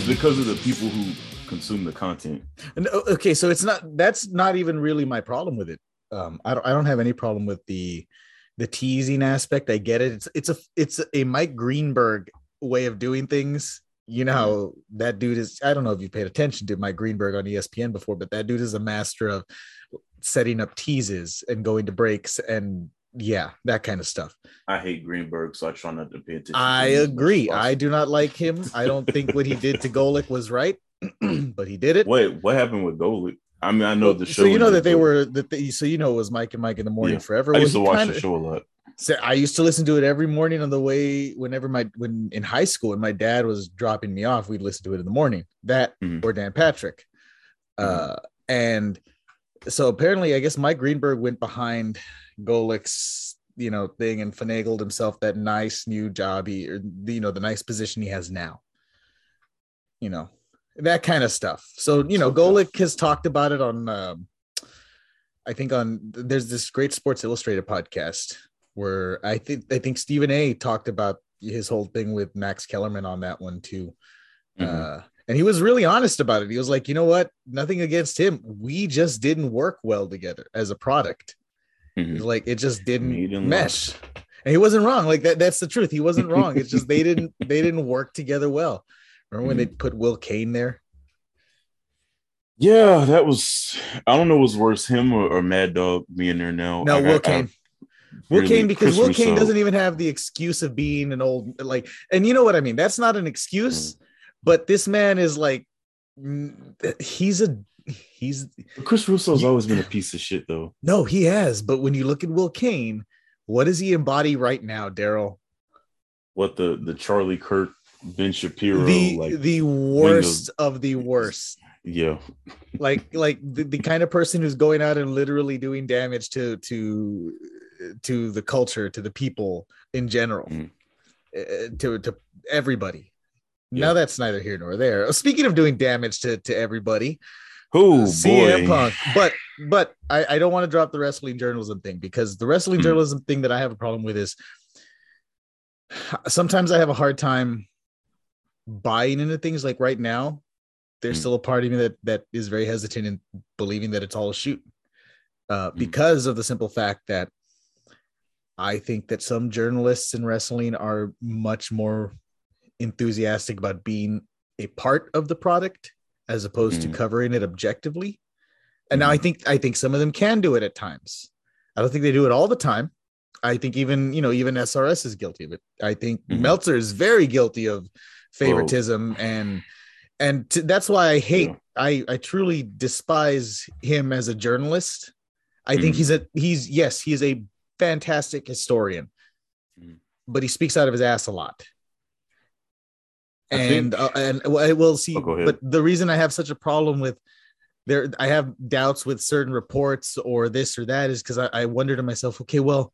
it's because of the people who consume the content. And, okay, so it's not that's not even really my problem with it. Um, I don't I don't have any problem with the the teasing aspect. I get it. It's it's a it's a Mike Greenberg way of doing things. You know how that dude is. I don't know if you paid attention to Mike Greenberg on ESPN before, but that dude is a master of setting up teases and going to breaks and yeah, that kind of stuff. I hate Greenberg, so I try not to pay attention. I agree. I do not like him. I don't think what he did to Golic was right, but he did it. Wait, what happened with Golic? I mean, I know the show. So you know that they were that they, so you know it was Mike and Mike in the morning yeah. forever. I used to watch kinda, the show a lot. So I used to listen to it every morning on the way. Whenever my when in high school and my dad was dropping me off, we'd listen to it in the morning. That mm-hmm. or Dan Patrick, mm-hmm. uh, and so apparently, I guess Mike Greenberg went behind Golic's you know thing and finagled himself that nice new job he or you know the nice position he has now. You know that kind of stuff. So you know, Golic has talked about it on. Um, I think on there's this great Sports Illustrated podcast where I think I think Stephen A. talked about his whole thing with Max Kellerman on that one too. Mm-hmm. Uh, and he was really honest about it. He was like, you know what? Nothing against him. We just didn't work well together as a product. Mm-hmm. Like it just didn't mesh. And he wasn't wrong. Like that, that's the truth. He wasn't wrong. It's just they didn't they didn't work together well. Remember when mm-hmm. they put Will Cain there? Yeah, that was I don't know what's worse, him or, or Mad Dog being there now. No, I, Will Cain. Will really, Cain because Chris Will Cain doesn't even have the excuse of being an old like, and you know what I mean. That's not an excuse, mm. but this man is like, he's a he's Chris Russo's he, always been a piece of shit though. No, he has. But when you look at Will Cain, what does he embody right now, Daryl? What the the Charlie Kirk Ben Shapiro, the like the worst of the worst. Yeah, like like the, the kind of person who's going out and literally doing damage to to to the culture, to the people in general, mm. uh, to to everybody. Yeah. Now that's neither here nor there. Speaking of doing damage to to everybody, who CM boy. Punk, but but I, I don't want to drop the wrestling journalism thing because the wrestling mm. journalism thing that I have a problem with is sometimes I have a hard time buying into things like right now there's mm. still a part of me that that is very hesitant in believing that it's all a shoot uh, mm. because of the simple fact that i think that some journalists in wrestling are much more enthusiastic about being a part of the product as opposed mm. to covering it objectively and now i mm. think i think some of them can do it at times i don't think they do it all the time i think even you know even srs is guilty of it i think mm-hmm. meltzer is very guilty of favoritism Whoa. and and t- that's why I hate. Yeah. I I truly despise him as a journalist. I mm. think he's a he's yes he's a fantastic historian, mm. but he speaks out of his ass a lot. And uh, and I will see. Oh, but the reason I have such a problem with there, I have doubts with certain reports or this or that is because I, I wonder to myself, okay, well,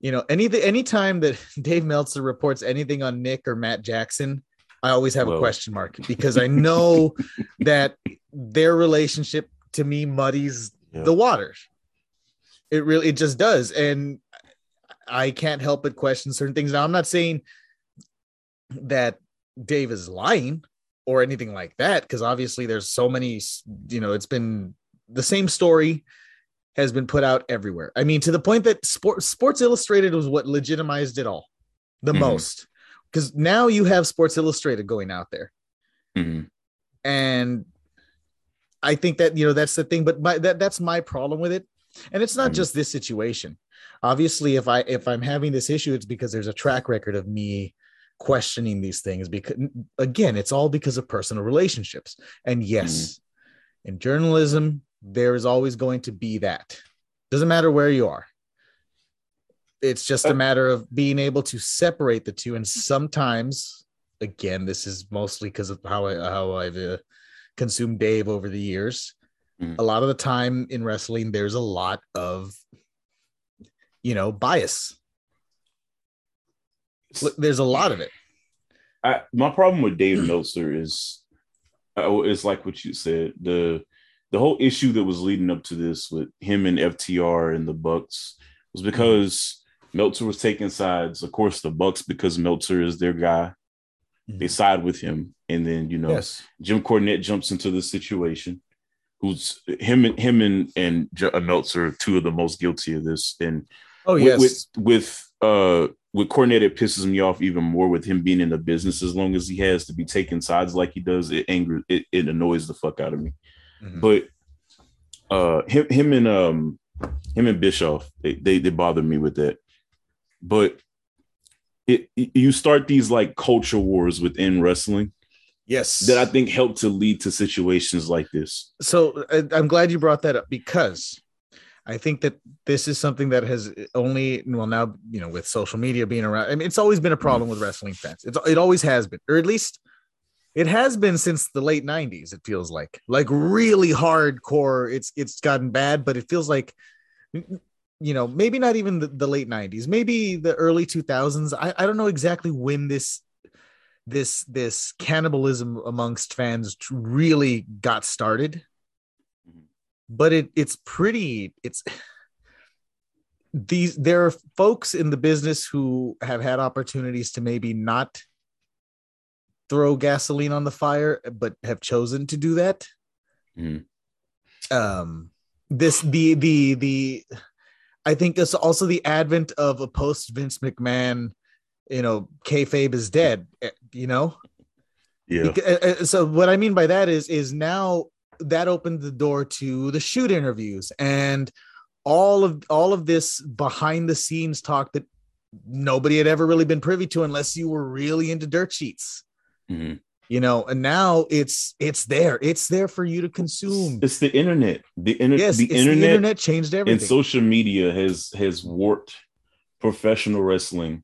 you know, any anytime that Dave Meltzer reports anything on Nick or Matt Jackson, I always have Whoa. a question mark because I know that their relationship to me muddies yeah. the waters. It really it just does. And I can't help but question certain things. Now I'm not saying that Dave is lying or anything like that, because obviously there's so many, you know, it's been the same story has been put out everywhere. I mean, to the point that Sport, Sports Illustrated was what legitimized it all the mm-hmm. most because now you have Sports Illustrated going out there, mm-hmm. and I think that you know that's the thing. But my, that that's my problem with it, and it's not mm-hmm. just this situation. Obviously, if I if I'm having this issue, it's because there's a track record of me questioning these things. Because again, it's all because of personal relationships. And yes, mm-hmm. in journalism, there is always going to be that. Doesn't matter where you are it's just a matter of being able to separate the two and sometimes again this is mostly because of how I how I've uh, consumed Dave over the years mm. a lot of the time in wrestling there's a lot of you know bias there's a lot of it I, my problem with Dave Meltzer is uh, is like what you said the the whole issue that was leading up to this with him and FTR and the Bucks was because Meltzer was taking sides. Of course, the Bucks because Meltzer is their guy. Mm-hmm. They side with him. and then you know Yes. Jim Cornette jumps into the situation. Who's him and him and and J- uh, Meltzer are two of the most guilty of this. And Oh with, yes. with with uh with Cornette, it pisses me off even more with him being in the business as long as he has to be taking sides like he does. It angers it, it annoys the fuck out of me. Mhm. But uh him him and um him and Bischoff, they they, they bother me with that. But it you start these like culture wars within wrestling yes. that I think help to lead to situations like this. so I'm glad you brought that up because I think that this is something that has eh, only well now you know with social media being around. I mean, it's always been a problem with wrestling fans. It's it always has been, or at least it has been since the late '90s. It feels like like really hardcore. It's it's gotten bad, but it feels like you know maybe not even the, the late '90s, maybe the early 2000s. I I don't know exactly when this this this cannibalism amongst fans really got started but it it's pretty it's these there are folks in the business who have had opportunities to maybe not throw gasoline on the fire but have chosen to do that Mhm. um this the the the i think it's also the advent of a post vince mcmahon you know kayfabe is dead eh, you know Yeah. Uh, uh, so what I mean by that is is now that opened the door to the shoot interviews and all of all of this behind the scenes talk that nobody had ever really been privy to unless you were really into dirt sheets Mhm. you know and now it's it's there it's there for you to consume It's the internet. The, inter- yes the internet, the internet changed everything. and social media has has warped professional wrestling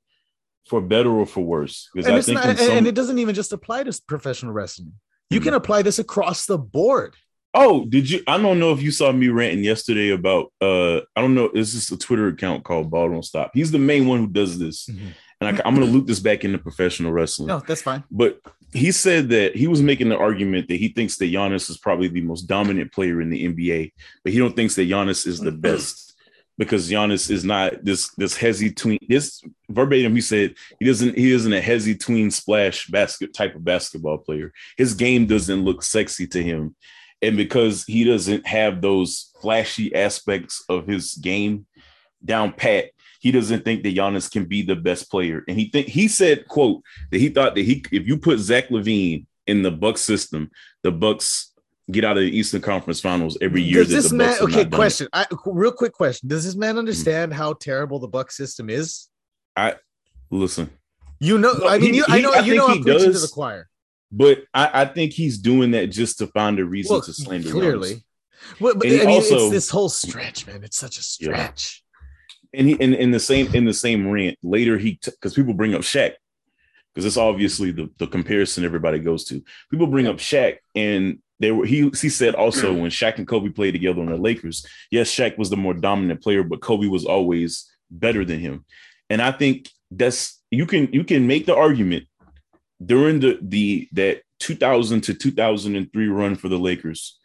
for better or for worse. Because and, I think not, some- and it doesn't even just apply to professional wrestling you Mhm. can apply this across the board Oh, did you? I don't know if you saw me ranting yesterday about. uh I don't know. It's just a Twitter account called Ball Don't Stop. He's the main one who does this, and I, I'm going to loop this back into professional wrestling. no that's fine But he said that he was making the argument that he thinks that Giannis is probably the most dominant player in the NBA, but he don't thinks that Giannis is the best because Giannis is not this this hezzy tween. This verbatim, he said he doesn't he isn't a hezzy tween splash basket type of basketball player. His game doesn't look sexy to him, and because he doesn't have those flashy aspects of his game down pat, he doesn't think that Giannis can be the best player. And he think he said, "quote that he thought that he if you put Zach LaVine in the Bucks system, the Bucks get out of the Eastern Conference Finals every year." Does this man? Okay, not done it. question. I, real quick question. Does this man hmm. understand how terrible the Buck system is? I Listen, You know, No, I mean, he- you, I he- know, I you know, I'm preaching to does. the choir. But I, I think he's doing that just to find a reason Well, to slander. clearly. Well, but And I mean, also- it's this whole stretch, man. It's such a Yeah. stretch. and he in, in the same in the same rant later he because people bring up Shaq because it's obviously the, the comparison everybody goes to. People bring up Shaq and they were he he said also when Shaq and Kobe played together on the Lakers, yes, Shaq was the more dominant player, but Kobe was always better than him. And I think that's you can you can make the argument during the the that 2000 to 2003 run for the Lakers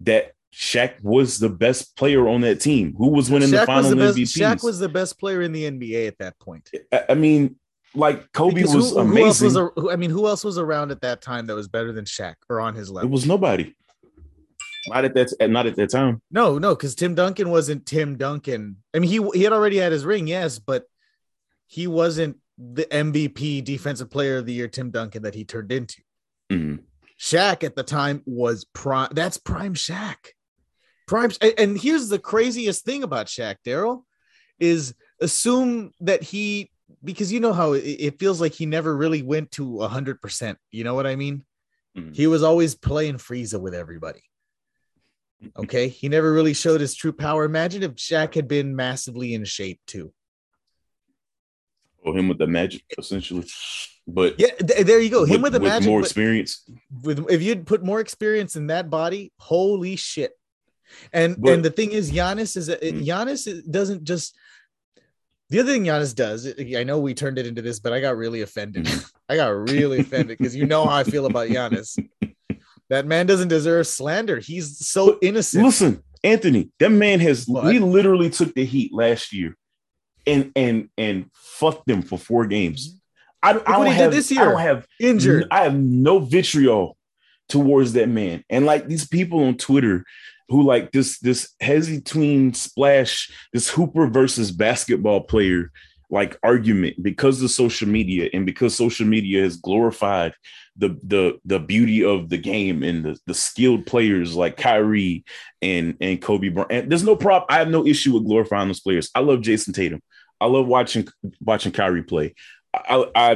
that Shaq was the best player on that team. Who was winning the Shaq final the best. MVPs? Shaq was the best player in the NBA at that point. I I mean, like Kobe Because was who, who else was? who- I mean, who else was around at that time that was better than Shaq or on his level? it was nobody. Not at that. Not at that time. No, no, because Tim Duncan wasn't Tim Duncan. I mean, he he had already had his ring, yes, but he wasn't the MVP defensive player of the year Tim Duncan that he turned into. Mhm. Shaq at the time was prime. That's prime Shaq. Prime. and- here's the craziest thing about Shaq, Daryl, is assume that he because you know how it, feels like he never really went to hundred percent. You know what I mean? Mhm. He was always playing Frieza with everybody. Okay, he never really showed his true power. Imagine if Shaq had been massively in shape too. Or him with the magic, essentially. But Yeah, th- there you go. Him with, the magic. more experience. with if you'd put more experience in that body, holy shit. And But- and the thing is, Giannis is a, Mm. Giannis doesn't just. The other thing Giannis does, I know we turned it into this, but I got really offended. Mm. I got really offended because you know how I feel about Giannis. That man doesn't deserve slander. He's so innocent. Listen, Anthony, that man has. What? We literally took the Heat last year, and and and fuck them for four games. I, I don't have this I don't have Injured. I have no vitriol towards that man. And like these people on Twitter who like this this hezzy tween splash, this Hooper versus basketball player like argument because of social media and because social media has glorified the the the beauty of the game and the, the skilled players like Kyrie and and Kobe Bryant. And there's no problem. I have no issue with glorifying those players. I love Jayson Tatum. I love watching watching Kyrie play. I, I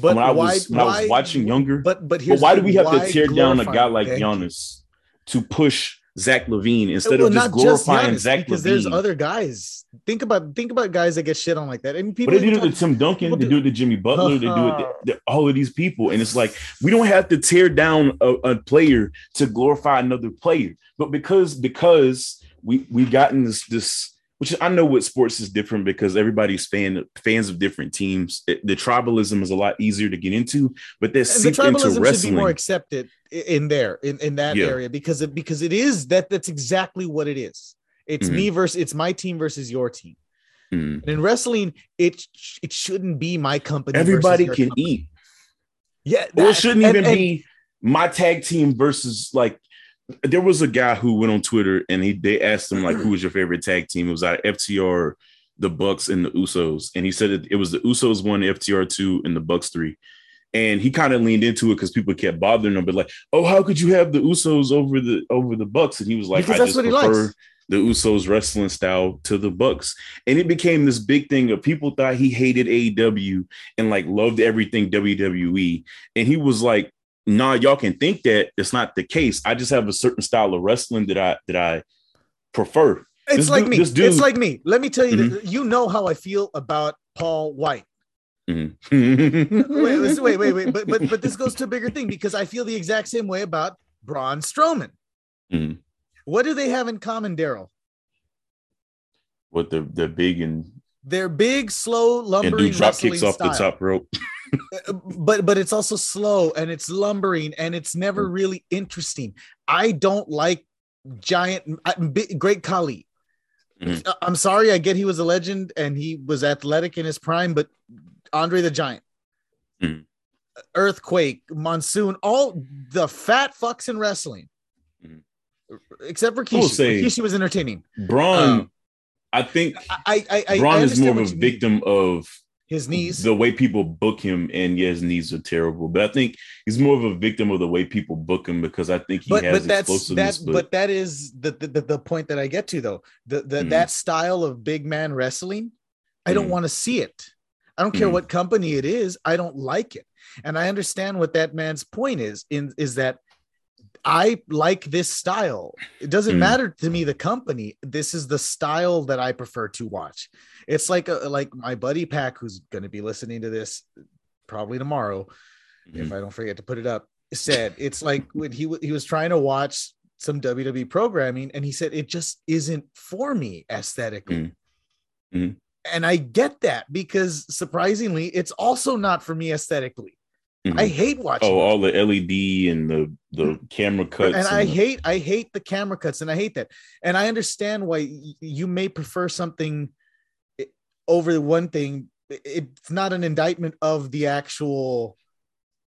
but when I why, was when I was watching younger, But but but here's why do we have to tear down a guy like Thank. Giannis to push Zach LaVine instead Well, of just glorifying Giannis, Zach because LaVine? there's other guys. Think about think about guys that get shit on like that, and but people. they do it to Tim Duncan, they do- it to Jimmy Butler, they do it to, to all of these people, and it's like we don't have to tear down a, a player to glorify another player, but because because we we've gotten this this which I know what sports is different because everybody's fan fans of different teams. It- the tribalism is a lot easier to get into, but the seeped into tribalism should be wrestling. more accepted in there in, in that Yeah. area because it because it is that that's exactly what it is. It's Mhm. me versus it's my team versus your team. Mm. And in wrestling, it it shouldn't be my company. Everybody can company. eat. Yeah, Or it shouldn't and- even and- be my tag team versus like there was a guy who went on Twitter and he they asked him like who was your favorite tag team? It was out FTR, the Bucks, and the Usos. And he said it, it was the Usos one, FTR two, and the Bucks three. And he kind of leaned into it because people kept bothering him, but like, oh, how could you have the Usos over the over the Bucks? And he was like, Because I that's just what he prefer likes. the Usos wrestling style to the Bucks. And it became this big thing of people thought he hated AEW and like loved everything WWE. And he was like, nah, y'all can think that it's not the case. I just have a certain style of wrestling that I that I prefer. It's This like dude- me. dude- It's like me. Let me tell you, Mhm. that you know how I feel about Paul White. Mhm. Wait, wait, wait, wait. But but but this goes to a bigger thing because I feel the exact same way about Braun Strowman. Mhm. What do they have in common, Daryl? What the the big and They're big, slow, and lumbering do drop kicks off style. the top rope. But but it's also slow and it's lumbering and it's never Mm. really interesting. I don't like giant, great Khali. Mhm. I- I'm sorry, I get he was a legend and he was athletic in his prime, but Andre the Giant, Mhm. Earthquake, Monsoon, all the fat fucks in wrestling, Mhm. except for Kishi. Kishi was entertaining. Braun, Um, I think I, I, I, Braun I is more of a you mean. victim of His knees. the way people book him, and yeah, his knees are terrible. But I think he's more of a victim of the way people book him because I think he but has but that's explosiveness. that but, but that is the, the the point that I get to though the, the Mhm. that style of big man wrestling I don't Mhm. want to see it I don't care Mhm. what company it is I don't like it and I understand what that man's point is in is that I like this style it doesn't Mhm. matter to me the company this is the style that I prefer to watch it's like a, like my buddy Pack who's going to be listening to this probably tomorrow if Mhm. I don't forget to put it up, said it's like when he w- he was trying to watch some WWE programming and he said it just isn't for me aesthetically. Mhm. Mhm. And I get that because surprisingly, it's also not for me aesthetically. Mhm. I hate watching. oh, all the LED and the the camera cuts, and I the- hate I hate the camera cuts and I hate that. And I understand why y- you may prefer something over the one thing. It's not an indictment of the actual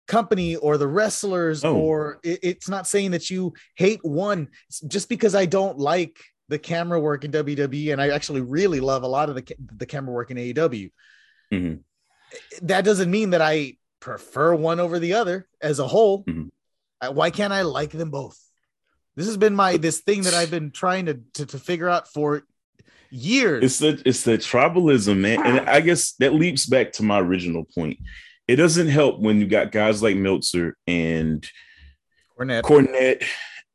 company or the wrestlers Oh. or it- it's not saying that you hate one just because I don't like the camera work in WWE and I actually really love a lot of the the camera work in AEW. Mhm. That doesn't mean that I prefer one over the other as a whole. Mhm. Uh, Why can't I like them both? This has been my this thing that I've been trying to to, to figure out for years. It's the it's the tribalism, man, and I guess that leaps back to my original point. It doesn't help when you got guys like Meltzer and Cornette. Cornette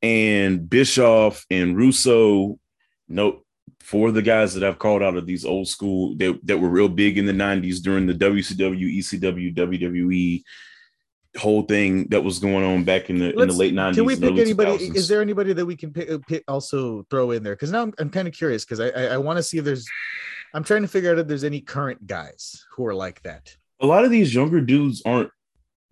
and Bischoff and Russo. Nope. For the guys that I've called out of these old school that, that were real big in the 90s during the WCW, ECW, WWE whole thing that was going on back in the in the late 90s. Can we pick anybody? 2000s. Is there anybody that we can pick, uh, pick also throw in there? Because now I'm, I'm kind of curious because I I, I want to see if there's. I'm trying to figure out if there's any current guys who are like that. a lot of these younger dudes aren't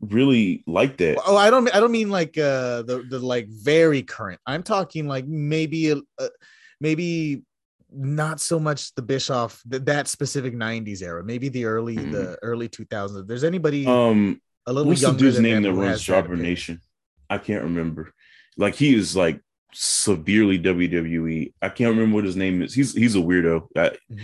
really like that. Oh, I don't. I don't mean like uh the the like very current. I'm talking like maybe a, uh, maybe not so much the Bischoff th- that specific '90s era, maybe the early Mhm. the early 2000s. If there's anybody Um, a little what's the younger dude's than name that runs Jobber. Nation? I can't remember. Like he is like severely WWE. I can't remember what his name is. He's he's a weirdo. I, Mhm.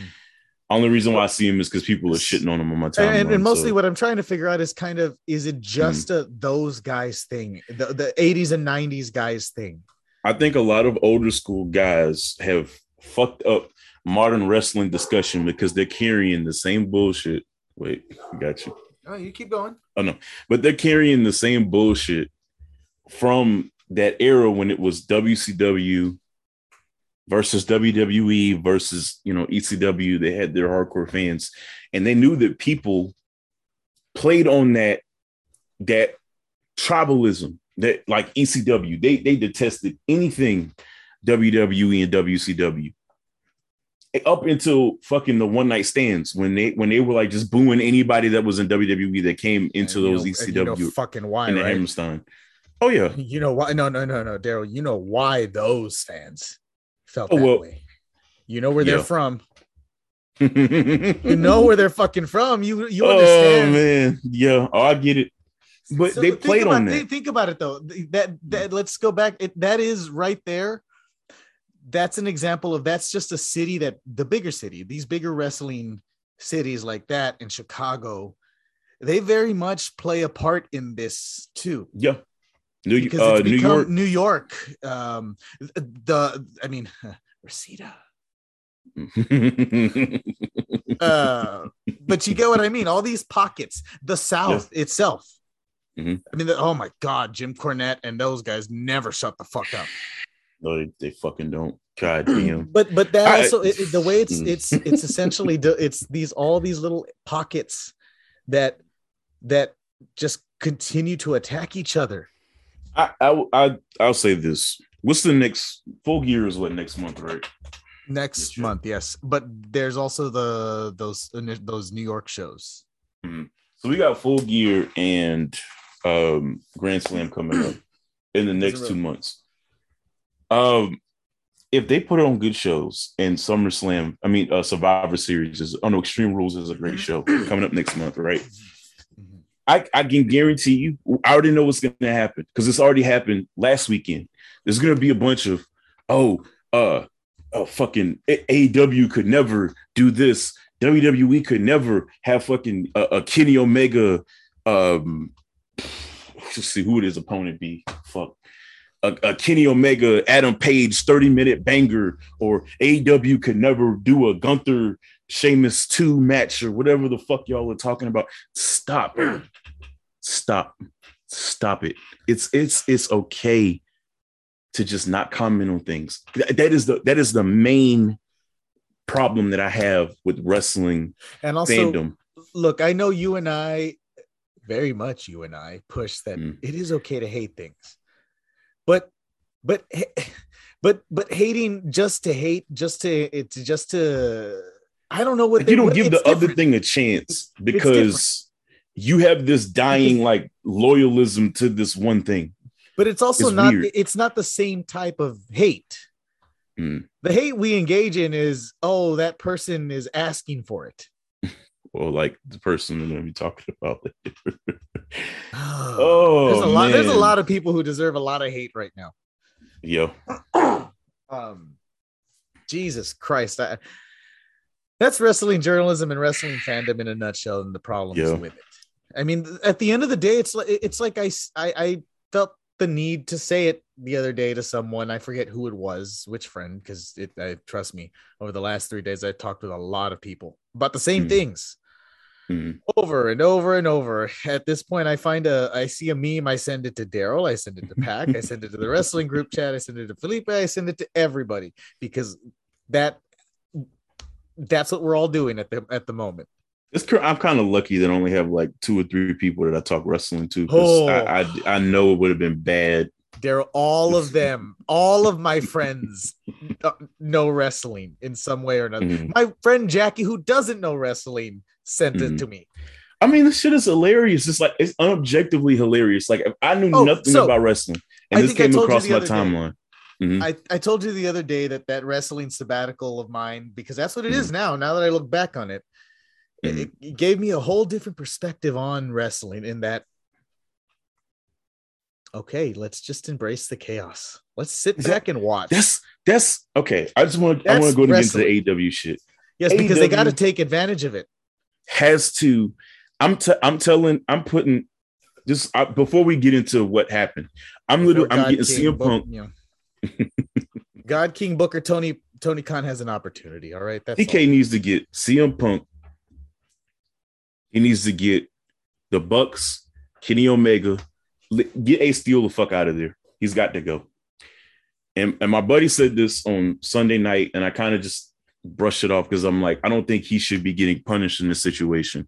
Only reason why I see him is because people are shitting on him on my timeline. and, and mostly so- what I'm trying to figure out is kind of is it just a those guys thing, the, the 80s and 90s guys thing. I think a lot of older school guys have fucked up modern wrestling discussion because they're carrying the same bullshit. Wait, got you. Oh, you keep going. Oh no, but they're carrying the same bullshit from that era when it was WCW versus WWE versus you know ECW. They had their hardcore fans, and they knew that people played on that that tribalism that like ECW. They they detested anything WWE and WCW. Up until fucking the one night stands when they when they were like just booing anybody that was in WWE that came into And you those know- and you know ECW fucking why, right? Hammerstein. Oh yeah, You know why? No, no, no, no, Daryl. You know why those fans felt Oh, that well, way. You know where they're from. you You know where they're fucking from. You you understand? oh understand. man, yeah, oh, I get it. But So they played about, on that. Think about it though. That that let's go back. It, that is right there. That's an example of that's just a city that the bigger city, these bigger wrestling cities like that in Chicago, they very much play a part in this too. Yeah, New, Because uh, New York. New York. Um, the I mean, Reseda. Uh, but you get what I mean. All these pockets, the South itself. Mhm. I mean, the, oh my God, Jim Cornette and those guys never shut the fuck up. No, they, they fucking don't. God damn. But but that I- also it, the way it's Mm. it's it's essentially it's these all these little pockets that that just continue to attack each other. I, I I I'll say this. What's the next full gear is what next month, right? Next month, yes, but there's also the those those New York shows. So we got full gear and um Grand Slam coming up in the next two months. Um if they put it on good shows and SummerSlam, I mean uh Survivor Series is oh no, Extreme Rules is a great show coming up next month, right? Mhm. I, I can guarantee you, I already know what's gonna happen because it's already happened last weekend. There's gonna be a bunch of oh uh uh fucking AEW could never do this. WWE could never have fucking a, a Kenny Omega um let's see who would his opponent be. A, a Kenny Omega, Adam Page 30 minute banger, or AEW could never do a Gunther Sheamus 2 match or whatever the fuck y'all are talking about. Stop. Stop. Stop it. It's it's it's okay to just not comment on things. That is the that is the main problem that I have with wrestling And also, fandom. look, I know you and I, very much you and I, push that Mm. it is okay to hate things, but, but, but, but hating just to hate, just to it's just to, I don't know what Like, you don't what- give the other thing a chance because you have this dying like loyalism to this one thing. but it's also it's not. weird. It's not the same type of hate. Mm. The hate we engage in is, oh, that person is asking for it. Or like the person we're gonna be talking about. Oh, oh, there's a lot. There's a lot of people who deserve a lot of hate right now. Yo, um jesus christ I, that's wrestling journalism and wrestling fandom in a nutshell and the problems Yeah. with it i mean at the end of the day it's like it's like I I felt the need to say it the other day to someone i forget who it was which friend because it I, trust me over the last three days i talked with a lot of people about the same Hmm. things Mhm. over and over and over. At this point, I find a, I see a meme, I send it to Daryl, I send it to Pack, I send it to the wrestling group chat, I send it to Felipe, I send it to everybody because that, that's what we're all doing at the at the moment. It's I'm kind of lucky that I only have like two or three people that I talk wrestling to because Oh. I, I I know it would have been bad. They're all of them, all of my friends uh, know wrestling in some way or another. Mhm. My friend Jackie, who doesn't know wrestling, sent it Mhm. to me. I mean, this shit is hilarious. It's like it's unobjectively hilarious. Like if I knew Oh, nothing so, about wrestling I and this came across my timeline. Mhm. I, I told you the other day that that wrestling sabbatical of mine, because that's what it Mm-hmm. is now. Now that I look back on it, it- it, gave me a whole different perspective on wrestling. In that, okay, let's just embrace the chaos. Let's sit that- back and watch. That's that's okay. I just want I want to go into the AW shit. yes, because they got to take advantage of it. Has to. I'm t- I'm telling. I'm putting just uh, before we get into what happened. I'm literally. Before I'm God getting King CM Punk. know. God King Booker Tony Tony Khan has an opportunity. All right, that's TK all. needs to get CM Punk. He needs to get the Bucks, Kenny Omega, get Ace Steel the fuck out of there. He's got to go. And and my buddy said this on Sunday night, and I kind of just brushed it off because I'm like, I don't think he should be getting punished in this situation.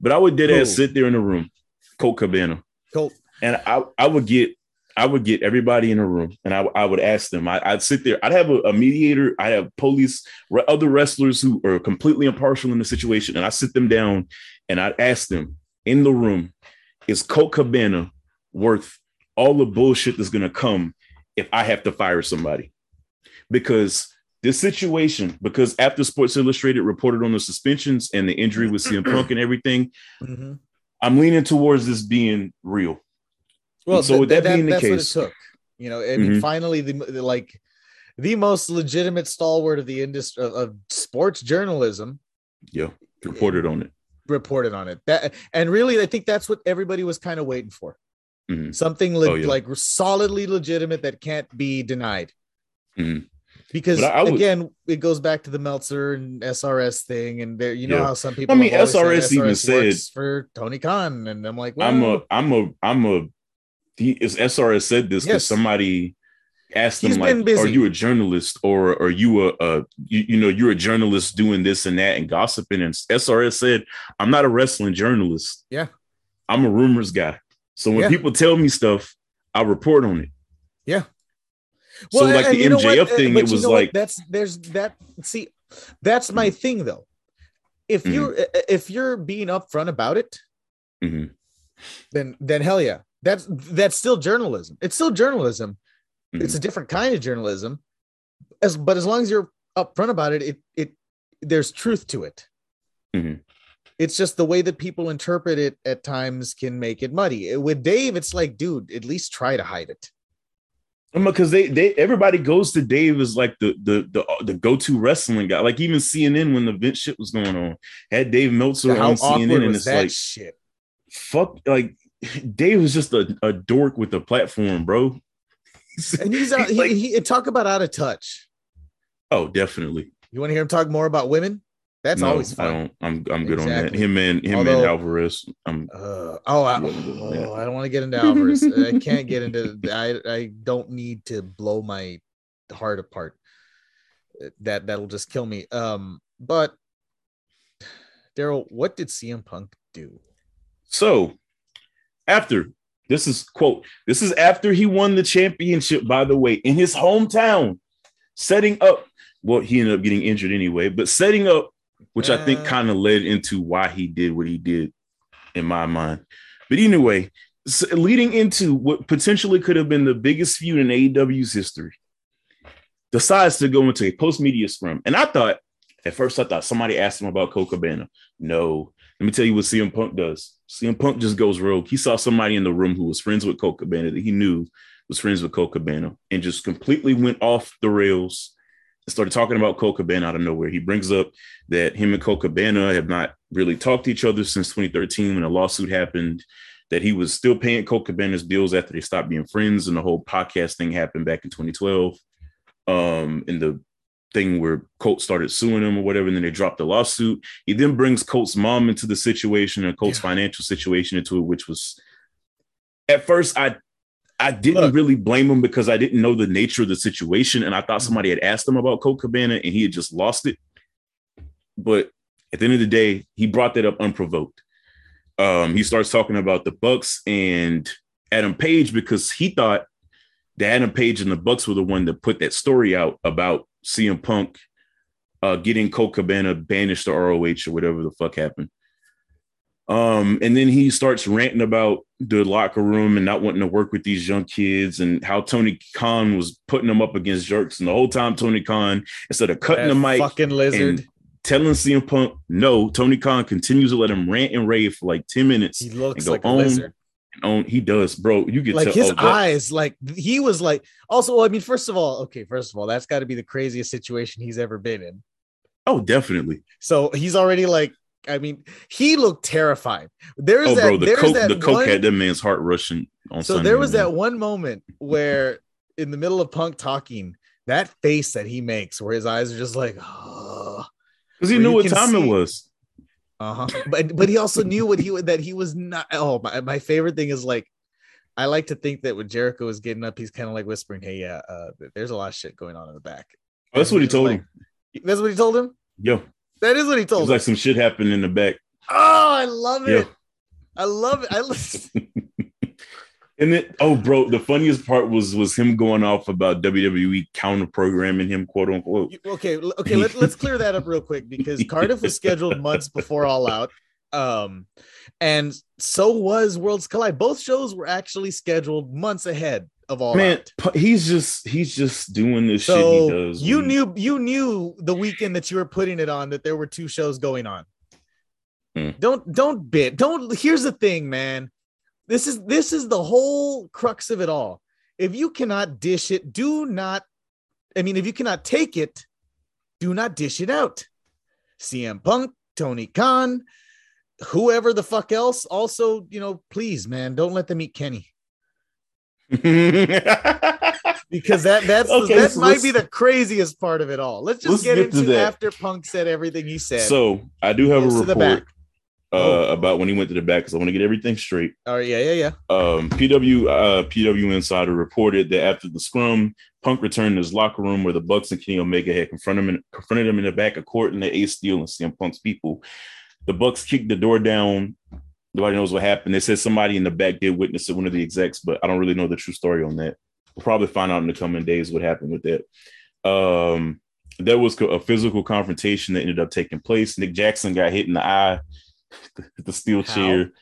But I would dead ass sit there in the room, Colt Cabana, Colt. and I I would get I would get everybody in a room and I, I would ask them. I, I'd sit there. I'd have a, a mediator. I have police, re- other wrestlers who are completely impartial in the situation, and I sit them down and I'd ask them in the room, is Colt Cabana worth all the bullshit that's gonna come if I have to fire somebody? Because this situation, because after Sports Illustrated reported on the suspensions and the injury with CM Punk and everything, Mhm. I'm leaning towards this being real. Well, so th- with that th- being the that's case- what it took. You know, I mean, Mhm. finally, the, the like the most legitimate stalwart of the industry of, of sports journalism Yeah, reported on it. Reported on it. That and really, I think that's what everybody was kind of waiting for. Mhm. Something le- Oh, yeah. like solidly legitimate that can't be denied. Mhm. Because would- again, it goes back to the Meltzer and SRS thing, and there, you know Yeah. how some people. I mean, always said SRS even said- for Tony Khan, and I'm like, well, I'm a, I'm a, I'm a. He is SRS said this because Yes. somebody asked He's like. "Are you a journalist or are you a, a you, you know, you're a journalist doing this and that and gossiping?" And SRS said, "I'm not a wrestling journalist. Yeah. I'm a rumors guy. So when Yeah. people tell me stuff, I report on it. Yeah. So like the? MJF Uh, thing, but it was know what? like, that's there's that. See, that's my thing though. If Mhm. you're uh, if you're being upfront about it, Mhm. then then hell yeah, that's that's still journalism. It's still journalism. It's Mm-hmm. a different kind of journalism. As but as long as you're upfront about it, it it there's truth to it. Mhm. It's just the way that people interpret it at times can make it muddy. With Dave, it's like, dude, at least try to hide it. because they they everybody goes to Dave as like the the the, the go to wrestling guy. Like even CNN when the Vince shit was going on had Dave Meltzer How on CNN, and it's like shit? fuck, like Dave was just a, a dork with a platform, bro. And he's out. like- he, he talk about out of touch. oh, definitely. You want to hear him talk more about women? That's no, always I fun. don't. I'm I'm good on that. Him and him Although- and Alvarez. I'm Uh, oh, I, oh, I don't want to get into Alvarez. I can't get into. I I don't need to blow my heart apart. That that'll just kill me. Um, but Daryl, what did CM Punk do? So after this is quote, this is after he won the championship, by the way, in his hometown, setting up. Well, he ended up getting injured anyway, but setting up, which I think Uh. kind of led into why he did what he did, in my mind. But anyway, s- leading into what potentially could have been the biggest feud in AEW's history, decides to go into a post media scrum. And I thought, at first, I thought somebody asked him about Colt Cabana. No, let me tell you what CM Punk does. CM Punk just goes rogue. He saw somebody in the room who was friends with Colt Cabana that he knew was friends with Colt Cabana and just completely went off the rails and started talking about Colt Cabana out of nowhere. He brings up that him and Colt Cabana have not really talked to each other since 2013 when a lawsuit happened, that he was still paying Colt Cabana's bills after they stopped being friends and the whole podcast thing happened back in 2012. Um, in the thing where Colt started suing him or whatever, and then they dropped the lawsuit. He then brings Colt's mom into the situation and Colt's Yeah. financial situation into it, which was at first I I didn't Look. really blame him because I didn't know the nature of the situation, and I thought somebody had asked him about Colt Cabana and he had just lost it. But at the end of the day, he brought that up unprovoked. Um, he starts talking about the Bucks and Adam Page because he thought that Adam Page and the Bucks were the one that put that story out about CM Punk uh, getting Colt Cabana banished to ROH or whatever the fuck happened. Um, and then he starts ranting about the locker room and not wanting to work with these young kids and how Tony Khan was putting them up against jerks. And the whole time, Tony Khan, instead of cutting That the mic, fucking lizard. and telling CM Punk, no, Tony Khan continues to let him rant and rave for like 10 minutes. He looks like a lizard. On. He does, bro. You get Like his oh, eyes, like he was like. Also, I mean, first of all, okay, first of all, that's got to be the craziest situation he's ever been in. Oh, definitely. So he's already like, I mean, he looked terrified. There's Oh, that. bro, the there's coke, that the coke one, had that man's heart rushing on So Sunday, there was man. that one moment where, in the middle of Punk talking, that face that he makes, where his eyes are just like, oh, because he knew what time see- it was. Uh huh. But but he also knew what he that he was not. Oh, my my favorite thing is like. I like to think that when Jericho was getting up, he's kind of like whispering, "Hey, yeah, uh, there's a lot of shit going on in the back." Oh, that's what he told like- him. That's what he told him. Yo, That is what he told was him. like some shit happened in the back. oh, I love Yeah. it. I love it. I love And then, oh, bro, the funniest part was was him going off about WWE counter programming him, quote unquote. Okay okay let, let's clear that up real quick because cardiff was scheduled months before all out um and so was worlds collide both shows were actually scheduled months ahead of all Man, out he's just he's just doing this shit he so does. you when- knew you knew the weekend that you were putting it on that there were two shows going on Hmm. don't don't bit don't here's the thing man this is this is the whole crux of it all if you cannot dish it do not i mean if you cannot take it do not dish it out cm punk tony khan whoever the fuck else also you know please man don't let them eat kenny because that that's Okay, that so might be the craziest part of it all. Let's just let's get, get into after Punk said everything he said. so I do have a report. Uh, Oh. about when he went to the back because I want to get everything straight. oh yeah, yeah, yeah. um, PW uh, PW Insider reported that after the scrum, Punk returned to his locker room where the Bucks and Kenny Omega had confronted him, confronted him in the back, according to Ace Steel and CM Punk's people. The Bucks kicked the door down. Nobody knows what happened. They said somebody in the back did witness it, one of the execs, but I don't really know the true story on that. We'll probably find out in the coming days what happened with that. Um, there was a physical confrontation that ended up taking place. Nick Jackson got hit in the eye, the steel How? chair.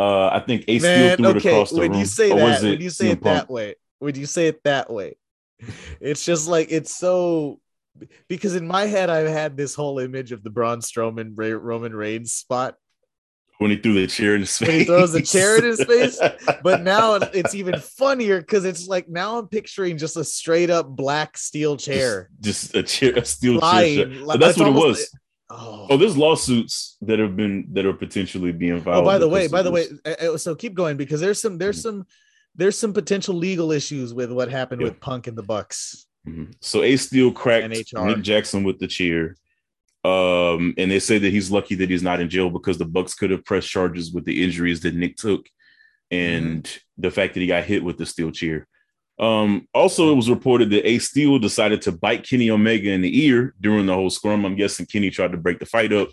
Uh, I think Ace Steel Man, threw it okay. across the When room. you say Or was that, when you say CM it Punk? that way, when you say it that way, it's just like it's so. Because in my head, I've had this whole image of the Braun Strowman Ray, Roman Reigns spot, when he threw the chair in his face. When he throws the chair in his face? but now it's even funnier because it's like now I'm picturing just a straight up black steel chair just a chair, a steel chair. flying. But that's It's what it almost- was. Oh, Oh, there's lawsuits that have been that are potentially being filed. Oh, by the way, by the way, uh, uh, so keep going because there's some there's Mhm. some there's some potential legal issues with what happened Yeah. with Punk and the Bucks. Mhm. so Ace Steel cracked Nick Jackson with the chair. Um, and they say that he's lucky that he's not in jail because the Bucks could have pressed charges with the injuries that Nick took and the fact that he got hit with the steel chair. Um, also, it was reported that Ace Steel decided to bite Kenny Omega in the ear during the whole scrum. I'm guessing Kenny tried to break the fight up.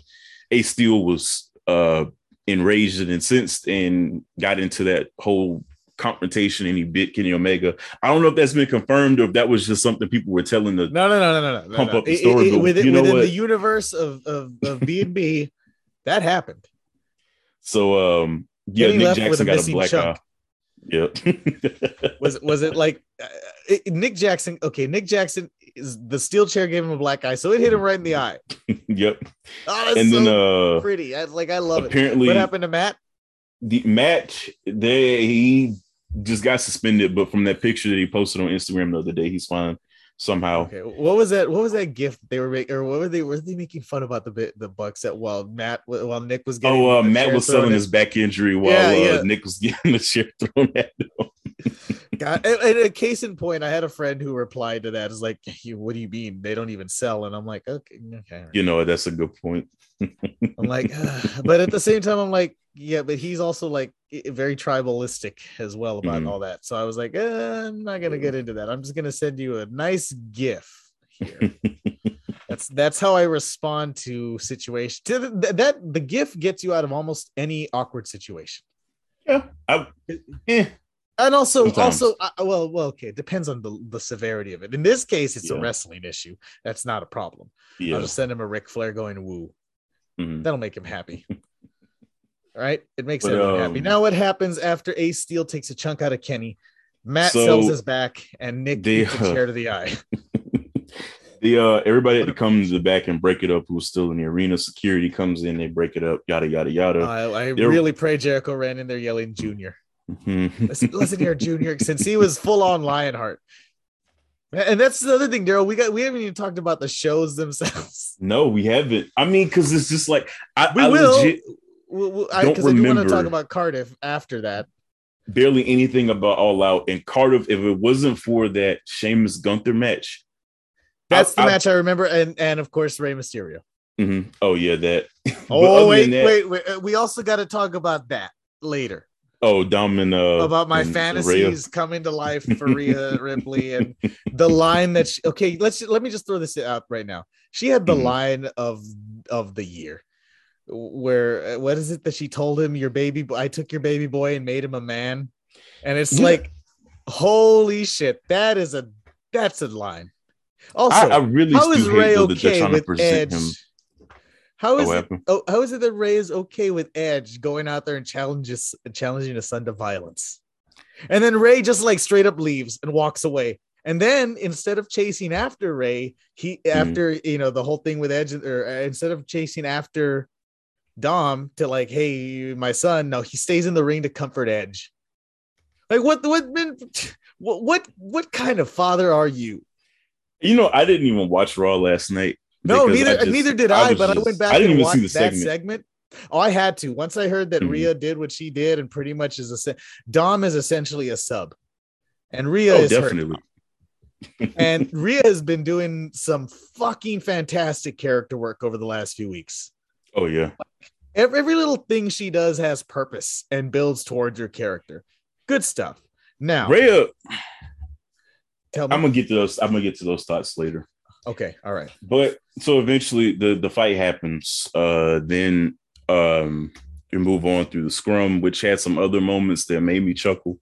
Ace Steel was uh enraged and incensed and got into that whole confrontation and he bit Kenny Omega. I don't know if that's been confirmed or if that was just something people were telling the No, no, no, no, no, no. Pump no. up the story, it- but within, you know within what? the universe of of of B and B, that happened. So um yeah, Kenny Nick Jackson a got a black chunk. eye. Yep. Was was it like uh, it, Nick Jackson? Okay, Nick Jackson is the steel chair gave him a black eye, so it hit him right in the eye. yep. Oh, that's And so then uh pretty. I, like I love it. apparently What happened to Matt? the match they he just got suspended, but from that picture that he posted on Instagram the other day, he's fine somehow. Okay, what was that? What was that gift they were making, or what were they? Were they making fun about the bit the Bucks at while Matt while Nick was getting? Oh, uh, Matt was selling his back injury while Yeah, uh. Nick was getting the chair thrown at him. God, and, and a case in point, I had a friend who replied to that. Is like, "You- what do you mean they don't even sell? And I'm like, okay, okay. You know, that's a good point. I'm like, but at the same time, I'm like, yeah, but he's also like very tribalistic as well about Mhm. all that. So I was like, uh, I'm not gonna get into that. I'm just gonna send you a nice GIF here. that's that's how I respond to situations. To the, that, that the GIF gets you out of almost any awkward situation. yeah. I, eh. And also, Sometimes. also, uh, well, well, okay, it depends on the, the severity of it. In this case, it's a wrestling issue. That's not a problem. Yeah. I'll just send him a Ric Flair going woo. Mhm. That'll make him happy. right? It makes But, everyone happy. um, Now, what happens after Ace Steel takes a chunk out of Kenny? Matt So, sells his back, and Nick they, beats a uh, chair to the eye. the uh everybody to the back and break it up who's still in the arena. Security comes in, they break it up, yada yada yada. I, I they're- really pray Jericho ran in there yelling "Junior." Mhm. Listen, listen here, Junior, since he was full on Lionheart. And that's the other thing, Daryl. We got we haven't even talked about the shows themselves. No, we haven't. I mean, because it's just like I, We I will. legit Because I, Don't 'cause I do want to talk about Cardiff after that. barely anything about All Out and Cardiff. If it wasn't for that Sheamus Gunther match, That's the I- I- match I remember, and and of course Rey Mysterio. mhm. oh yeah, that. Oh wait, that- wait, wait. uh, We also got to talk about that later. Oh, Dom and uh, about my and Rhea. fantasies coming to life for Rhea Ripley and the line that she, okay let's let me just throw this out right now she had the Mhm. line of of the year where uh, what is it that she told him your baby I took your baby boy and made him a man and it's Yeah. like holy shit that is a that's a line also I, I really how is Rey okay trying to with Edge him. How is it oh, how is it that Rey is okay with Edge going out there and challenges challenging his son to violence? And then Rey just like straight up leaves and walks away. And then instead of chasing after Rey, he Mhm. after you know the whole thing with Edge, or uh, instead of chasing after Dom to like, hey, my son, no, he stays in the ring to comfort Edge. Like what what what what what kind of father are you? You know, I didn't even watch Raw last night. No, neither just- neither did I, was but I went back I didn't and even watched see the that segment. segment. Oh, I had to. Once I heard that Mhm. Rhea did what she did, and pretty much is a Dom is essentially a sub, and Rhea Oh, is definitely. And Rhea has been doing some fucking fantastic character work over the last few weeks. Oh yeah. Every, every little thing she does has purpose and builds towards your character. Good stuff. Now, Rhea, tell me. I'm gonna get to those. I'm gonna get to those thoughts later. Okay, all right. But so eventually the the fight happens. Uh then um you move on through the scrum, which had some other moments that made me chuckle.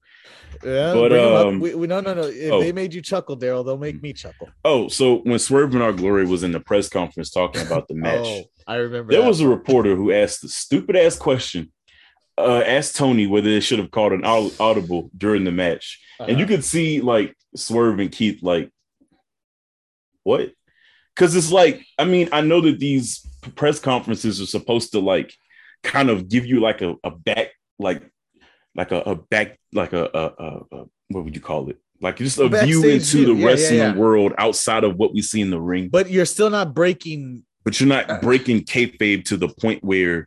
Yeah, But, bring 'em up. um, we, we, no, no, no. If oh. they made you chuckle, Daryl, they'll make me chuckle. Oh, so when Swerve in Our Glory was in the press conference talking about the match, Oh, I remember. there that. was a reporter who asked the stupid ass question. Uh, asked Tony whether they should have called an audible during the match, and you Uh-huh. could see like Swerve and Keith like, what? Because it's like, I mean, I know that these press conferences are supposed to like kind of give you like a, a back, like, like a, a back, like a, a, a, what would you call it? Like just a A view into view. the Yeah, yeah, wrestling yeah. world outside of what we see in the ring. But, but you're still not breaking. But you're not Uh. breaking kayfabe to the point where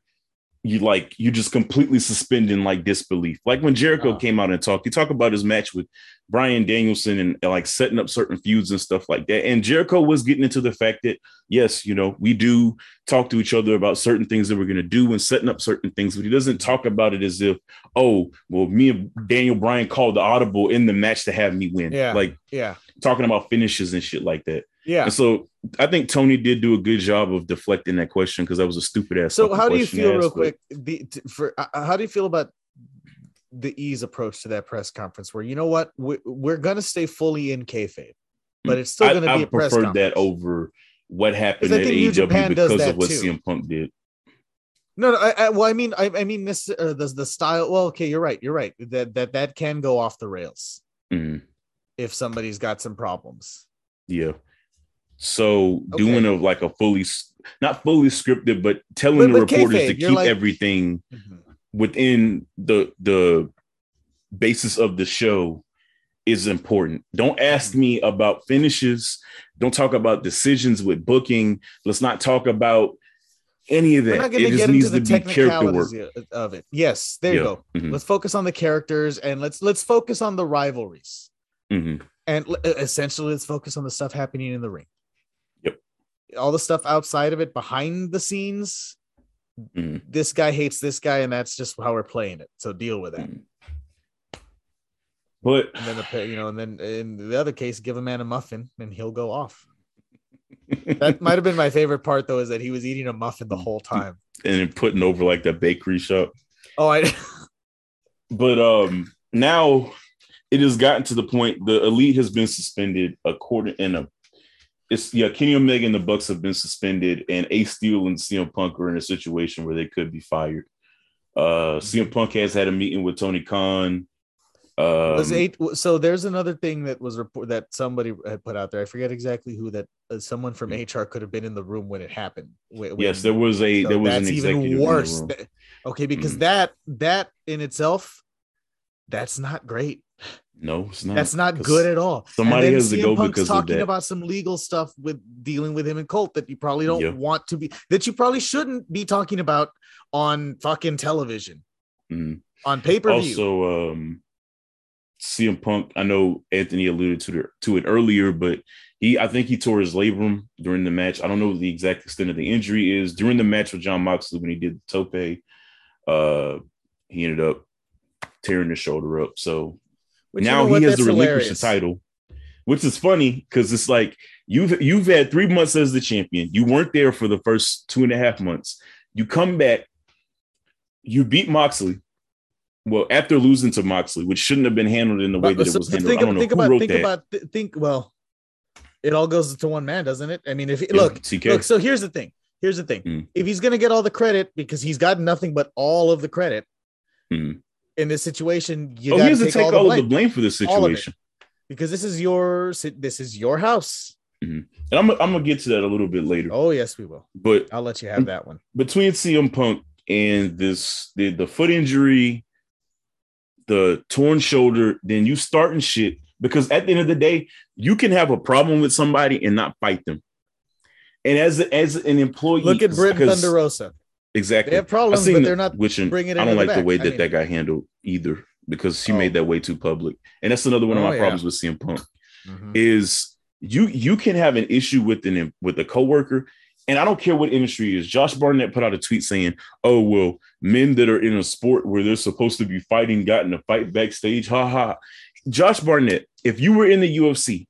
you like you just completely suspending like disbelief. Like when Jericho Uh. came out and talked, he talked about his match with Bryan Danielson and, and, like setting up certain feuds and stuff like that. And Jericho was getting into the fact that yes, you know, we do talk to each other about certain things that we're going to do and setting up certain things, but he doesn't talk about it as if, oh, well, me and Daniel Bryan called the audible in the match to have me win. Yeah. Like Yeah, talking about finishes and shit like that. yeah. And so I think Tony did do a good job of deflecting that question because that was a stupid ass. So how do you feel, to real quick? The for uh, how do you feel about the ease approach to that press conference? Where you know what, we, we're gonna stay fully in kayfabe, but it's still gonna I be a press preferred conference. that over what happened at AEW because of what too. CM Punk did. No, no. I, I, well, I mean, I, I mean this. Uh, the the style. Well, okay, you're right. You're right. That that that can go off the rails Mhm. if somebody's got some problems. Yeah. So Okay. doing a like a fully not fully scripted, but telling But- the but reporters kayfabe, to keep like- everything within the the basis of the show is important. Don't ask me about finishes. Don't talk about decisions with booking. Let's not talk about any of that. It just needs to be character work. of it. Yes, there you Yeah. go. Mhm. Let's focus on the characters and let's let's focus on the rivalries. Mhm. and e, essentially let's focus on the stuff happening in the ring. All the stuff outside of it behind the scenes Mhm. this guy hates this guy and that's just how we're playing it so deal with that Mhm. But and then the you know and then in the other case give a man a muffin and he'll go off that might have been my favorite part though is that he was eating a muffin the whole time and then putting over like the bakery shop. oh i But um now it has gotten to the point the elite has been suspended according in a it's yeah, Kenny Omega and the Bucks have been suspended, and Ace Steel and CM Punk are in a situation where they could be fired. Uh, CM Punk has had a meeting with Tony Khan. Um, was eight so there's another thing that was report that somebody had put out there i forget exactly who that uh, someone from hr could have been in the room when it happened when, yes, there was a so there was that's an executive even worse room. Th- okay because Mm. that that in itself that's not great No, it's not. that's not good at all Somebody has to go Punk's because of talking about some legal stuff with dealing with him and Colt that you probably don't Yeah. want to be that you probably shouldn't be talking about on fucking television Mhm. on pay-per-view Also, um, CM Punk. I know Anthony alluded to the, to it earlier, but he I think he tore his labrum during the match. I don't know what the exact extent of the injury is during the match with Jon Moxley when he did the tope. Uh, he ended up tearing his shoulder up. So Which, you now know what? he has to relinquish the title, which is funny because it's like you've you've had three months as the champion. You weren't there for the first two and a half months. You come back, you beat Moxley. Well, after losing to Moxley, which shouldn't have been handled in the way But- that it was handled. think, I don't know think who about wrote think that. about th- think well it all goes to one man doesn't it i mean if Yeah, look TK. look so here's the thing here's the thing Mm. if he's going to get all the credit because he's got nothing but all of the credit Mhm. In this situation you oh, he has to to take, take all, all, the of the blame blame for this All of it. situation. because this is your this is your house mm-hmm. And I'm, I'm gonna get to that a little bit later. oh yes we will But i'll let you have that one between CM Punk and this the, the foot injury, the torn shoulder, then you starting shit because at the end of the day, you can have a problem with somebody and not fight them. And as as an employee, look at Britt Thunder Rosa Exactly. they have problems but they're not which bringing it I don't the like the back. way I that mean- that got handled either because she Oh. made that way too public. And that's another one of Oh, my yeah. problems with CM Punk Mhm. is you you can have an issue with an with a coworker, and I don't care what industry it is. Josh Barnett put out a tweet saying, "Oh well, men that are in a sport where they're supposed to be fighting got in a fight backstage." Ha ha. Josh Barnett, if you were in the UFC,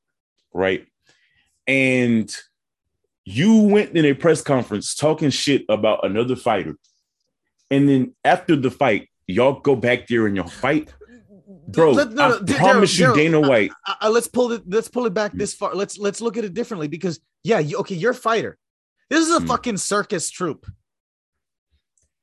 right, and you went in a press conference talking shit about another fighter, and then after the fight, y'all go back there and y'all fight, bro. Let- no, no, I Daryl- promise you, Daryl, Dana I- White. uh, uh, let's pull it let's pull it Mm. back this far let's let's look at it differently because yeah you, okay you're a fighter this is a Mm. fucking circus troupe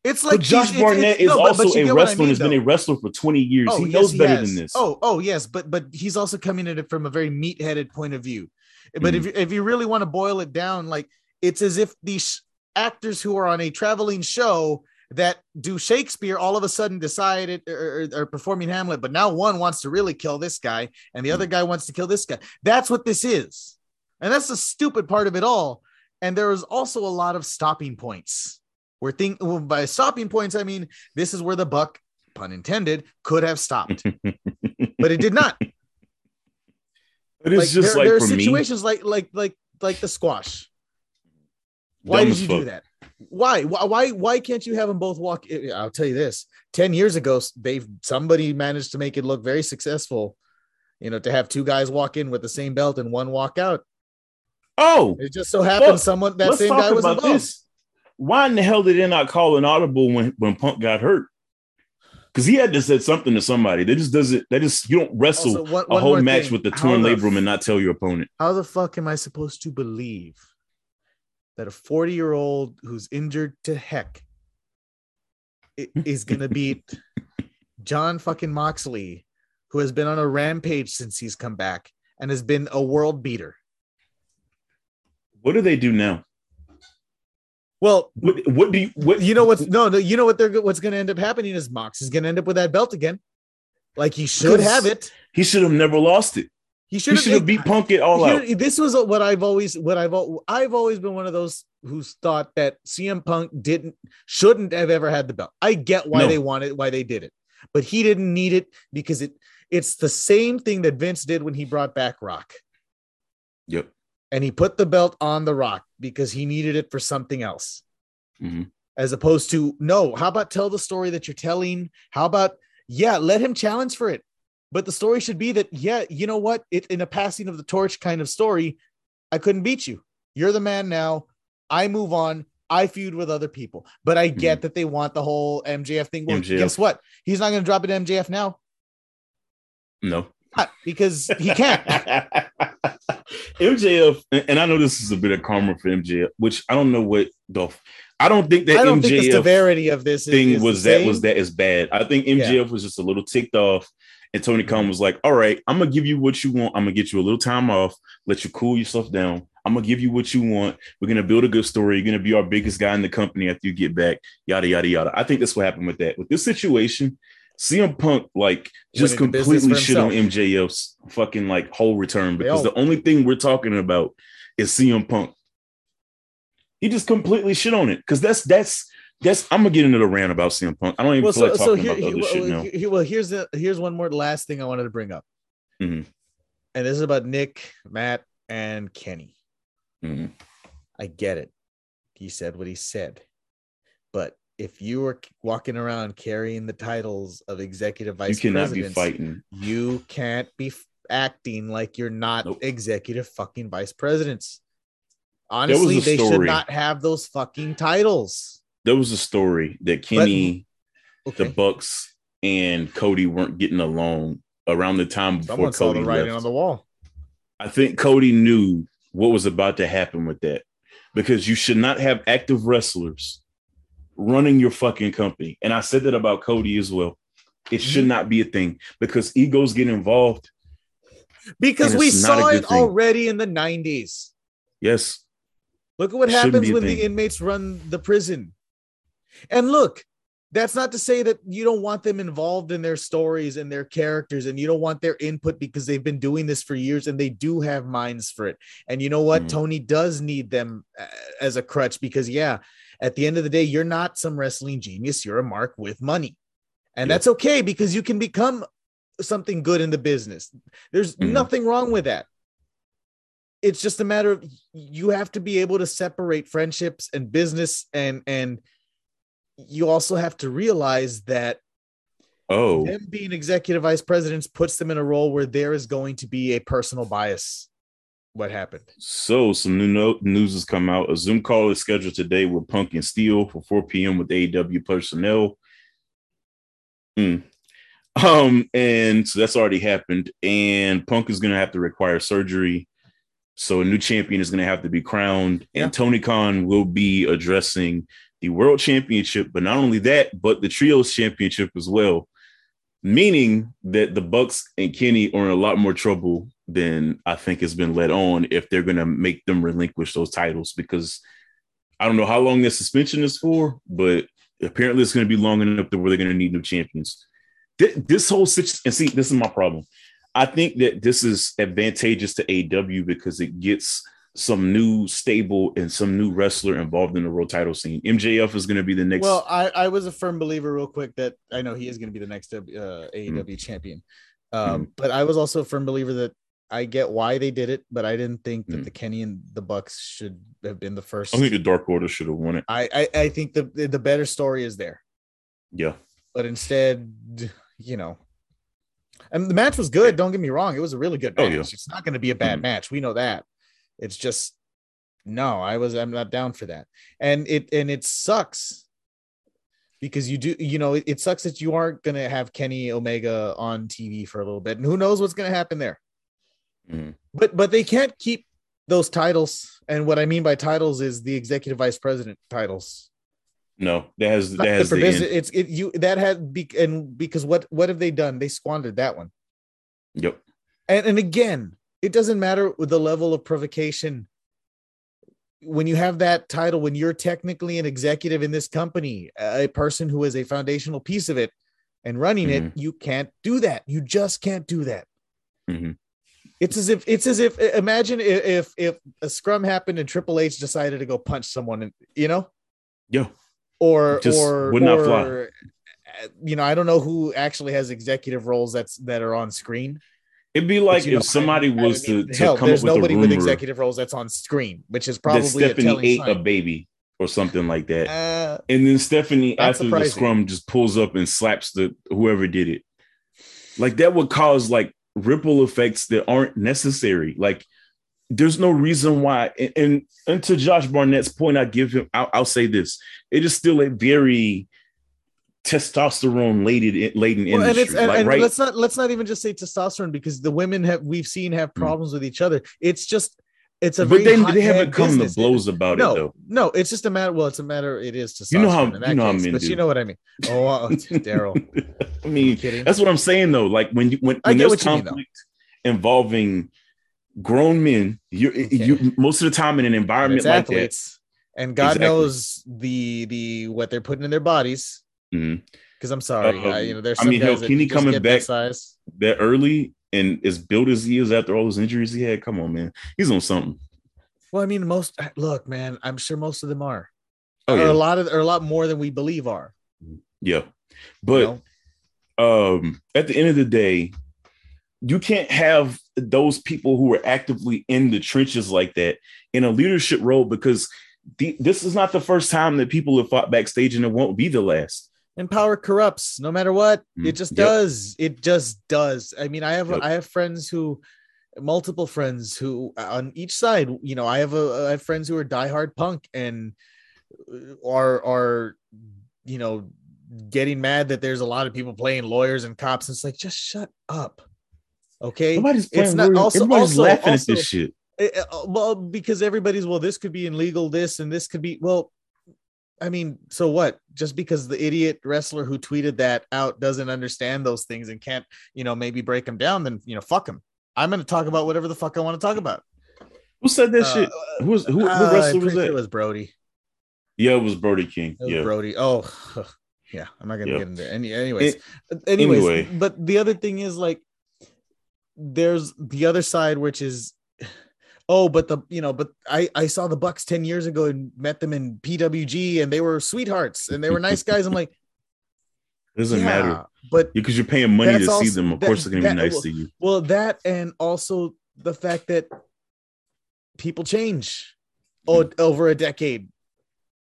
it's like but Josh Barnett is no, but- but also a what I wrestler mean, has been a wrestler for 20 years. Oh, he yes, knows better has. than this. oh oh yes but but he's also coming at it from a very meat-headed point of view but Mm. if, you- if you really want to boil it down like it's as if these actors who are on a traveling show that do Shakespeare all of a sudden decided or, or, or performing Hamlet, but now one wants to really kill this guy and the other mm. guy wants to kill this guy. That's what this is. And that's the stupid part of it all. And there is also a lot of stopping points where think well, by stopping points, I mean this is where the buck, pun intended, could have stopped, but it did not. But it's just there, like there are for me, situations like like like like the squash. Why did you fuck. do that? Why? Why? Why? Why can't you have them both walk? I'll tell you this: ten years ago, they've somebody managed to make it look very successful. You know, to have two guys walk in with the same belt and one walk out. Oh, It just so happened Look, someone that let's same guy was involved. this. Why in the hell did they not call an audible when, when Punk got hurt? Because he had to say something to somebody. That just doesn't. That just you don't wrestle Also, one- a whole match thing. with the torn the labrum and not tell your opponent. How the fuck am I supposed to believe that a 40 year old who's injured to heck is going to beat Jon fucking Moxley, who has been on a rampage since he's come back and has been a world beater? What do they do now? Well, What, what do you? What you know what's no, no, you know what they're what's going to end up happening is Mox is going to end up with that belt again. Like he should have it. He should have never lost it. He should have beat Punk it all out. This was what I've always what I've I've always been one of those who's thought that CM Punk didn't shouldn't have ever had the belt. I get why No. they wanted why they did it, but he didn't need it because it it's the same thing that Vince did when he brought back Rock Yep. And he put the belt on the Rock because he needed it for something else. Mhm. as opposed to no how about tell the story that you're telling? How about yeah let him challenge for it. But the story should be that yeah you know what? It in a passing of the torch kind of story i couldn't beat you. You're the man now. I move on. I feud with other people. But i get that they want the whole mjf thing well, MJF. guess what? He's not going to drop it to mjf now. No. Not because he can't MJF, and I know this is a bit of karma for MJF, which I don't know what the I don't think that I don't MJF think the severity of this thing is was that was as bad. I think MJF was just a little ticked off, and Tony Khan was like, "All right, I'm gonna give you what you want. I'm gonna get you a little time off, let you cool yourself down. I'm gonna give you what you want. We're gonna build a good story. You're gonna be our biggest guy in the company after you get back. Yada yada yada. I think that's what happened with that. With this situation, CM Punk like just Went into business completely shit on. MJF's fucking like whole return because the only thing we're talking about is CM Punk. He just completely shit on it because that's that's that's I'm gonna get into the rant about CM Punk. I don't even well, feel so, like so talking here, about other shit now. well, well, here's the here's one more last thing I wanted to bring up, Mhm. and this is about Nick, Matt, and Kenny. Mhm. I get it. He said what he said, if you were walking around carrying the titles of executive vice You cannot be fighting. you can't be f- acting like you're not Nope. executive fucking vice presidents. Honestly, they should not have those fucking titles. There was a story that Kenny, Okay. the Bucks, and Cody weren't getting along around the time before Someone saw Cody the writing left. on the wall. I think Cody knew what was about to happen with that because you should not have active wrestlers running your fucking company. And I said that about Cody as well. It should Mhm. not be a thing because egos get involved. Because we it's not a saw it thing. already in the 90s. Yes. Look at what Shouldn't happens when the inmates run the prison. And look, that's not to say that you don't want them involved in their stories and their characters and you don't want their input because they've been doing this for years and they do have minds for it. And you know what? Mhm. Tony does need them uh, as a crutch because, yeah, at the end of the day, you're not some wrestling genius. You're a mark with money. And Yeah. that's okay because you can become something good in the business. There's Mhm. nothing wrong with that it's just a matter of you have to be able to separate friendships and business and and you also have to realize that Oh, them being executive vice presidents puts them in a role where there is going to be a personal bias what happened so some new news has come out. A Zoom call is scheduled today with Punk and Steel for 4 p.m. with AEW personnel. Hmm. Um, and so that's already happened. And Punk is going to have to require surgery. So a new champion is going to have to be crowned. Yeah. And Tony Khan will be addressing the world championship, but not only that, but the trios championship as well. Meaning that the Bucks and Kenny are in a lot more trouble than I think it's been let on if they're going to make them relinquish those titles because I don't know how long this suspension is for, but apparently it's going to be long enough to where they're going to need new champions. This whole situation, and see, this is my problem. I think that this is advantageous to AW because it gets some new stable and some new wrestler involved in the world title scene. MJF is going to be the next. well i i was a firm believer real quick that i know he is going to be the next uh, aew champion um but i was also a firm believer that i get why they did it but i didn't think that Mm. the kenny and the bucks should have been the first I think the Dark Order should have won it. I, I I think the the better story is there, Yeah. but instead, you know, and the match was good. Don't get me wrong; it was a really good Oh, match. yeah. It's not going to be a bad Mhm. match. We know that. It's just no, I was I'm not down for that, and it and it sucks because you do you know it, it sucks that you aren't going to have Kenny Omega on TV for a little bit, and who knows what's going to happen there. Mhm. But but they can't keep those titles, and what I mean by titles is the executive vice president titles. No, that has that has the end. It's it you that had be and because what what have they done? They squandered that one. Yep. And and again, it doesn't matter with the level of provocation. When you have that title, when you're technically an executive in this company, a person who is a foundational piece of it and running it, you can't do that. You just can't do that. Mhm. It's as if it's as if imagine if if, a scrum happened and Triple H decided to go punch someone, and you know, Yeah. or Just or would not or, fly. uh, you know, I don't know who actually has executive roles that's that are on screen. It'd be like if know, somebody I- I was mean, to, to hell, come there's up with nobody with executive roles that's on screen, which is probably a Stephanie telling ate a baby or something like that. Uh, And then Stephanie, after the scrum, just pulls up and slaps the whoever did it. Like that would cause like ripple effects that aren't necessary. Like there's no reason why. And and, and to Josh Barnett's point, I give him. I'll, I'll say this: it is still a very testosterone laden laden well, and industry. it's and, like, and right? let's not let's not even just say testosterone because the women have we've seen have Mm. problems with each other. It's just it's a but very they, they haven't come business. to blows about no, it though. no, it's just a matter. Well, it's a matter. It is to You know how- that you know how case, men but do. you know what I mean. Oh, uh, Daryl, I mean, kidding? that's what I'm saying though. Like when you when, I when there's you mean, conflict involving grown men, you you most of the time in an environment like that. athletes, and God Exactly. knows the the what they're putting in their bodies. Because I'm sorry, Um, I, you know, there's I mean, hell, guys that Kenny coming that back- size. that early and as built as he is after all those injuries he had, come on, man, he's on something. Well, I mean, most look, man. I'm sure most of them are. Oh or yeah, a lot of, or a lot more than we believe are. yeah. you But know? um at the end of the day you can't have those people who are actively in the trenches like that in a leadership role because the, this is not the first time that people have fought backstage and it won't be the last and power corrupts no matter what. Mm, it just yep. does. It just does. I mean i have Yep. i have friends who multiple friends who on each side you know i have a i have friends who are diehard punk and are are you know getting mad that there's a lot of people playing lawyers and cops. It's like just shut up. Okay? Nobody's It's playing not- Warriors. also- everybody's also- laughing also- at this shit. Eh, eh, uh, well because everybody's well this could be illegal this and this could be well i mean so what? Just because the idiot wrestler who tweeted that out doesn't understand those things and can't you know maybe break them down then you know fuck him i'm going to talk about whatever the fuck i want to talk about. Who said that Uh, shit? Who was who, who uh, wrestler was that? it was brody. Yeah it was brody king. It was yeah. Brody. Oh yeah i'm not gonna Yeah. get into any anyways. Anyways anyway. but the other thing is like there's the other side which is oh but the you know but i i saw the bucks 10 years ago and met them in pwg and they were sweethearts and they were nice guys. I'm like it doesn't yeah, matter. but because you're paying money to see them. Of that- course they're gonna be nice well- to you. well that and also the fact that people change o- hmm. over a decade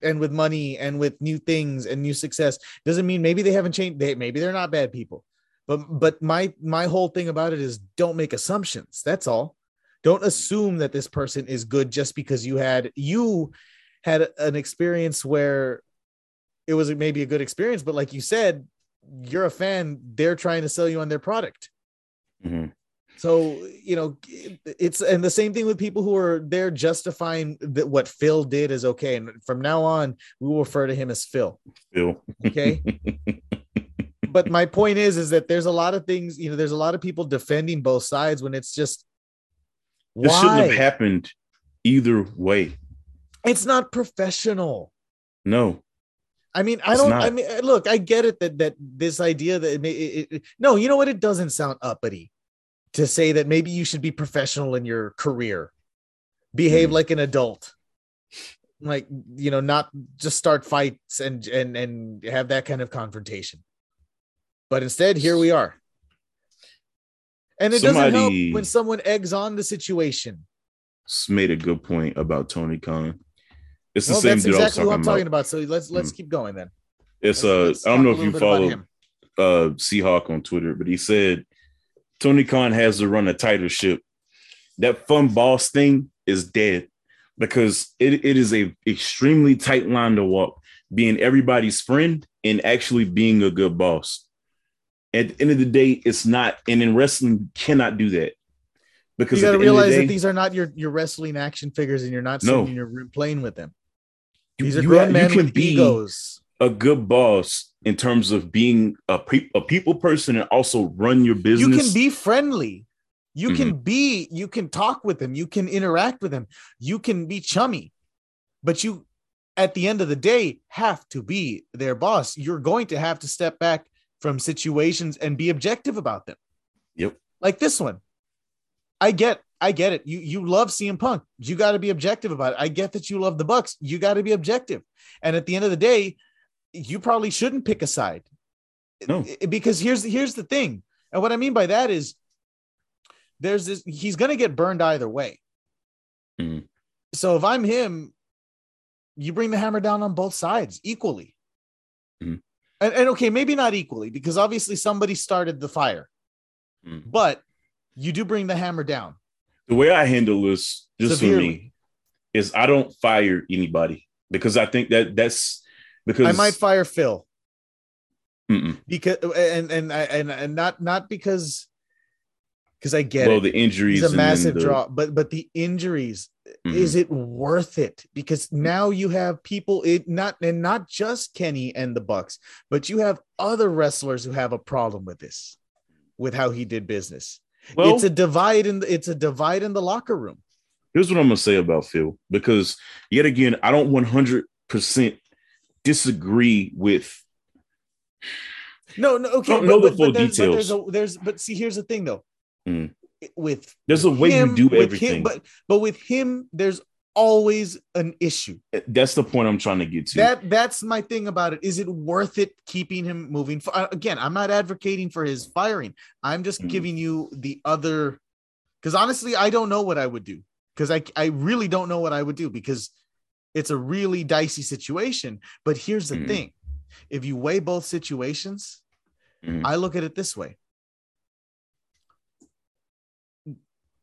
and with money and with new things and new success. Doesn't mean maybe they haven't changed they maybe they're not bad people but but my my whole thing about it is don't make assumptions. That's all don't assume that this person is good just because you had you had an experience where it was maybe a good experience but like you said you're a fan they're trying to sell you on their product Mhm. so you know, it's and the same thing with people who are there justifying that what Phil did is okay. And from now on, we will refer to him as Phil. Phil. Okay. but my point is, is that there's a lot of things, you know, there's a lot of people defending both sides when it's just this shouldn't have happened either way it's not professional. no I mean, I It's don't. not. I mean, look, I get it that that this idea that it, may, it, it no, you know what? It doesn't sound uppity to say that maybe you should be professional in your career, behave Mhm. like an adult, like you know, not just start fights and and and have that kind of confrontation. But instead, here we are, and it doesn't Somebody- help when someone eggs on the situation. made a good point about Tony Khan. It's the Well, same that's dude I was exactly talking I'm talking about. So let's let's keep going then. It's Let's- uh, let's I don't know if you little bit about follow uh Seahawk on Twitter, but he said Tony Khan has to run a tighter ship. That fun boss thing is dead because it, it is a extremely tight line to walk, being everybody's friend and actually being a good boss. At the end of the day, it's not, and in wrestling, you cannot do that. Because you got to the the realize day, that these are not your your wrestling action figures, and you're not No. sitting in your room playing with them. you- These are you grown ha- you men can with be egos. a good boss in terms of being a, pe- a people person and also run your business. You can be friendly. You Mm-hmm. can be. You can talk with them. You can interact with them. You can be chummy, but you, at the end of the day, have to be their boss. You're going to have to step back from situations and be objective about them. Yep. Like this one. I get. I get it. You you love CM Punk. You got to be objective about it. I get that you love the Bucks. You got to be objective. And at the end of the day, you probably shouldn't pick a side. No. Because here's here's the thing. And what I mean by that is there's this he's going to get burned either way. Mhm. So if I'm him, you bring the hammer down on both sides equally. Mhm. And, and okay, maybe not equally because obviously somebody started the fire, Mhm. but you do bring the hammer down. the way I handle this, just for me, is I don't fire anybody because I think that that's because I might fire Phil Mm-mm. because and and and and not not because because I get well, it. the injuries. He's a massive the- draw, but but the injuries Mhm. is it worth it? Because now you have people it not and not just Kenny and the Bucks, but you have other wrestlers who have a problem with this, with how he did business. Well, it's a divide in the, it's a divide in the locker room. here's what I'm gonna say about Phil because yet again, I don't 100 percent disagree with. No, no, okay. Don't know the but, full but there's, but there's, details. a, there's but see, here's the thing though. Mm. With There's a way him, you do everything. him, but but with him, there's always an issue. That's the point I'm trying to get to. That that's my thing about it. Is it worth it keeping him moving? uh, Again, I'm not advocating for his firing. I'm just Mhm. giving you the other. Because honestly, I don't know what I would do. Because I I really don't know what I would do because it's a really dicey situation. But here's the Mhm. thing: if you weigh both situations, Mhm. I look at it this way.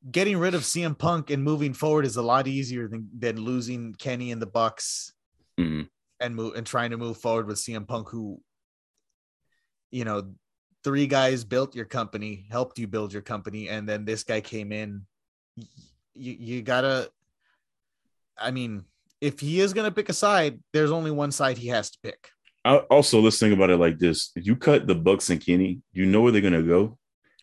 Getting rid of CM Punk and moving forward is a lot easier than, than losing Kenny and the Bucks Mhm. and move and trying to move forward with CM Punk, who, you know, three guys built your company, helped you build your company, and then this guy came in. You you gotta. I mean, if he is gonna pick a side, there's only one side he has to pick. I, also, let's think about it like this: if you cut the Bucks and Kenny, you know where they're gonna go,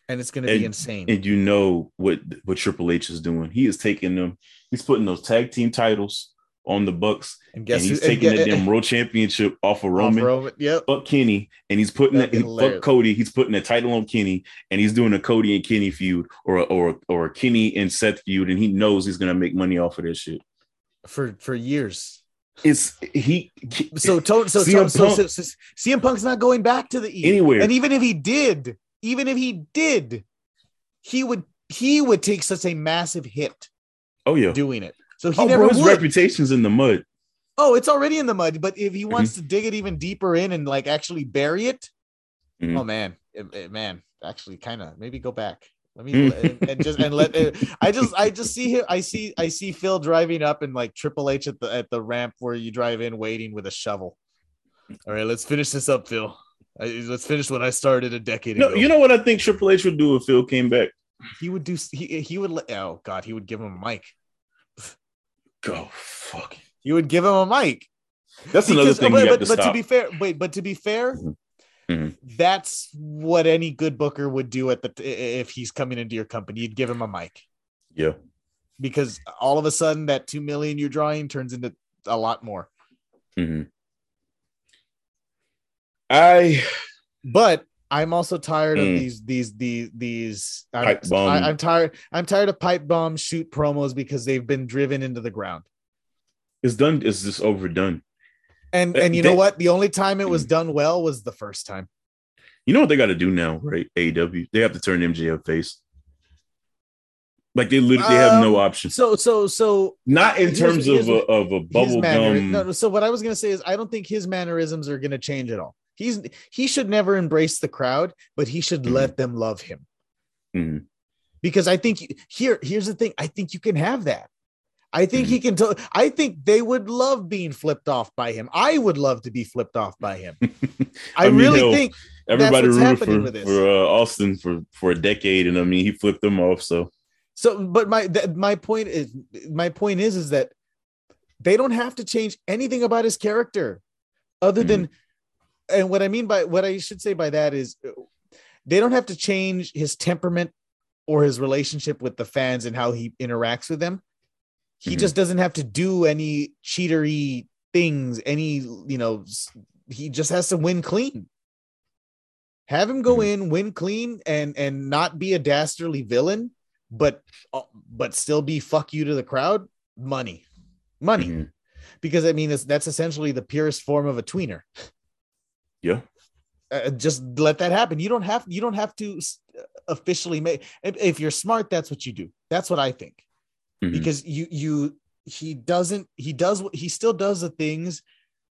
And it's gonna be insane. and you know what what Triple H is doing. He is taking them. He's putting those tag team titles on the Bucks, and and guess he's who, and taking get- the damn World Championship off of off Roman. Roman. Yep. Fuck Kenny, and he's putting that. Fuck. Cody, he's putting the title on Kenny, and he's doing a Cody and Kenny feud, or a, or or a Kenny and Seth feud, and he knows he's gonna make money off of this shit. For for years. It's he. So to, so, so, CM so, Punk- so, so CM Punk's not going back to the E Anywhere. And even if he did, even if he did, he would he would take such a massive hit oh yeah. doing it. So he Oh, never bro, his would. reputation's in the mud. oh, it's already in the mud. But if he Mm-hmm. wants to dig it even deeper in and like actually bury it, Mhm. oh man, it- it- man, actually, kind of maybe go back. Let me Mm. and, and just and let I just I just see him. I see I see Phil driving up and like Triple H at the at the ramp where you drive in, waiting with a shovel. All right, let's finish this up, Phil. I, let's finish what I started a decade No, ago. you know what I think Triple H would do if Phil came back? he would do. He he would. let- Oh God, he would give him a mic. Go fuck. He would give him a mic. That's another thing but, you but, to but to be fair, wait, but to be fair, Mhm. Mhm. that's what any good booker would do at the if he's coming into your company. You'd give him a mic yeah. because all of a sudden that two million you're drawing turns into a lot more. hmm I But I'm also tired of Mm. these these these these. I'm. I, am tired. I'm tired of pipe bomb shoot promos because they've been driven into the ground. it's done. It's just overdone. And and you know what? The only time it was Mm. done well was the first time. You know what they got to do now, right? AEW. They have to turn MJF face. Like they literally they have no Um, option. So so so Not in terms here's of a, of a bubble gum. No, so what I was gonna say is I don't think his mannerisms are gonna change at all. He's he should never embrace the crowd, but he should Mhm. let them love him. Mhm. Because I think here here's the thing. I think you can have that. I think Mm-hmm. he can. I think they would love being flipped off by him. I would love to be flipped off by him. I, I mean, really think Everybody rooted happening for, with this. for uh, Austin for for a decade, and I mean he flipped them off. So So, but my th- my point is my point is is that they don't have to change anything about his character, other than, and what I mean by what I should say by that is, uh, they don't have to change his temperament or his relationship with the fans and how he interacts with them. He Mhm. just doesn't have to do any cheatery things. Any you know, he just has to win clean. Have him go Mhm. in, win clean, and and not be a dastardly villain but uh, but still be fuck you to the crowd money money mhm. because i mean that's, that's essentially the purest form of a tweener yeah, uh, just let that happen. You don't have you don't have to officially make if, if you're smart that's what you do. That's what i think. Mhm. because you you he doesn't he does what he still does the things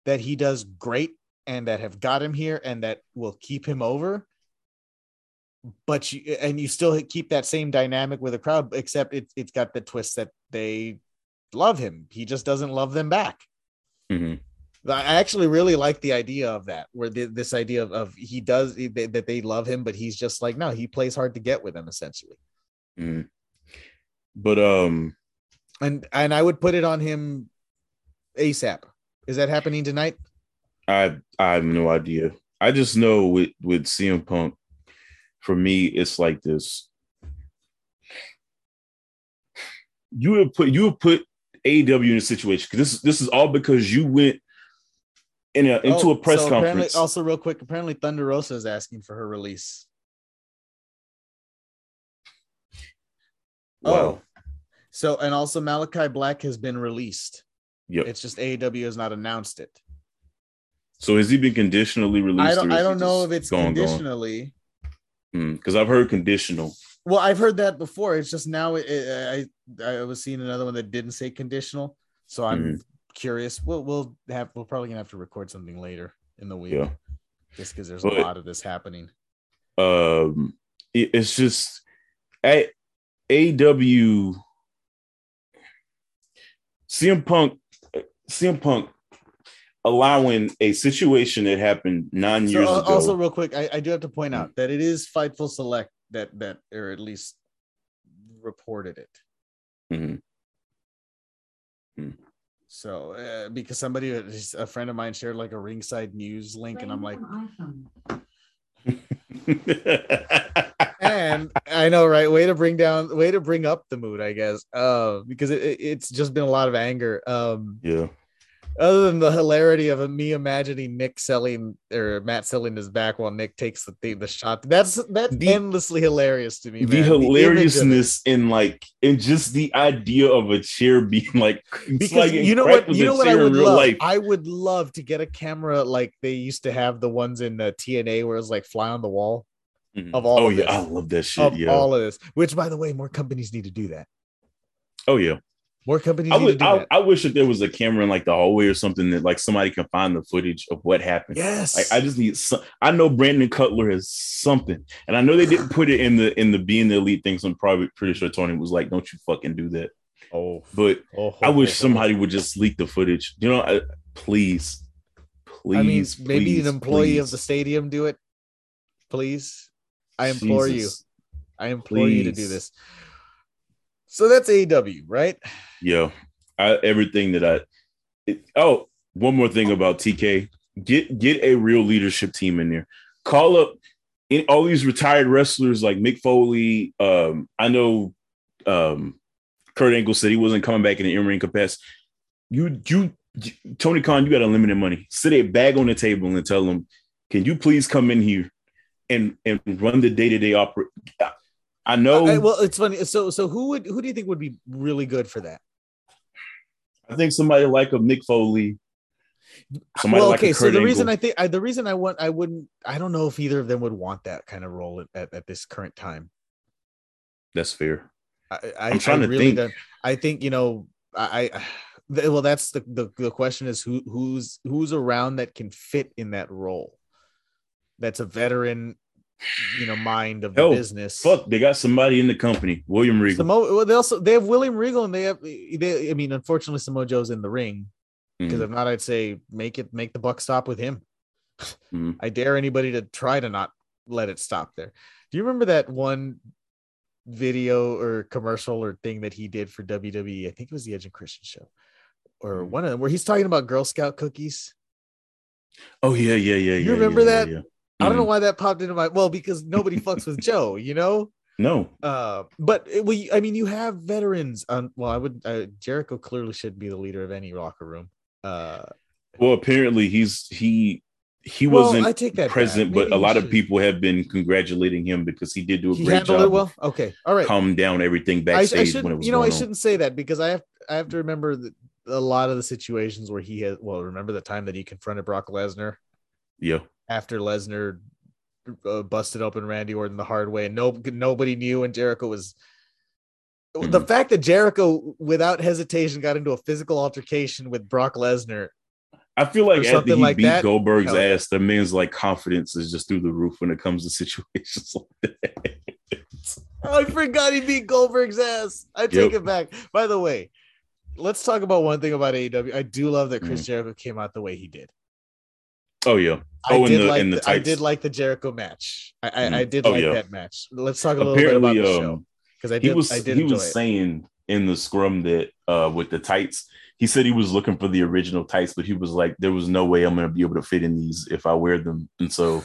that he does great and that have got him here and that will keep him over. But you and you still keep that same dynamic with the crowd except it's it's got the twist that they love him. He just doesn't love them back. Mhm. I actually really like the idea of that, where the, this idea of, of he does that they love him, but he's just like no, he plays hard to get with them essentially. Mm. But um, and and I would put it on him ASAP. Is that happening tonight? I I have no idea. I just know with with CM Punk, for me, it's like this. You would put you would put AEW in a situation because this this is all because you went in a, into Oh, a press so conference. Also, real quick, apparently Thunder Rosa is asking for her release. wow. Oh, so and also Malachi Black has been released. Yep. It's just AEW has not announced it. So has he been conditionally released? I don't. I don't know if it's gone, conditionally. Because I've heard conditional. Well, I've heard that before. It's just now it, it- I I was seeing another one that didn't say conditional, so I'm Mm-hmm. Curious. We'll we'll have we're probably gonna have to record something later in the week, Yeah. just because there's But- a lot of this happening. Um, it- it's just at AW. CM Punk, CM Punk allowing a situation that happened nine So, years uh, ago. also, real quick, I, I do have to point Mm. out that it is Fightful Select that that or at least reported it. Mhm. So uh, because somebody, a friend of mine, shared like a ringside news link, and I'm like, and I know, right? Way to bring down, way to bring up the mood, I guess. Uh, because it, it- it's just been a lot of anger. Um, yeah, other than the hilarity of me imagining Nick selling or Matt selling his back while Nick takes the thing, the shot. That's that's The- endlessly hilarious to me. the man. image of it. hilariousness in like in just the idea of a chair being like because like you know what you know what I would love. life. I would love to get a camera like they used to have the ones in the TNA where it's like fly on the wall Mhm. of all oh of yeah, this. I love that shit. of yeah. all of this. Which, by the way, more companies need to do that. oh yeah. More companies I need would. to do I, that. I wish that there was a camera in like the hallway or something that like somebody can find the footage of what happened. yes, Like I just need some. I know Brandon Cutler has something, and I know they didn't put it in the in the being the elite thing. So I'm probably pretty sure Tony was like, "Don't you fucking do that." oh, But oh, I oh, wish oh, somebody would just leak the footage. You know, I, please, please. I mean, maybe please, an employee of the stadium do it, please. I implore Jesus. you. I implore you to do this. So that's AEW, right? Yeah, I, everything that I. It, oh, one more thing about TK. Get get a real leadership team in there. Call up in, all these retired wrestlers like Mick Foley. Um, I know um, Kurt Angle said he wasn't coming back in the in-ring capacity. You you Tony Khan, you got unlimited money. Sit a bag on the table and tell them, can you please come in here and and run the day-to-day operate? I know. I- well, it's funny. So, so who would who do you think would be really good for that? I think somebody like a Mick Foley. Somebody well, okay. a So the reason I think I, the reason I want I wouldn't I don't know if either of them would want that kind of role at, at, at this current time. That's fair. I, I, I'm trying I to really think. don't- I think you know. I, I well, that's the, the the question is who who's who's around that can fit in that role. That's a veteran, you know, mind of the business. Fuck, they got somebody in the company, William Regal. Samo, well, they also they have William Regal and they have they. I mean, unfortunately, Samoa Joe's in the ring because Mhm. if not, I'd say make it make the buck stop with him. Mhm. I dare anybody to try to not let it stop there. Do you remember that one video or commercial or thing that he did for WWE? I think it was the Edge and Christian show, or Mhm. one of them where he's talking about Girl Scout cookies. Oh yeah, yeah, yeah. You yeah, remember yeah, that? Yeah. I don't know Mhm. why that popped into my well because nobody fucks with Joe, you know. No, Uh, but it, we, I mean, you have veterans. On well, I would uh, Jericho clearly should be the leader of any locker room. Uh, well, apparently he's he he well, wasn't I take that present, but a lot of people have been congratulating him because he did do a he great job. well. Okay, all right. calm down everything I, backstage I when it was you know, I on. shouldn't say that because I have, I have to remember that a lot of the situations where he had. Well, remember the time that he confronted Brock Lesnar Yeah, after Lesnar uh, busted open Randy Orton the hard way, and no, nobody knew, and Jericho was. The Mhm. fact that Jericho, without hesitation, got into a physical altercation with Brock Lesnar I feel like after something he like beat that. Goldberg's yeah. ass, the man's like confidence is just through the roof when it comes to situations like that. I forgot he beat Goldberg's ass. I take Yep. it back. By the way, let's talk about one thing about AEW. I do love that Mm. Chris Jericho came out the way he did. Oh yeah. I Oh, in did the like the the, I did like the Jericho match. I I, Mm. I did Oh, like yeah. that match. Let's talk a little bit about the um show. because I he did. was I did he was it. saying in the scrum that uh with the tights, he said he was looking for the original tights, but he was like, there was no way I'm gonna be able to fit in these if I wear them, and so.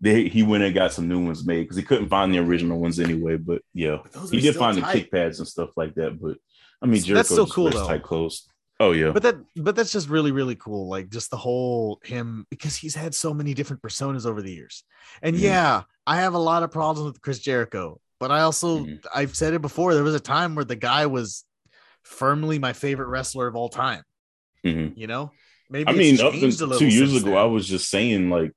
They, he went and got some new ones made because he couldn't find the original ones anyway. But yeah, But he did find the kick pads and stuff like that. But I mean, So Jericho that's just cool, though. tight clothes. Oh yeah, But that, but that's just really, really cool. Like just the whole him because he's had so many different personas over the years. And Mhm. yeah, I have a lot of problems with Chris Jericho, but I also Mhm. I've said it before. There was a time where the guy was firmly my favorite wrestler of all time. Mhm. You know, maybe I mean, up changed a until little two years ago, then. I was just saying, like,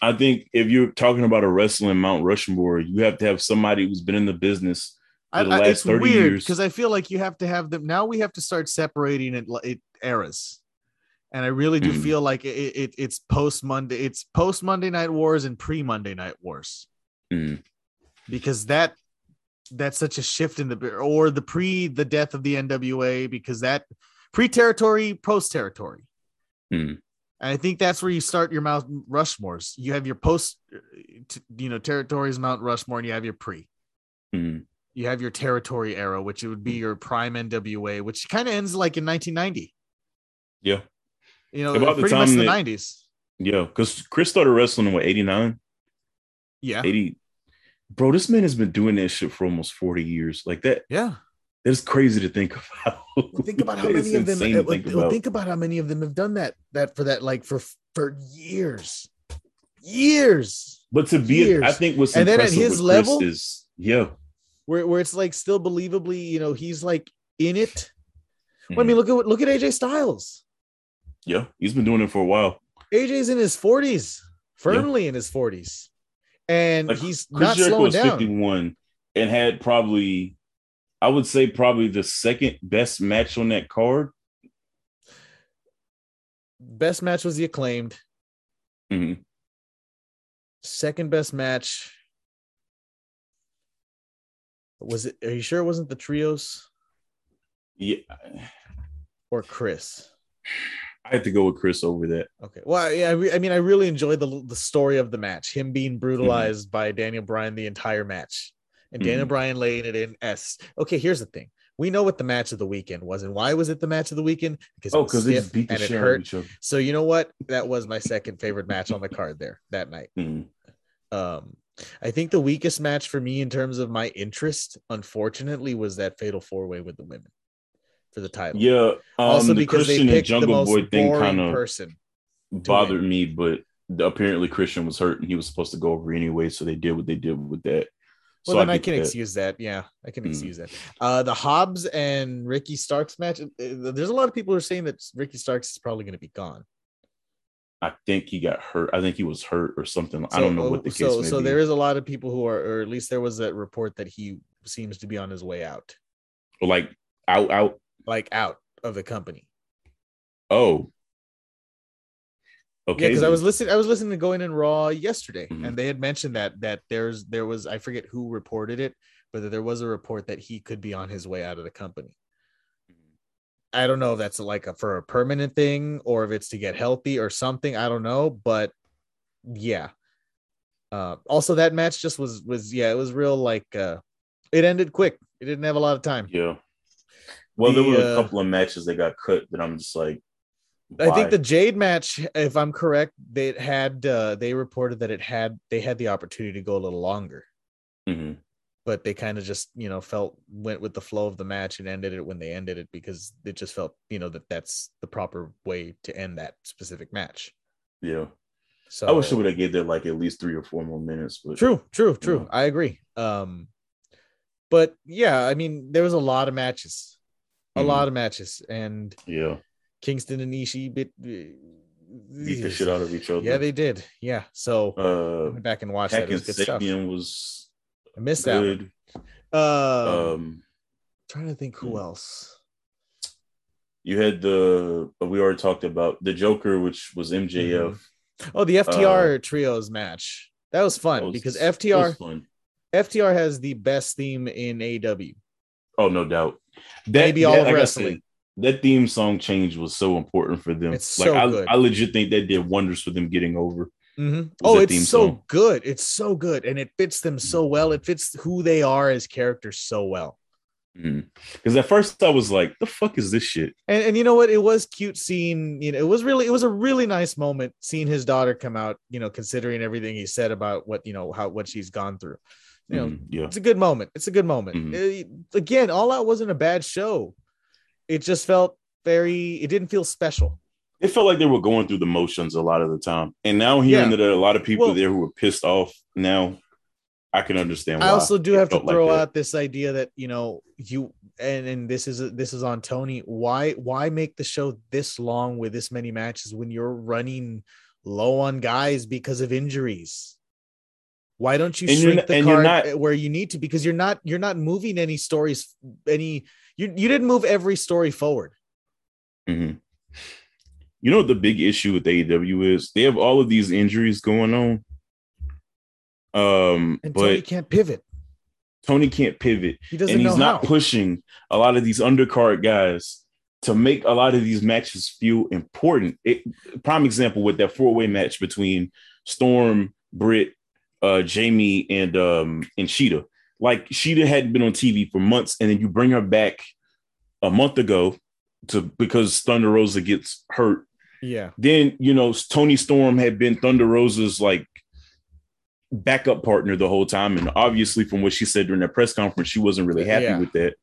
I think if you're talking about a wrestling Mount Rushmore, you have to have somebody who's been in the business I, I- it's 30 weird because I feel like you have to have them now. We have to start separating it, it eras, and I really do Mhm. feel like it, it it's post Monday, it's post Monday Night Wars and pre Monday Night Wars Mhm. because that that's such a shift in the or the pre the death of the NWA because that pre territory post territory. Mhm. And I think that's where you start your Mount Rushmores. You have your post, uh, you know, territories Mount Rushmore, and you have your pre Mhm. You have your territory era, which it would be your prime NWA, which kind of ends like in 1990. Yeah. You know, About the pretty much time the that- 90s. Yeah. Because Chris started wrestling in what, 89? Yeah. 80. Bro, this man has been doing that shit for almost 40 years. Like that, Yeah. that's crazy to think about. Think about how It's many of them. insane to uh, think well, about. think about how many of them have done that. That for that, like for for years, years. But to be, Years. I think what's And then at impressive his with Chris level- is, yeah. Where where it's like still believably, you know, he's like in it. Well, I Mhm. mean, look at what look at AJ Styles. Yeah. He's been doing it for a while. AJ's in his 40s, firmly in his 40s, and Like, he's Chris not Jericho slowing was down. 51 and had probably, I would say, probably the second best match on that card. Best match was the acclaimed. Mhm. second best match was it are you sure it wasn't the trios Yeah. or chris I had to go with Chris over that. okay well yeah I, re- I mean i really enjoyed the the story of the match him being brutalized by daniel bryan the entire match and daniel Mhm. bryan laying it in s okay here's the thing we know what the match of the weekend was and why was it the match of the weekend because Oh, because they beat the and it shit out of hurt each other. so you know what that was my second favorite match on the card there that night Mhm. Um, I think the weakest match for me in terms of my interest, unfortunately, was that fatal four way with the women for the title. Yeah. Um, also the because Christian they and picked the Jungle most Boy thing kind of person. bothered me, but apparently Christian was hurt and he was supposed to go over anyway, so they did what they did with that. Well, So then I, get can that. excuse that. Yeah, I can Mm. excuse that. Uh, the Hobbs and Ricky Starks match. uh, There's a lot of people who are saying that Ricky Starks is probably going to be gone. I think he got hurt. I think he was hurt or something. I don't know what the case so, so be. there is a lot of people who are, or at least there was that report that he seems to be on his way out, like out, out. like out of the company. Oh. Okay. Yeah, because I was listening. I was listening to Going in Raw yesterday, Mhm. and they had mentioned that that there's there was I forget who reported it, but that there was a report that he could be on his way out of the company. I don't know if that's like a for a permanent thing or if it's to get healthy or something. I don't know, but yeah. Uh, also, that match just was was yeah, it was real like uh, it ended quick. It didn't have a lot of time. Yeah. Well, there were a uh, couple of matches that got cut that I'm just like, I think the Jade match, if I'm correct, they had uh, they reported that it had they had the opportunity to go a little longer, Mhm. But they kind of just you know felt went with the flow of the match and ended it when they ended it because it just felt you know that that's the proper way to end that specific match. yeah. So I wish they would have gave that like at least three or four more minutes, but True, true, true. Yeah. I agree. Um, but yeah, I mean, there was a lot of matches, a Mhm. lot of matches, and yeah, Kingston and Ishii bit beat the shit out of each other. Yeah, they did. Yeah, so uh, went back and watched that. It was good stuff. Was I missed that. One. Um, Um, trying to think who hmm. else. you had the we already talked about the Joker, which was MJF. Oh, the FTR trios match. That was fun That was- because FTR fun. FTR has the best theme in AEW. Oh, no doubt. That, Maybe all that- of like wrestling. said, that theme song change was so important for them. It's like so I, good. I legit think that did wonders for them getting over. Mhm. Oh, it's so song. good. It's so good, and it fits them so well. It fits who they are as characters so well. Because at first I was like, "The fuck is this shit?" And, and you know what? It was cute seeing, you know, it was really, it was a really nice moment seeing his daughter come out, you know, considering everything he said about what, you know, how, what she's gone through. You know, Mhm, yeah, it's a good moment. It's a good moment. Mhm. Uh, again, All Out wasn't a bad show. It just felt very, it didn't feel special. It felt like they were going through the motions a lot of the time. And now hearing Yeah. that a lot of people Well- there who were pissed off, now I can understand why. I also do have to felt like throw out this idea that, you know, you, and, and this is, this is on Tony. Why, why make the show this long with this many matches when you're running low on guys because of injuries? Why don't you And shrink the card not- where you need to? Because you're not you're not moving any stories any you you didn't move every story forward. Mhm. You know what the big issue with AEW is? They have all of these injuries going on. Um, And but Tony can't pivot. Tony can't pivot, He doesn't and he's not how. pushing a lot of these undercard guys to make a lot of these matches feel important. It, prime example with that four way match between Storm, Britt, uh, Jamie, and um, and Shida. Like Shida hadn't been on TV for months, and then you bring her back a month ago to because Thunder Rosa gets hurt. Yeah. Then you know Toni Storm had been Thunder Rosa's like backup partner the whole time, and obviously from what she said during that press conference, she wasn't really happy Yeah. with that.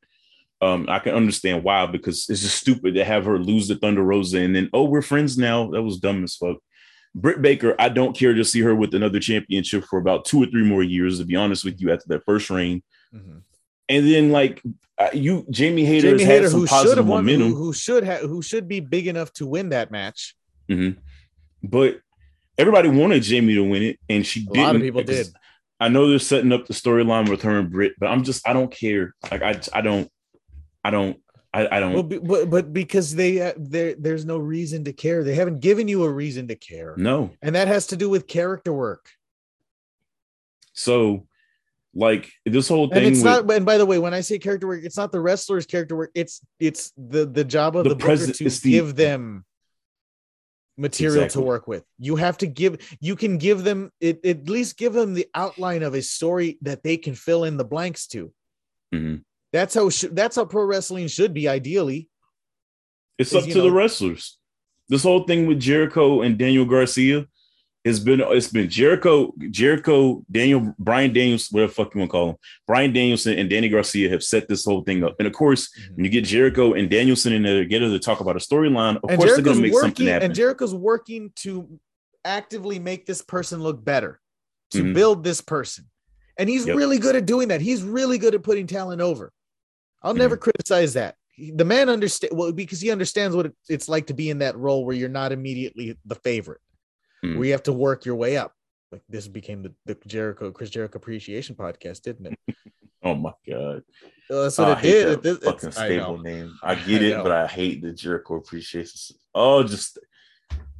Um, I can understand why because it's just stupid to have her lose the Thunder Rosa and then oh we're friends now. That was dumb as fuck. Britt Baker, I don't care to see her with another championship for about two or three more years. To be honest with you, after that first reign, Mhm. And then like uh, you, Jamie Hayter Jamie has had Hayter, some who should positive have won, momentum. who, who should have, who should be big enough to win that match. Mhm. But everybody wanted Jamie to win it, and she A didn't. lot of people did. I know they're setting up the storyline with her and Britt, but I'm just I don't care. Like I I don't I don't I, I don't Well, but but because they uh, there there's no reason to care. They haven't given you a reason to care, No, and that has to do with character work. So like this whole And thing it's with not. And by the way, when I say character work, it's not the wrestler's character work. It's it's the the job of The the, present- to the- give them material Exactly. to work with. You have to give. You can give them it, at least give them the outline of a story that they can fill in the blanks to. Mhm. That's how sh- that's how pro wrestling should be ideally. it's up to the wrestlers. This whole thing with Jericho and Daniel Garcia has been it's been Jericho, Jericho, Daniel, Brian Daniels, whatever the fuck you want to call him. Bryan Danielson and Danny Garcia have set this whole thing up. And of course, when you get Jericho and Danielson in there together to talk about a storyline, of and course they're gonna make something working, happen. and Jericho's working to actively make this person look better, to Mhm. build this person, and he's Yep. really good at doing that. He's really good at putting talent over. I'll Mhm. never criticize that. The man understand well because he understands what it's like to be in that role where you're not immediately the favorite, Mhm. where you have to work your way up. Like this became the, the Jericho Chris Jericho Appreciation Podcast, didn't it? oh my god. That's what it did. It- fucking it's- I stable name. I get I it, but I hate the Jericho appreciation. Oh, just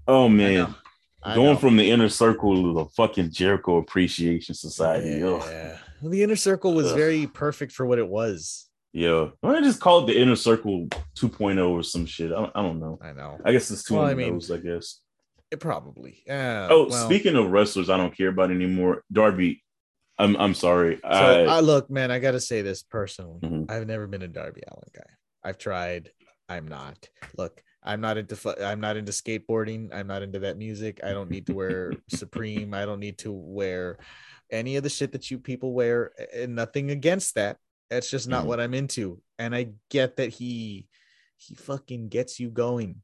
oh man. I Going know. from the inner circle to the fucking Jericho Appreciation Society. Yeah. Well, the inner circle was Ugh. very perfect for what it was. Yeah. Why don't I just call it the inner circle 2.0 or some shit? I don't, I don't know. I know. I guess it's two Well, I mean, those, I guess. It probably. Yeah. Oh, well, speaking of wrestlers I don't care about anymore, Darby. I'm I'm sorry. So I, I look, man. I got to say this personally. Mhm. I've never been a Darby Allin guy. I've tried. I'm not. Look, I'm not into. I'm not into skateboarding. I'm not into that music. I don't need to wear Supreme. I don't need to wear any of the shit that you people wear. And nothing against that. That's just not Mhm. what I'm into. And I get that he he fucking gets you going.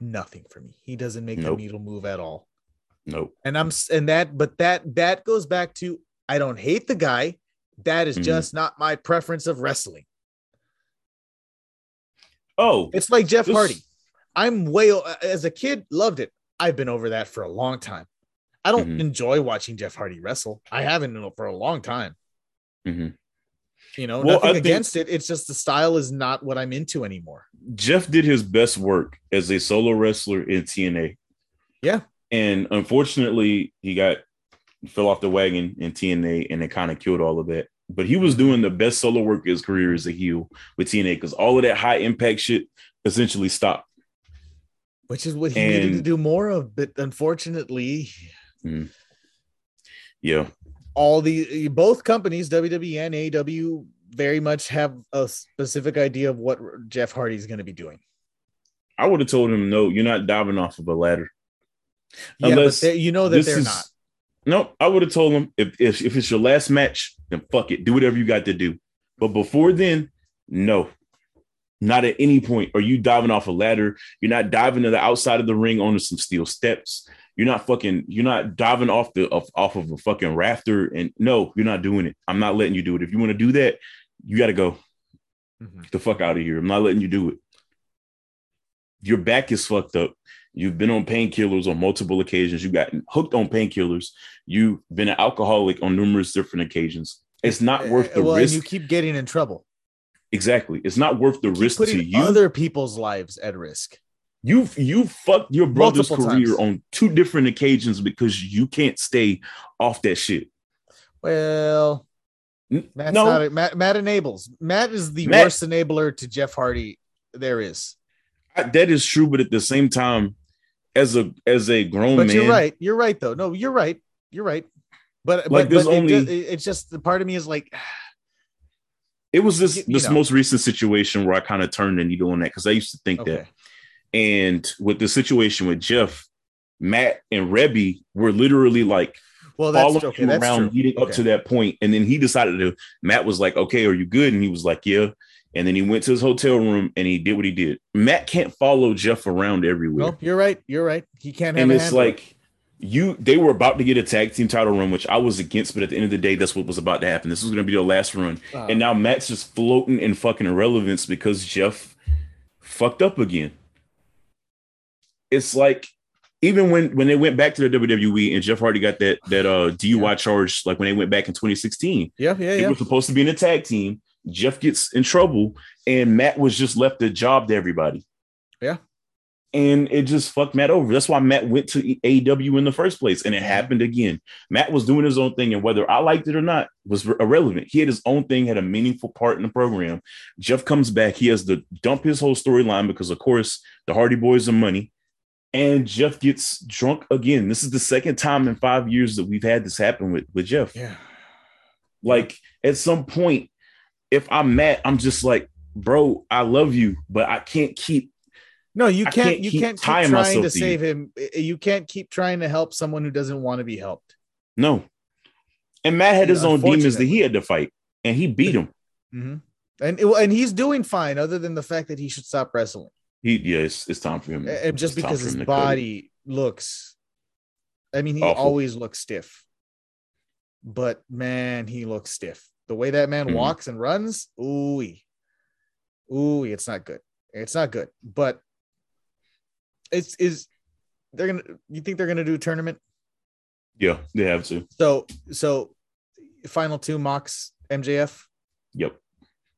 Nothing for me. He doesn't make Nope. the needle move at all. nope. and I'm and that but that that goes back to I don't hate the guy. That is Mhm. just not my preference of wrestling. Oh, It's like Jeff This- Hardy. I'm way as a kid loved it. I've been over that for a long time. I don't Mhm. enjoy watching Jeff Hardy wrestle. I haven't for a long time. mhm. You know, Well, nothing think- against it. It's just the style is not what I'm into anymore. Jeff did his best work as a solo wrestler in TNA. Yeah. And unfortunately, he got fell off the wagon in TNA and it kind of killed all of that. But he was doing the best solo work of his career as a heel with TNA because all of that high impact shit essentially stopped. Which is what he needed to do more of. But unfortunately, Mm. Yeah. All the both companies, WWE and AEW, very much have a specific idea of what Jeff Hardy is going to be doing. I would have told him, no, you're not diving off of a ladder. Yeah, Unless you know that they're is, not. No, I would have told him if, if if it's your last match, then fuck it, do whatever you got to do. But before then, no, not at any point are you diving off a ladder. You're not diving to the outside of the ring onto some steel steps. You're not fucking. You're not diving off the off, off of a fucking rafter. And no, you're not doing it. I'm not letting you do it. If you want to do that, you got to go. Mm-hmm. Get the fuck out of here. I'm not letting you do it. Your back is fucked up. You've been on painkillers on multiple occasions. You've got hooked on painkillers. You've been an alcoholic on numerous different occasions. It's not worth the well, risk. you keep getting in trouble. Exactly. It's not worth the risk to you. Other people's lives at risk. You've you fucked your brother's Multiple career times. on two different occasions because you can't stay off that shit. Well, Matt's no, not a, Matt, Matt enables. Matt is the Matt, worst enabler to Jeff Hardy there is. That is true, but at the same time, as a as a grown but man, you're right. You're right, though. No, you're right. You're right. But like but, there's but only it, it's just the part of me is like it was this you, this know. most recent situation where I kind of turned the needle on that because I used to think okay. that. And with the situation with Jeff, Matt and Reby were literally like well, that's following okay, him around true. leading okay. up to that point. And then he decided to Matt was like, Okay, are you good? And he was like, Yeah. And then he went to his hotel room and he did what he did. Matt can't follow Jeff around everywhere. No, you're right. You're right. He can't have and it's like you they were about to get a tag team title run, which I was against, but at the end of the day, that's what was about to happen. This was gonna be the last run. Uh, and now Matt's just floating in fucking irrelevance because Jeff fucked up again. It's like even when when they went back to the WWE and Jeff Hardy got that that uh DUI yeah. charge, like when they went back in 2016. Yeah, yeah, yeah. They were supposed to be in a tag team. Jeff gets in trouble, and Matt was just left the job to everybody. Yeah and it just fucked Matt over. That's why Matt went to AEW in the first place, and it happened again. Matt was doing his own thing, and whether I liked it or not was irrelevant. He had his own thing, had a meaningful part in the program. Jeff comes back, he has to dump his whole storyline because, of course, the Hardy Boys are money, and Jeff gets drunk again. This is the second time in five years that we've had this happen with with Jeff. Yeah, like at some point, if I'm Matt, I'm just like, bro, I love you, but I can't keep no, you can't. can't you can't keep trying to save him. You can't keep trying to help someone who doesn't want to be helped. No. And Matt had his own demons that he had to fight, and he beat him. Mm-hmm. And and he's doing fine, other than the fact that he should stop wrestling. He yeah, it's, it's time for him. And just it's because his body looks, I mean, he Awful. always looks stiff. But man, he looks stiff. The way that man mm-hmm. walks and runs, ooh, ooh, it's not good. It's not good. But it's is they're gonna you think they're gonna do a tournament? Yeah, they have to. So so final two Mox MJF. Yep.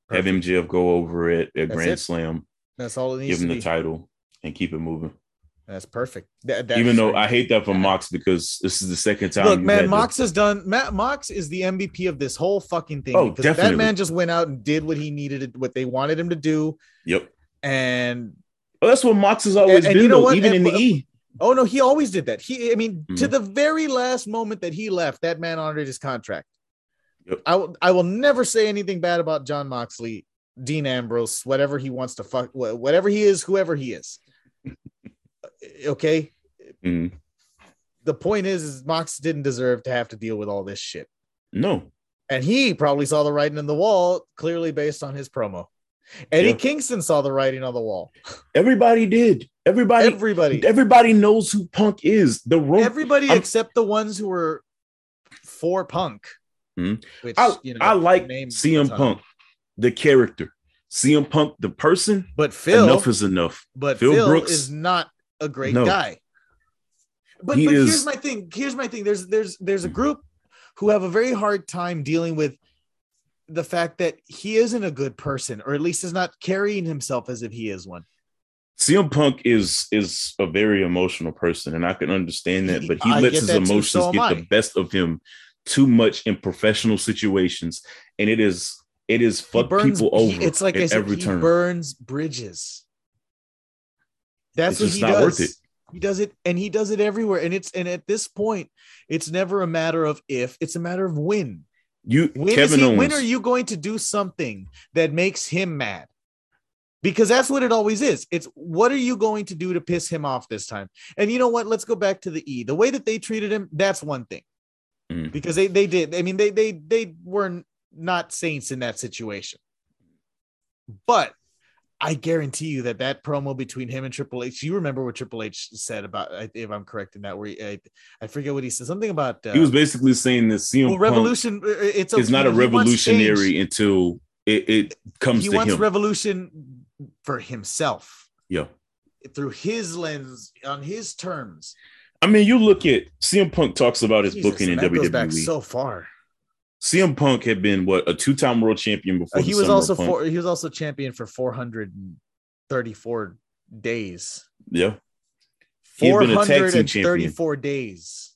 Perfect. Have MJF go over it at Grand it. Slam. That's all it needs. Give him the be. title and keep it moving. That's perfect. That, that Even though I hate that for Mox because this is the second time. Look, man, Mox has done. Matt Mox is the MVP of this whole fucking thing. Oh, definitely. That man just went out and did what he needed, what they wanted him to do. Yep. And well, that's what Mox has always and, and you know though, what? even and, in the E. Oh no, he always did that. He, I mean, mm-hmm. to the very last moment that he left, that man honored his contract. Yep. I will, I will never say anything bad about Jon Moxley, Dean Ambrose, whatever he wants to fuck, whatever he is, whoever he is. okay. Mm-hmm. The point is, is Mox didn't deserve to have to deal with all this shit. No. And he probably saw the writing in the wall, clearly based on his promo. Eddie yeah. Kingston saw the writing on the wall. Everybody did. Everybody, everybody, everybody knows who Punk is. The room, everybody I'm, except the ones who were for Punk. Mm-hmm. Which, I, you know, I like CM Punk, the character. CM Punk, the person. But Phil, enough is enough. But Phil, Phil Brooks is not a great no. guy. But, but is, here's my thing. Here's my thing. There's there's there's a mm. group who have a very hard time dealing with the fact that he isn't a good person, or at least is not carrying himself as if he is one. CM Punk is is a very emotional person, and I can understand that, but he I lets his emotions so get the best of him too much in professional situations, and it is it is fuck burns, people over. He, it's like I said, every he turn. burns bridges. That's it's what he does. He does it, and he does it everywhere. And it's and at this point, it's never a matter of if; it's a matter of when. You When, Kevin he, Owens. when are you going to do something that makes him mad? Because that's what it always is. It's what are you going to do to piss him off this time? And you know what? Let's go back to the E. The way that they treated him, that's one thing. Mhm. Because they they did. I mean, they they they were not saints in that situation. But I guarantee you that that promo between him and Triple H, you remember what Triple H said about, if I'm correct in that, where he, I, I forget what he said, something about uh, He was basically saying that CM well, Punk revolution. uh, It's is not a revolutionary until it, it comes He to wants him. revolution for himself yeah. through his lens on his terms. I mean, you look at CM Punk talks about his Jesus, booking in and that goes back WWE. so far. CM Punk had been what a two-time world champion before. Uh, he was also for, he was also champion for 434 days. yeah. He had been a tag team champion. 434 days.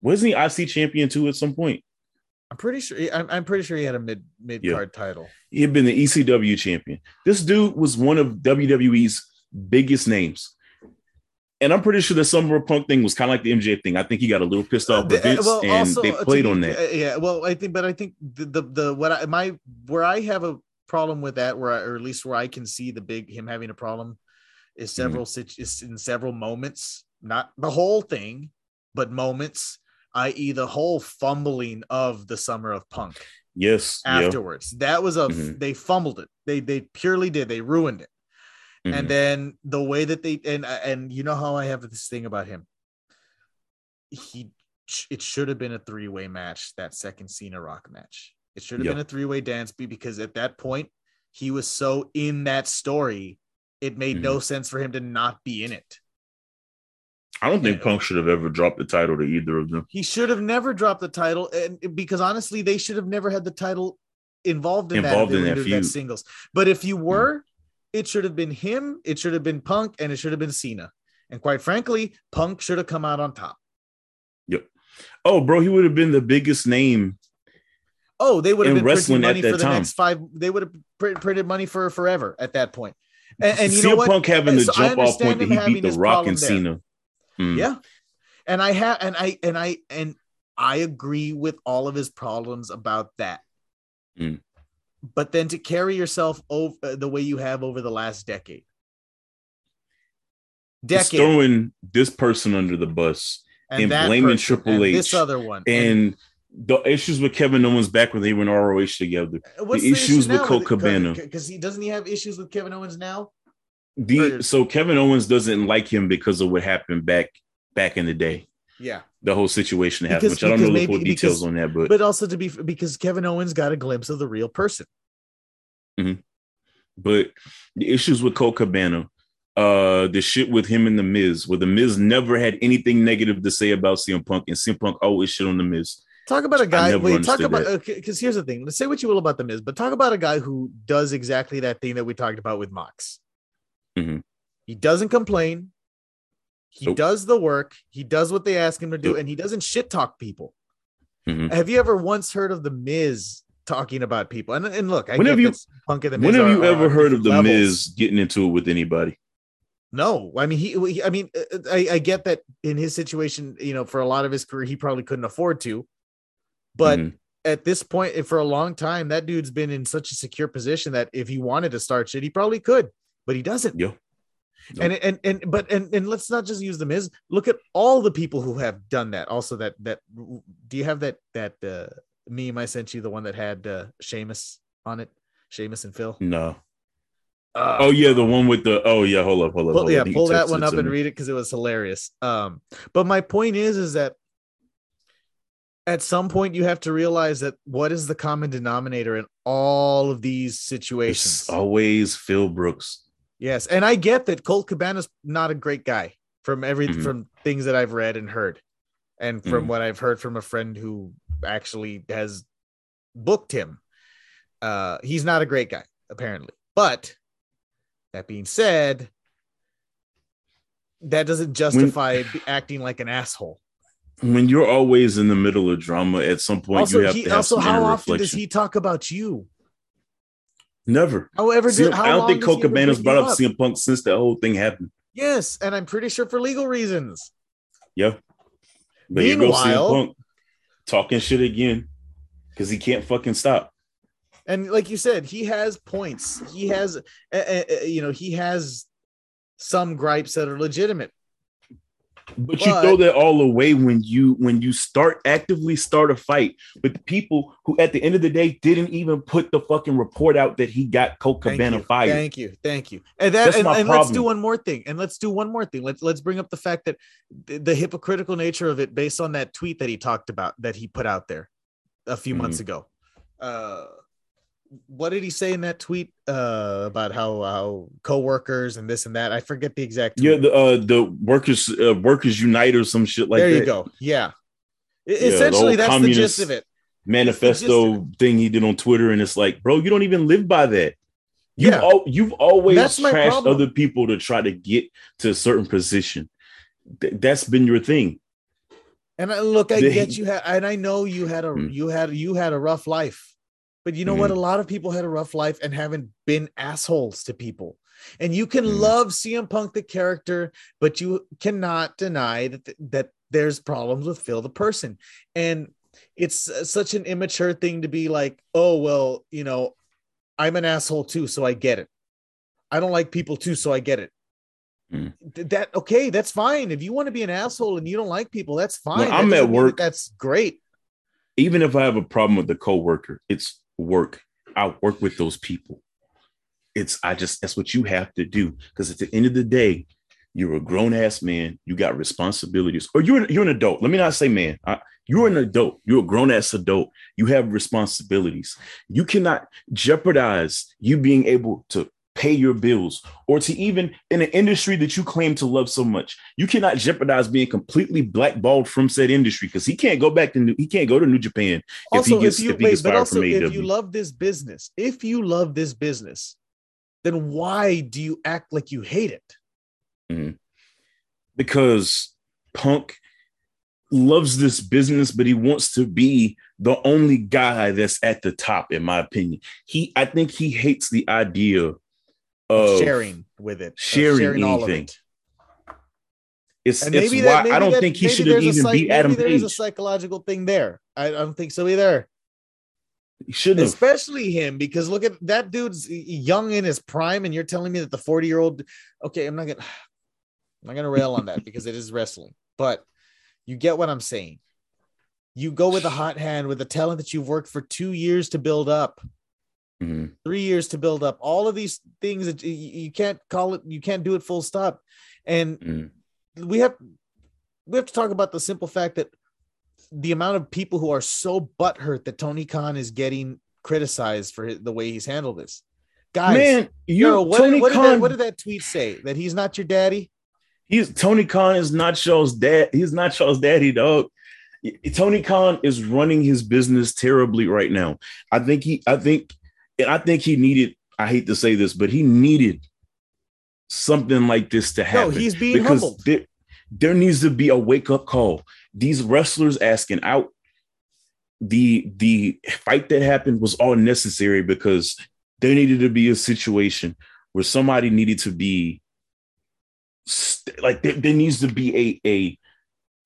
Wasn't he IC champion too at some point? I'm pretty sure. I'm, I'm pretty sure he had a mid mid card title. He had been the ECW champion. This dude was one of WWE's biggest names. And I'm pretty sure the Summer of Punk thing was kind of like the MJ thing. I think he got a little pissed off with Uh, Vince, well, and also, they played be- on that. uh, Yeah, well, I think, but I think the the, the what I my where I have a problem with that, where I, or at least where I can see the big him having a problem, is Mm-hmm. several situ- is in several moments, not the whole thing, but moments, i.e., the whole fumbling of the summer of punk Yes. Yeah. afterwards. That was a Mhm. they fumbled it. They they purely did. They ruined it. Mhm. And then the way that they and and you know how I have this thing about him. He it should have been a three way match. That second Cena Rock match. It should have Yep. been a three way dance because at that point he was so in that story. It made Mm-hmm. no sense for him to not be in it. I don't think. Punk should have ever dropped the title to either of them. He should have never dropped the title, and because honestly, they should have never had the title involved in Involved that, in that that singles. But if you were, it should have been him, it should have been Punk, and it should have been Cena. And quite frankly, Punk should have come out on top. Yep. Oh, bro, he would have been the biggest name. Oh, they would have been wrestling money for that the time. next five. They would have printed money for forever at that point. And, and you know what? Punk having the So jump off point that he beat The Rock and there. Cena. Mm. Yeah. And I have and I and I and I agree with all of his problems about that. Mm. But then to carry yourself over uh, the way you have over the last decade. Decade throwing this person under the bus and that blaming person Triple and H this other one. and the issues with Kevin Owens back when they were in ROH together. What's the issues issue with Colt? Cabana. because he doesn't he have issues with Kevin Owens now? The so Kevin Owens doesn't like him because of what happened back back in the day. Yeah. The whole situation happened, Because- which I don't know because the full details because- on that, but But also to be because Kevin Owens got a glimpse of the real person. but the issues with Colt Cabana, uh, the shit with him and the Miz, where the Miz never had anything negative to say about CM Punk, and CM Punk always shit on the Miz. Talk about a guy. Wait, talk about because here's the thing. Let's say what you will about the Miz, but talk about a guy who does exactly that thing that we talked about with Mox. Mhm. He doesn't complain. He Nope. does the work. He does what they ask him to do, and he doesn't shit talk people. Mhm. Have you ever once heard of the Miz talking about people? And and look, I When have you- Punk and the Miz When have you ever heard of the levels. Miz getting into it with anybody? No, I mean he. he- I mean, uh, I, I get that in his situation, you know, for a lot of his career, he probably couldn't afford to. But Mhm. at this point, for a long time, that dude's been in such a secure position that if he wanted to start shit, he probably could, but he doesn't. Yeah. And and and but and and let's not just use the Miz. Look at all the people who have done that. Also, that that do you have that that uh, meme I sent you, the one that had uh, Sheamus on it, Sheamus and Phil. no. Uh, Oh yeah, the one with the oh yeah, hold up, hold up. hold yeah, up. Pull that one up and me. read it because it was hilarious. Um, but my point is, is that at some point you have to realize that what is the common denominator in all of these situations? It's always Phil Brooks. Yes, and I get that Colt Cabana's not a great guy from every Mhm. from things that I've read and heard, and from Mhm. what I've heard from a friend who actually has booked him. Uh, he's not a great guy apparently, but that being said, that doesn't justify be- acting like an asshole. When you're always in the middle of drama, at some point also, you have he, to have also some how often does he talk about you? Never. However, did, how I don't think Colt Cabana's brought up up? CM Punk since that whole thing happened. Yes, and I'm pretty sure for legal reasons. Yeah. But here goes CM Meanwhile- Punk talking shit again because he can't fucking stop. And like you said, he has points. He has, uh, uh, you know, he has some gripes that are legitimate. But you throw that all away when you when you start actively start a fight with people who at the end of the day didn't even put the fucking report out that he got Thank Cabana fired. Thank you. Thank you. And that That's and, and let's do one more thing. And let's do one more thing. Let's let's bring up the fact that the, the hypocritical nature of it based on that tweet that he talked about that he put out there a few Mm-hmm. months ago. Uh what did he say in that tweet uh about how how co-workers and this and that? I forget the exact Yeah, the uh the workers uh, workers unite or some shit like there that. you go. Yeah. The Essentially, whole that's the gist of it. Manifesto thing he did on Twitter, and it's like, bro, you don't even live by that. You've, Yeah. al- you've always That's trashed other people to try to get to a certain position. Th- that's been your thing. And I, look, I The- get you had, and I know you had a Hmm. you had you had a rough life, but you know what? A lot of people had a rough life and haven't been assholes to people. And you can Hmm. love CM Punk the character, but you cannot deny that that there's problems with Phil the person. And it's uh, such an immature thing to be like, oh well, you know, I'm an asshole too, so I get it. I don't like people too, so I get it. Th- That okay, that's fine. If you want to be an asshole and you don't like people, that's fine. I'm doesn't at that work- that's great. Even if I have a problem with the coworker, it's work. I work with those people. It's I just that's what you have to do because at the end of the day, you're a grown ass man. You got responsibilities, or you're you're an adult. Let me not say man. I, you're an adult. You're a grown ass adult. You have responsibilities. You cannot jeopardize you being able to pay your bills or to even in an industry that you claim to love so much. You cannot jeopardize being completely blackballed from said industry because he can't go back to new, he can't go to New Japan if Also, he gets if you if he wait, gets but fired also from if AEW. you love this business, if you love this business, then why do you act like you hate it? Mm-hmm. because Punk loves this business, but he wants to be the only guy that's at the top, in my opinion. He, I think he hates the idea of sharing with it, sharing all of anything. it. It's, And it's maybe why that maybe I don't that- think he should there's even psych- beat Adam maybe there is a psychological thing there. I, don't think so either. He shouldn't have. Especially him, because look at that dude's young in his prime, and you're telling me that the 40 year old. Okay, I'm not gonna, I'm not gonna rail on that because it is wrestling, but you get what I'm saying. You go with a hot hand with a talent that you've worked for two years to build up, Mhm. three years to build up. All of these things that you, you can't call it, you can't do it full stop. And Mhm. we have we have to talk about the simple fact that the amount of people who are so butthurt that Tony Khan is getting criticized for the way he's handled this. Guys, Man, you Euro, what, Tony what, did Khan. that, what did that tweet say? That he's not your daddy? He's Tony Khan is not Shaw's dad. He's not Shaw's daddy, dog. Tony Khan is running his business terribly right now. I think he, I think, and I think he needed. I hate to say this, but he needed something like this to happen. No, he's being because humbled. there, there needs to be a wake up call. These wrestlers asking out. The the fight that happened was all necessary because there needed to be a situation where somebody needed to be st- like there, there needs to be a a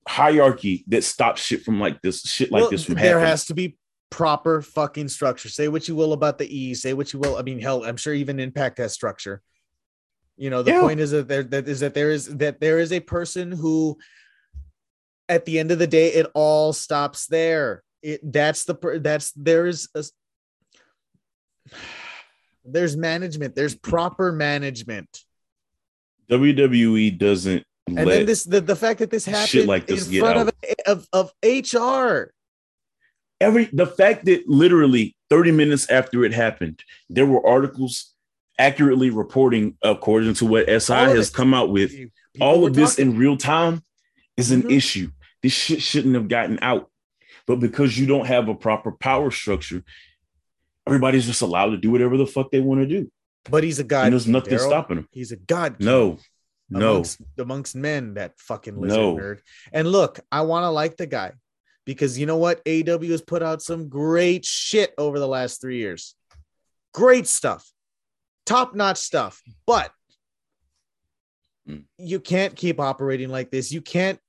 hierarchy that stops shit from like this shit like Well, this from happening. there happening. has to be proper fucking structure. Say what you will about the E, say what you will. I mean, hell, I'm sure even Impact has structure. You know, the Yeah. point is that there that is that there is that there is a person who at the end of the day, it all stops there. It that's the that's there's a, there's management, there's proper management. WWE doesn't And let then this the, the fact that this shit happened like this in front of, of of HR. Every the fact that literally 30 minutes after it happened, there were articles accurately reporting according to what SI has come out with. People All of this talking. in real time is an Mhm. issue. This shit shouldn't have gotten out. But because you don't have a proper power structure, everybody's just allowed to do whatever the fuck they want to do. but he's a god. and there's king, nothing Daryl. stopping him. He's a god. king No, no. amongst, amongst men, that fucking lizard No. nerd. And look, I want to like the guy because you know what? AEW has put out some great shit over the last three years. Great stuff, top notch stuff. But Mm. you can't keep operating like this. You can't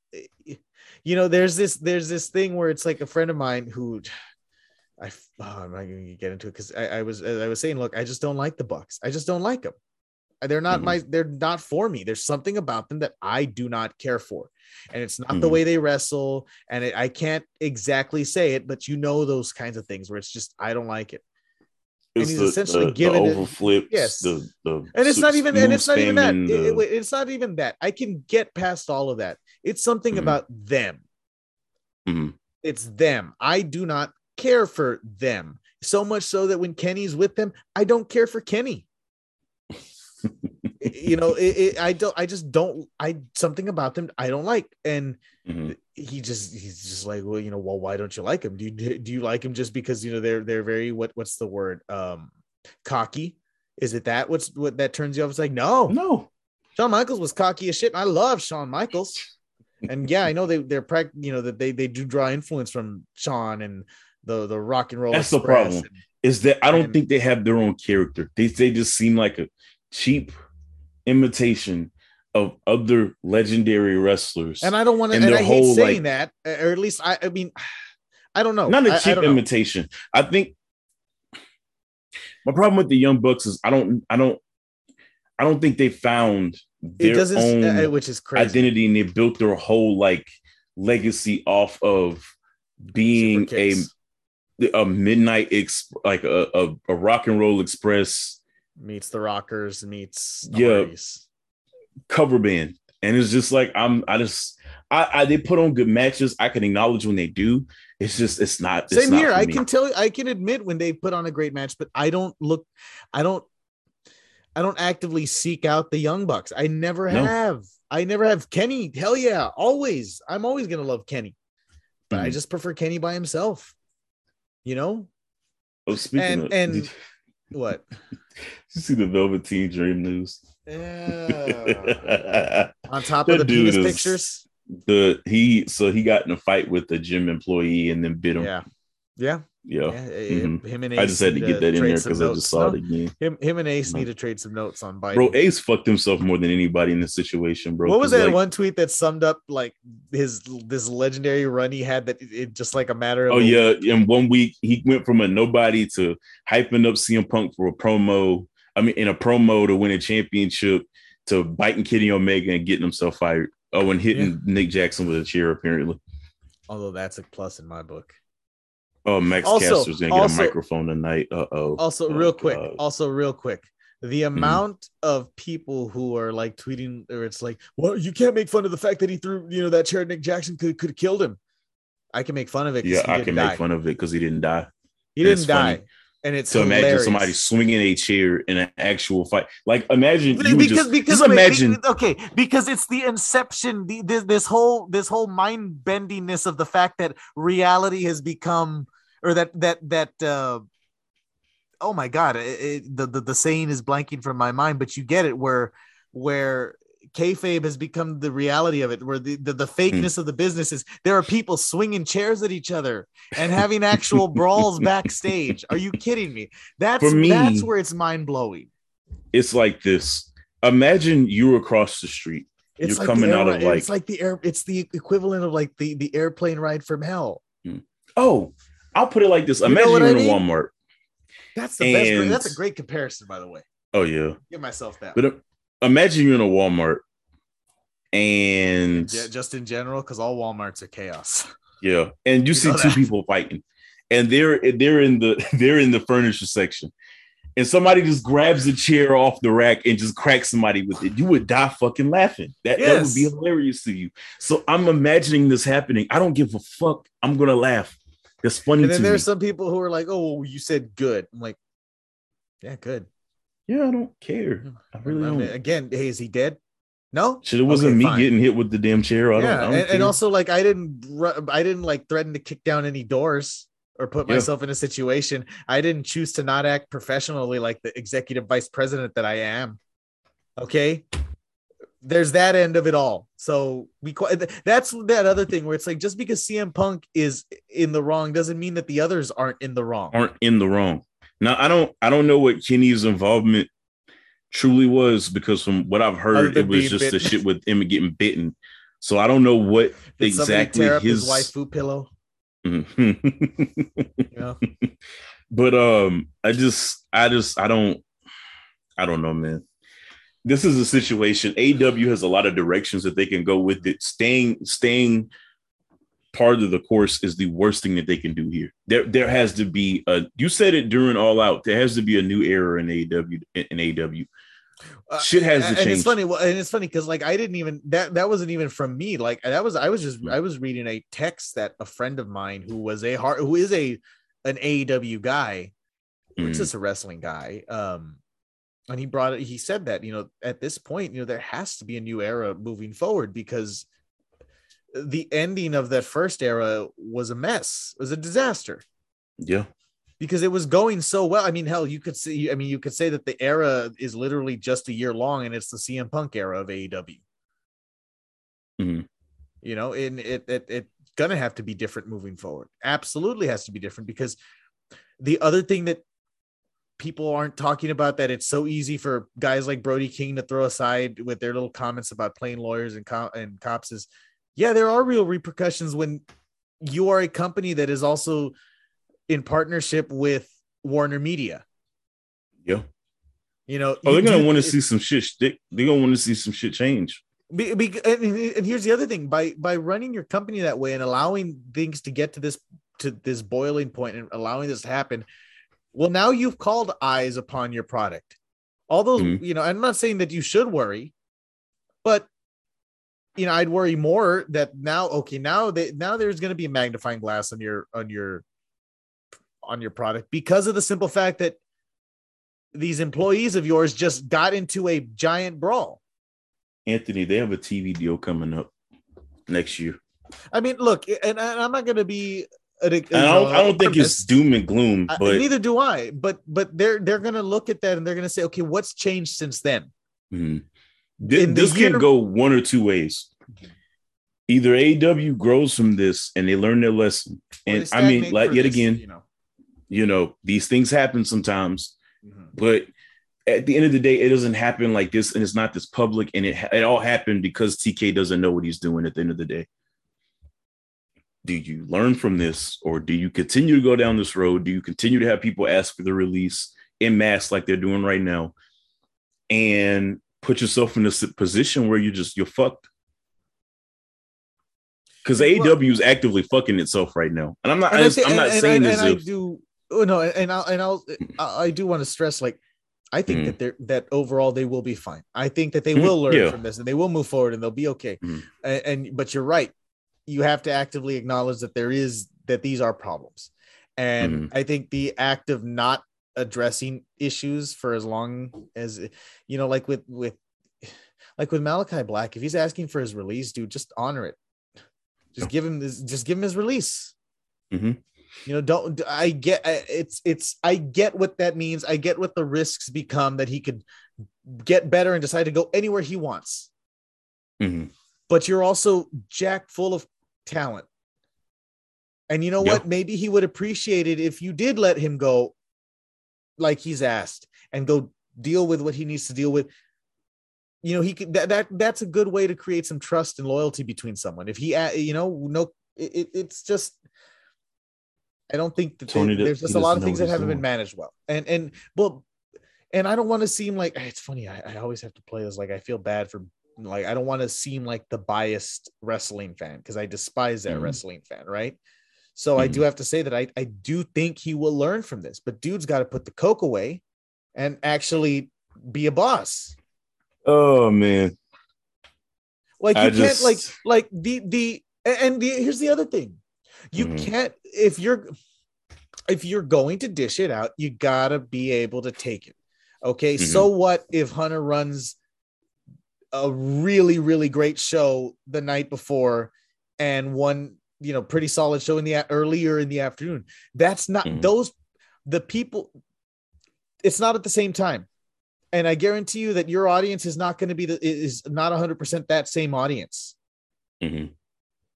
you know, there's this there's this thing where it's like a friend of mine who I oh, I'm not gonna get into it because I, I was I was saying, look, I just don't like the Bucks. I just don't like them. They're not Mhm. my they're not for me. There's something about them that I do not care for. And it's not the Mhm. way they wrestle. And it, I can't exactly say it, but you know those kinds of things where it's just I don't like it. And It's he's the, essentially the, given the it- yes. the, the And it's not even and it's not even that. It- it- it's not even that. I can get past all of that. It's something Mhm. about them. Mhm. It's them. I do not care for them. So much so that when Kenny's with them, I don't care for Kenny. You know, it, it, I don't. I just don't. I something about them I don't like, and Mhm. he just he's just like, well, you know, well, why don't you like him? Do you do you like him just because you know they're they're very what what's the word um cocky? Is it that what's what that turns you off? It's like no, No, Shawn Michaels was cocky as shit. And I love Shawn Michaels. And yeah, I know they they're you know that they they do draw influence from Shawn and the the rock and roll. That's the problem. and- is that I don't And- think they have their own character. They they just seem like a cheap imitation of other legendary wrestlers. And I don't want to, And and, I hate saying like- that, or at least I, I mean, I don't know. not a cheap don't know. imitation. I think my problem with the Young Bucks is I don't I don't I don't think they found their own uh, which is crazy. identity and they built their whole like legacy off of being a a midnight ex like a, a, a rock and roll express meets the Rockers, meets the Yeah. Hardys. cover band. And it's just like I'm I just I, I they put on good matches. I can acknowledge when they do. It's just it's not it's Same not here. I can tell. I can admit when they put on a great match, but I don't look. I don't. I don't actively seek out the Young Bucks. I never No. have. I never have. Kenny, hell yeah, always. I'm always gonna love Kenny, but I Mhm. just prefer Kenny by himself. You know Oh, speaking and- of and- what? you see the Velveteen Dream news? Yeah. On top of the penis is- pictures. the he so he got in a fight with the gym employee and then bit him. Yeah, yeah, Yeah. yeah. Mhm. Him and Ace I just had to get that in there because I just saw No, it again. Him, him and Ace No. need to trade some notes on Biden. Bro, Ace fucked himself more than anybody in this situation, bro. what was that like, one tweet that summed up like his this legendary run he had that it, it just like a matter of Oh yeah, in one week he went from a nobody to hyping up CM Punk for a promo. I mean, in a promo to win a championship, to biting Kenny Omega and getting himself fired. Oh, and hitting Nick Jackson with a chair apparently. although that's a plus in my book. Oh, Max Also- Caster's gonna get a microphone tonight. Uh oh. Also, Oh, real quick, God. also real quick, the Mm-hmm. amount of people who are like tweeting, or it's like, well, you can't make fun of the fact that he threw, you know, that chair. at Nick Jackson could could have killed him. I can make fun of it. Yeah, he I can die. make fun of it because he didn't die. He and didn't die, funny. and it's So imagine somebody swinging a chair in an actual fight. Like imagine you because just, because just imagine. okay because it's the inception the, this, this whole this whole mind bendingness of the fact that reality has become or that that that uh oh my god it, it- the, the the saying is blanking from my mind but you get it where where kayfabe has become the reality of it where the, the, the fakeness of the business is there are people swinging chairs at each other and having actual brawls backstage are you kidding me that's me- that's where it's mind-blowing it's like this. Imagine you across the street. It's You're like coming air out of, like- it's like the air it's the equivalent of like the the airplane ride from hell. Oh, I'll put it like this. Imagine you're I in a mean? Walmart. That's the best. That's a great comparison, by the way. Oh yeah. Give myself that. But uh, imagine you're in a Walmart and Yeah, just in general, because all WalMarts are chaos. yeah, and you, You see two that. people fighting, and they're they're in the they're in the furniture section, and somebody just grabs a chair off the rack and just cracks somebody with it. You would die fucking laughing. That that would be hilarious to you. So I'm imagining this happening. I don't give a fuck. I'm gonna laugh. That's funny And to then me. there's some people who are like, "Oh, you said good." I'm like, "Yeah, good." yeah, I don't care. I really I mean, don't. again, hey, is he dead? No. Shit, it wasn't Okay, me fine. getting hit with the damn chair. I don't, yeah, I don't and, and also like I didn't, I didn't like threaten to kick down any doors or put Yeah. myself in a situation. I didn't choose to not act professionally like the executive vice president that I am. Okay, there's that end of it all. So we that's that other thing where it's like just because CM Punk is in the wrong doesn't mean that the others aren't in the wrong. aren't in the wrong. Now I don't I don't know what Kenny's involvement Truly was because from what I've heard, it was just bitten. the shit with him getting bitten. So I don't know what Did exactly his... his wife food pillow. yeah. But um, I just, I just, I don't, I don't know, man. This is a situation. AEW has a lot of directions that they can go with it. Staying, staying part of the course is the worst thing that they can do here. There, there has to be a. You said it during All Out. There has to be a new era in AEW In AEW. uh, Shit has to and change. it's funny. Well, and it's funny because like I didn't even that that wasn't even from me. Like that was I was just I was reading a text that a friend of mine who was a hard who is a an AEW guy, mm. which is a wrestling guy. Um, and he brought it. He said that you know at this point you know there has to be a new era moving forward because the ending of that first era was a mess. It was a disaster. Yeah because it was going so well. I mean, hell, you could see. I mean, you could say that the era is literally just a year long, and it's the CM Punk era of AEW. Mm-hmm. You know, and it it it gonna have to be different moving forward. Absolutely has to be different because the other thing that people aren't talking about that it's so easy for guys like Brody King to throw aside with their little comments about playing lawyers and co- and cops is, yeah, there are real repercussions when you are a company that is also in partnership with Warner Media. Yeah. You know, oh, they're gonna want to see some shit. They, they're gonna want to see some shit change. Be, be, and, and here's the other thing: by by running your company that way and allowing things to get to this to this boiling point and allowing this to happen, well, now you've called eyes upon your product. All those, mm-hmm. you know, I'm not saying that you should worry, but you know, I'd worry more that now, okay, now they now there's going to be a magnifying glass on your on your on your product because of the simple fact that these employees of yours just got into a giant brawl. Anthony, they have a TV deal coming up next year. I mean, look, and, and I'm not going to be. I don't, I don't think it's doom and gloom, but I, neither do I. But but they're they're going to look at that and they're going to say, okay, what's changed since then? Mm-hmm. This, this year, can go one or two ways. Either AW grows from this and they learn their lesson, and I mean, like yet this, again, you know you know, these things happen sometimes, mm-hmm. but at the end of the day, it doesn't happen like this, and it's not this public, and it it all happened because TK doesn't know what he's doing. At the end of the day, do you learn from this, or do you continue to go down this road? Do you continue to have people ask for the release in mass like they're doing right now, and put yourself in this position where you just you're fucked? Because AEW is actively fucking itself right now, and I'm not. I, am not and, saying and, this. And if, I do oh, no, and I'll and I'll I do want to stress like I think mm. that they're that overall they will be fine. I think that they mm, will learn yeah. from this and they will move forward and they'll be okay. Mm. And, and, but you're right. You have to actively acknowledge that there is that these are problems. And mm-hmm. I think the act of not addressing issues for as long as you know, like with with like with Malakai Black, if he's asking for his release, dude, just honor it. Just give him this, just give him his release. Mm-hmm. You know, don't I get it's it's I get what that means. I get what the risks become that he could get better and decide to go anywhere he wants. Mm-hmm. But you're also jack full of talent. And you know what? Maybe he would appreciate it if you did let him go like he's asked and go deal with what he needs to deal with. You know, he could that, that that's a good way to create some trust and loyalty between someone. If he, uh, you know, no, it, it's just I don't think that they, there's just a lot of things that haven't doing. been managed well. And and well, and I don't want to seem like it's funny. I, I always have to play this like I feel bad for like I don't want to seem like the biased wrestling fan because I despise that mm-hmm. wrestling fan, right? So mm-hmm. I do mm-hmm. have to say that I, I do think he will learn from this, but dude's got to put the coke away and actually be a boss. Oh man. Like you I can't just... like like the the and the, here's the other thing. You mm-hmm. can't if you're if you're going to dish it out, you gotta be able to take it. Okay. Mm-hmm. So what if Hunter runs a really, really great show the night before and one, you know, pretty solid show in the earlier in the afternoon? That's not mm-hmm. those the people, it's not at the same time. And I guarantee you that your audience is not going to be the is not 100 percent that same audience. Mm-hmm.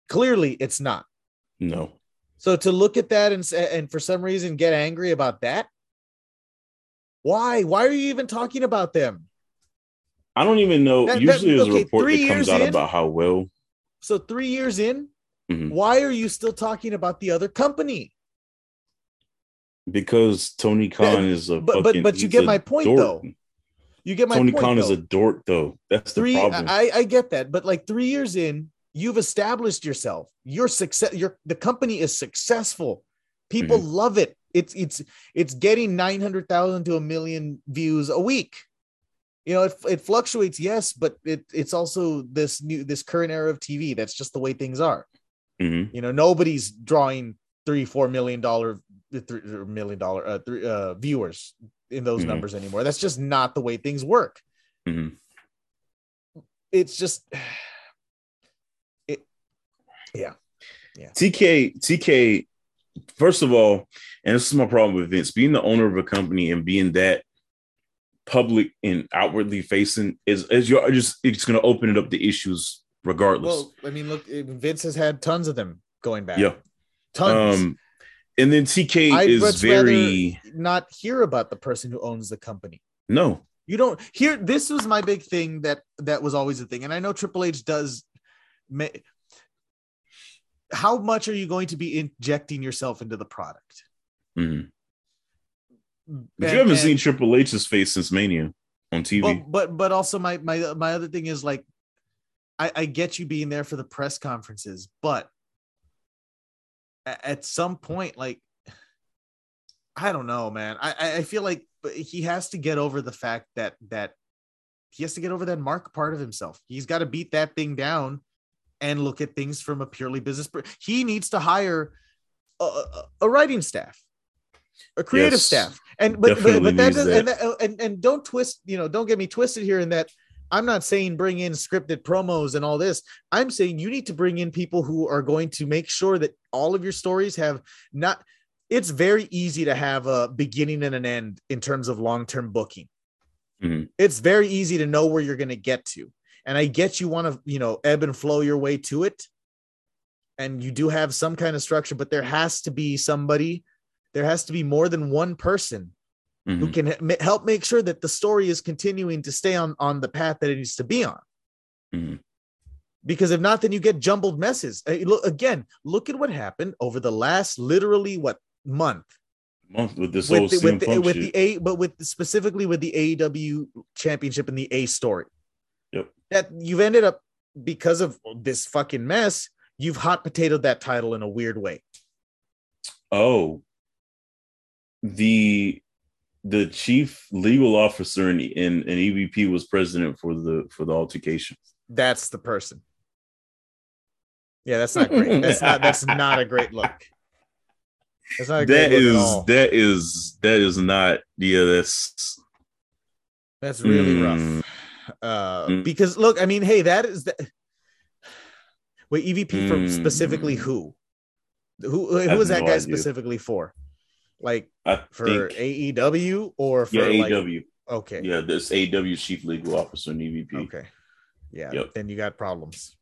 Clearly, it's not. No. So to look at that and and for some reason get angry about that, why? Why are you even talking about them? I don't even know. That- that- Usually, there's okay, a report that comes out in- about how well. So three years in, Mhm. why are you still talking about the other company? Because Tony Khan is a but- but- fucking, but you get my point, dork. though. You get my point. Tony point. Khan is a dork, though. That's the three. problem. I, I get that, but like three years in, you've established yourself. Your success. Your the company is successful. People Mm-hmm. love it. It's it's it's getting nine hundred thousand to a million views a week. You know, it, it fluctuates, yes, but it it's also this new this current era of TV. That's just the way things are. Mhm. You know, nobody's drawing three, four million dollar, three million dollar uh, three, uh, viewers in those Mhm. numbers anymore. That's just not the way things work. Mhm. It's just, it, yeah, yeah. TK, TK, first of all, and this is my problem with Vince, being the owner of a company and being that public and outwardly facing is is you're just it's gonna open it up to issues regardless. well, I mean, look, Vince has had tons of them going back. yeah. tons. Um and then TK I'd is very Not hear about the person who owns the company. no. You don't hear. This was my big thing that that was always a thing, and I know Triple H does. ma- How much are you going to be injecting yourself into the product? Mhm. But you haven't and- seen Triple H's face since Mania on TV. but but but also my my my other thing is like I, I get you being there for the press conferences, but at some point, like I don't know, man. I I- feel like he has to get over the fact that that he has to get over that mark part of himself. He's got to beat that thing down and look at things from a purely business. Per- he needs to hire a, a writing staff, a creative Yes, staff, and but but, but that needs does that. and, and and don't twist. You know, don't get me twisted here. In that, I'm not saying bring in scripted promos and all this. I'm saying you need to bring in people who are going to make sure that all of your stories have not. It's very easy to have a beginning and an end in terms of long term booking. Mhm. It's very easy to know where you're going to get to. And I get you want to, you know, ebb and flow your way to it. And you do have some kind of structure, but there has to be somebody, there has to be more than one person who Mhm. can help make sure that the story is continuing to stay on on the path that it needs to be on. Mhm. Because if not, then you get jumbled messes. Uh, again. Look at what happened over the last literally what month Month with this whole with the, with the, with the A, but with specifically with the AEW championship and the A story. Yep. That you've ended up because of this fucking mess. You've hot potatoed that title in a weird way. Oh, the the chief legal officer and in, in, EVP was president for the for the altercation. That's the person. Yeah, that's not great. That's not that's not a great look. That's not a great That is that is that is not yeah that's That's really Mm. rough. Uh, Mm. because look, I mean, hey, that is the wait EVP for Mm. specifically who? Who who was that guy idea. specifically for? Like I for think AEW or for yeah like AW okay, yeah this AW chief legal officer and EVP. okay, yeah, Yep. then you got problems.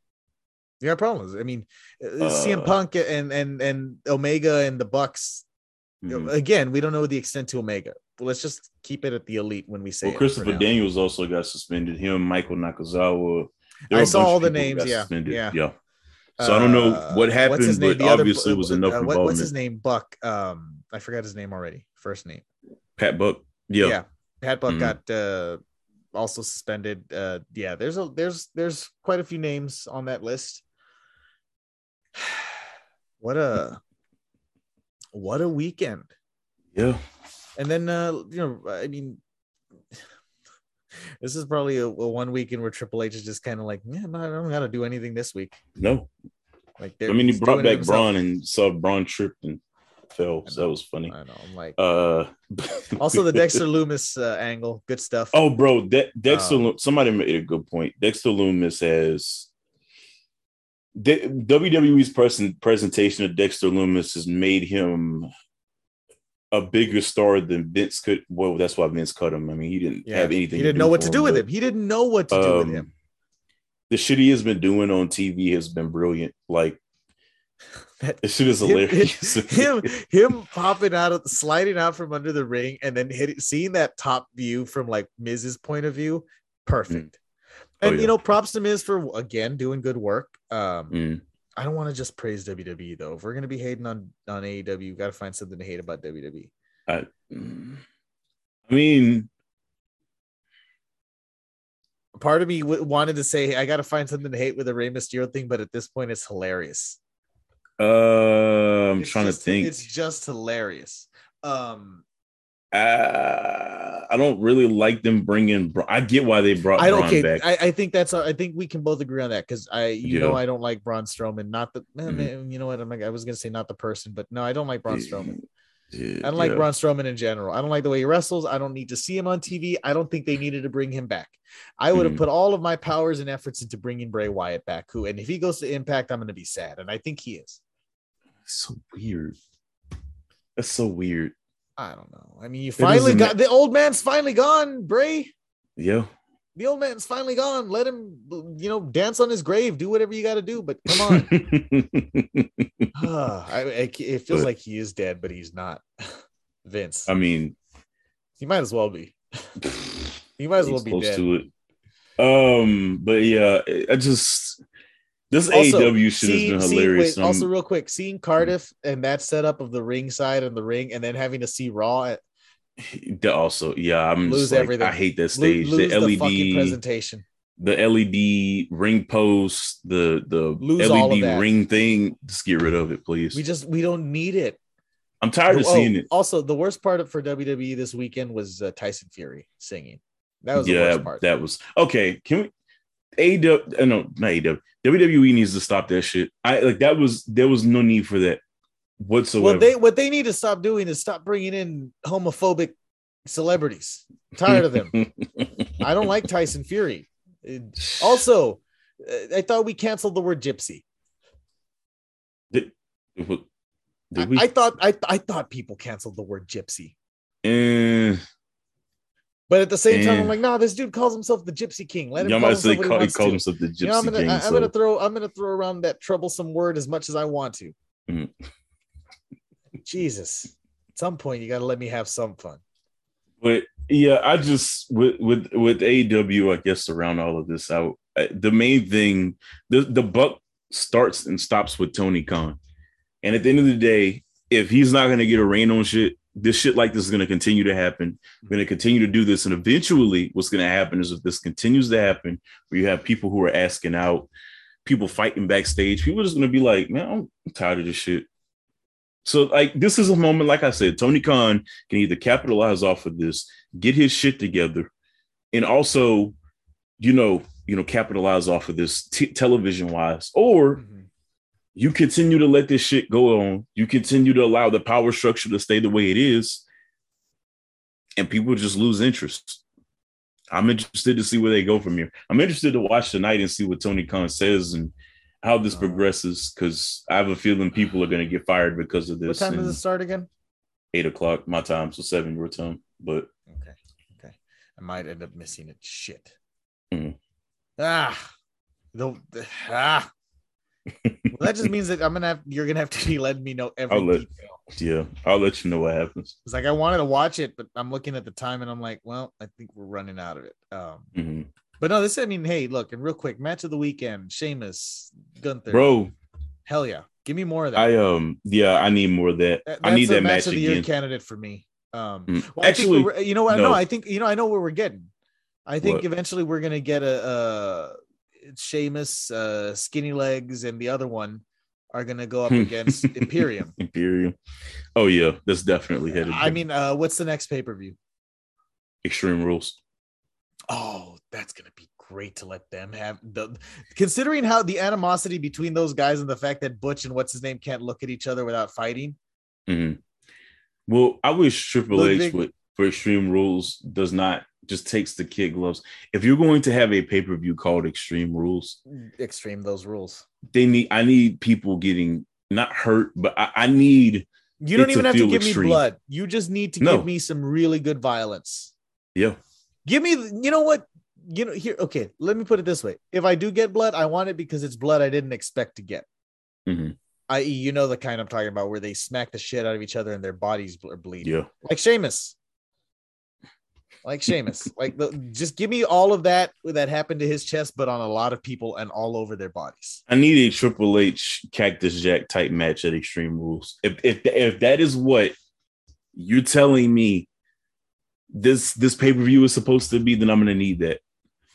You got problems. I mean, uh, CM Uh, Punk and and and Omega and the Bucks. Mhm. Again, we don't know the extent to Omega. But let's just keep it at the elite when we say Well, Christopher. Daniels also got suspended. Him, Michael Nakazawa. I saw all the names, yeah, suspended. yeah. yeah. So I don't know Uh, what happened, name? but The other- obviously it was enough uh, what- involvement. what's his name? Buck. Um, I forgot his name already. First name. Pat Buck. Yeah. Pat Buck Mhm. got uh also suspended. Uh, yeah. There's a there's there's quite a few names on that list. What a what a weekend. Yeah. And then uh you know I mean. This is probably a, a one weekend where Triple H is just kind of like, yeah, I'm not- I don't got to do anything this week. No. Like, I mean, he brought back himself. Braun and saw Braun tripped and fell. So that was funny. I know. I'm like, Uh, also the Dexter Lumis uh, angle, good stuff. Oh, bro, De- Dexter. Um, somebody made a good point. Dexter Lumis has De- WWE's present presentation of Dexter Lumis has made him a bigger star than Vince could. Well, that's why Vince cut him. I mean, he didn't Yeah, have anything. he didn't know what to do with but, him. He didn't know what to do with um, him. The shit he has been doing on TV has been brilliant. Like this shit is hilarious. him him popping out of sliding out from under the ring and then hitting seeing that top view from like Miz's point of view perfect. Oh, And yeah. you know, props to Miz for again doing good work. Um, Mm. I don't want to just praise WWE though. If we're gonna be hating on on AEW, got to find something to hate about. WWE. I, mm. I mean, Part of me w- wanted to say I got to find something to hate with the Rey Mysterio thing, but at this point, it's hilarious. Uh, I'm It's trying just- to think. It's just hilarious. Um, Uh, I don't really like them bringing. I get why they brought I don't. Braun Okay. I, I think that's. I think we can both agree on that because I, you know, I don't like Braun Strowman. Not the. eh, Mhm. man, You know what? I'm like, I was gonna say not the person, but no, I don't like Braun Strowman. Yeah, I don't like yeah. Braun Strowman in general. I don't like the way he wrestles. I don't need to see him on TV. I don't think they needed to bring him back. I would have Mhm. put all of my powers and efforts into bringing Bray Wyatt back. Who, and if he goes to Impact, I'm going to be sad, and I think he is. So weird. That's so weird. I don't know. I mean, you finally got the old man's finally gone, Bray. Yeah. The old man's finally gone. Let him, you know, dance on his grave. Do whatever you got to do. But come on. Ah, I, I- it feels But- like he is dead, but he's not. Vince, I mean, he might as well be. He might as well be close dead. to it. Um, but yeah, I just this Also, AEW shit seeing- has been seeing- hilarious. wait, also, real quick, seeing Cardiff and that setup of the ring side and the ring, and then having to see Raw at, also, yeah, I'm Lose just like, everything. I hate that stage. lose the the, LED, presentation. the LED ring post, the the Lose LED ring thing. Just get rid of it, please. We just we don't need it. I'm tired of Oh, seeing it. Also, the worst part for WWE this weekend was uh, Tyson Fury singing. That was the yeah, worst part. that was okay. Can we? AEW, uh, no, not AEW. WWE needs to stop that shit. I like that was there was no need for that whatsoever. Well, they what they need to stop doing is stop bringing in homophobic celebrities. tired of them. I don't like Tyson Fury. Also, uh, I thought we canceled the word gypsy. did, I, did we? I thought I, I thought people canceled the word gypsy. Eh, But at the same time. I'm like, nah, this dude calls himself the Gypsy King. Let him call himself what he he himself the Gypsy You know, I'm gonna, King. I, am so- gonna throw, I'm gonna throw around that troublesome word as much as I want to. Mhm. Jesus, at some point you got to let me have some fun. but yeah, I just with with with AEW, I guess around all of this out, I- the main thing, the the buck starts and stops with Tony Khan, and at the end of the day, if he's not gonna get a rain on shit, this shit like this is gonna continue to happen. We're gonna continue to do this, and eventually, what's gonna happen is if this continues to happen, where you have people who are asking out, people fighting backstage, people are just gonna be like, man, I'm tired of this shit. So like this is a moment, like I said, Tony Khan can either capitalize off of this, get his shit together, and also, you know, you know, capitalize off of this t- television wise, or mm-hmm. You continue to let this shit go on. You continue to allow the power structure to stay the way it is, and people just lose interest. I'm interested to see where they go from here. I'm interested to watch tonight and see what Tony Khan says and how this Oh. progresses because I have a feeling people are going to get fired because of this. What time does it start again? Eight o'clock my time, so seven your time. But Okay, okay. I might end up missing it. Shit. Mhm. Ah, the- ah. Well, that just means that I'm gonna have you're gonna have to be letting me know every I'll let- yeah, I'll let you know what happens. It's like I wanted to watch it, but I'm looking at the time and I'm like, well, I think we're running out of it. Um, Mhm. but no, this I mean, hey, look, and real quick, match of the weekend, Sheamus, Gunther, Bro, hell yeah, give me more of that. I um yeah, I need more of that. That- I need that match of the year again. candidate for me. Um, Mm. well, Actually, you know what? no. No, I think you know. I know where we're getting. I think What? eventually we're gonna get a, uh it's Sheamus, uh, Skinny Legs, and the other one are gonna go up Hmm. against Imperium. Imperium. Oh yeah, that's definitely headed. I mean, uh, what's the next pay per view? Extreme Rules. Oh, that's gonna be great to let them have the considering how the animosity between those guys and the fact that Butch and what's his name can't look at each other without fighting. Mm-hmm. Well, I wish Triple Look, H would for Extreme Rules does not just takes the kid gloves. If you're going to have a pay per view called Extreme Rules, Extreme those rules. they need. I need people getting not hurt, but I, I need. You don't even have to give extreme. me blood. You just need to No. give me some really good violence. Yeah, Give me, you know what? You know, here, okay, let me put it this way. If I do get blood, I want it because it's blood I didn't expect to get. Mhm. I.e., you know the kind I'm talking about where they smack the shit out of each other and their bodies are bleeding. yeah. Like Sheamus. Like Sheamus. like the, just give me all of that that happened to his chest, but on a lot of people and all over their bodies. I need a Triple H Cactus Jack type match at Extreme Rules. If if if that is what you're telling me this this pay per view is supposed to be, then I'm gonna need that.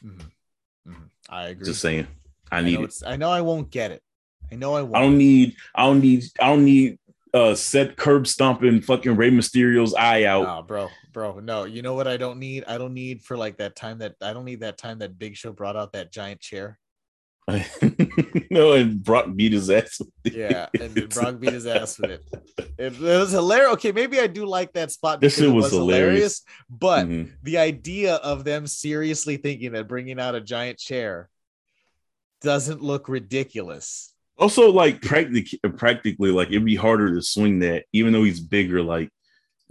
Mm-hmm. Mm-hmm. I agree. Just saying, I need I it. I know I won't get it. I know I won't. I don't need. I don't need. I don't need. Uh, Seth curb stomping fucking Rey Mysterio's eye out. Oh, bro, bro, no. You know what? I don't need. I don't need for like that time that I don't need that time that Big Show brought out that giant chair. no, and Brock beat his ass. Yeah, and Brock beat his ass with it. It, it was hilarious. Okay, maybe I do like that spot. This shit it was hilarious. but Mhm. the idea of them seriously thinking that bringing out a giant chair doesn't look ridiculous. Also, like practically, practically, like it'd be harder to swing that, even though he's bigger. Like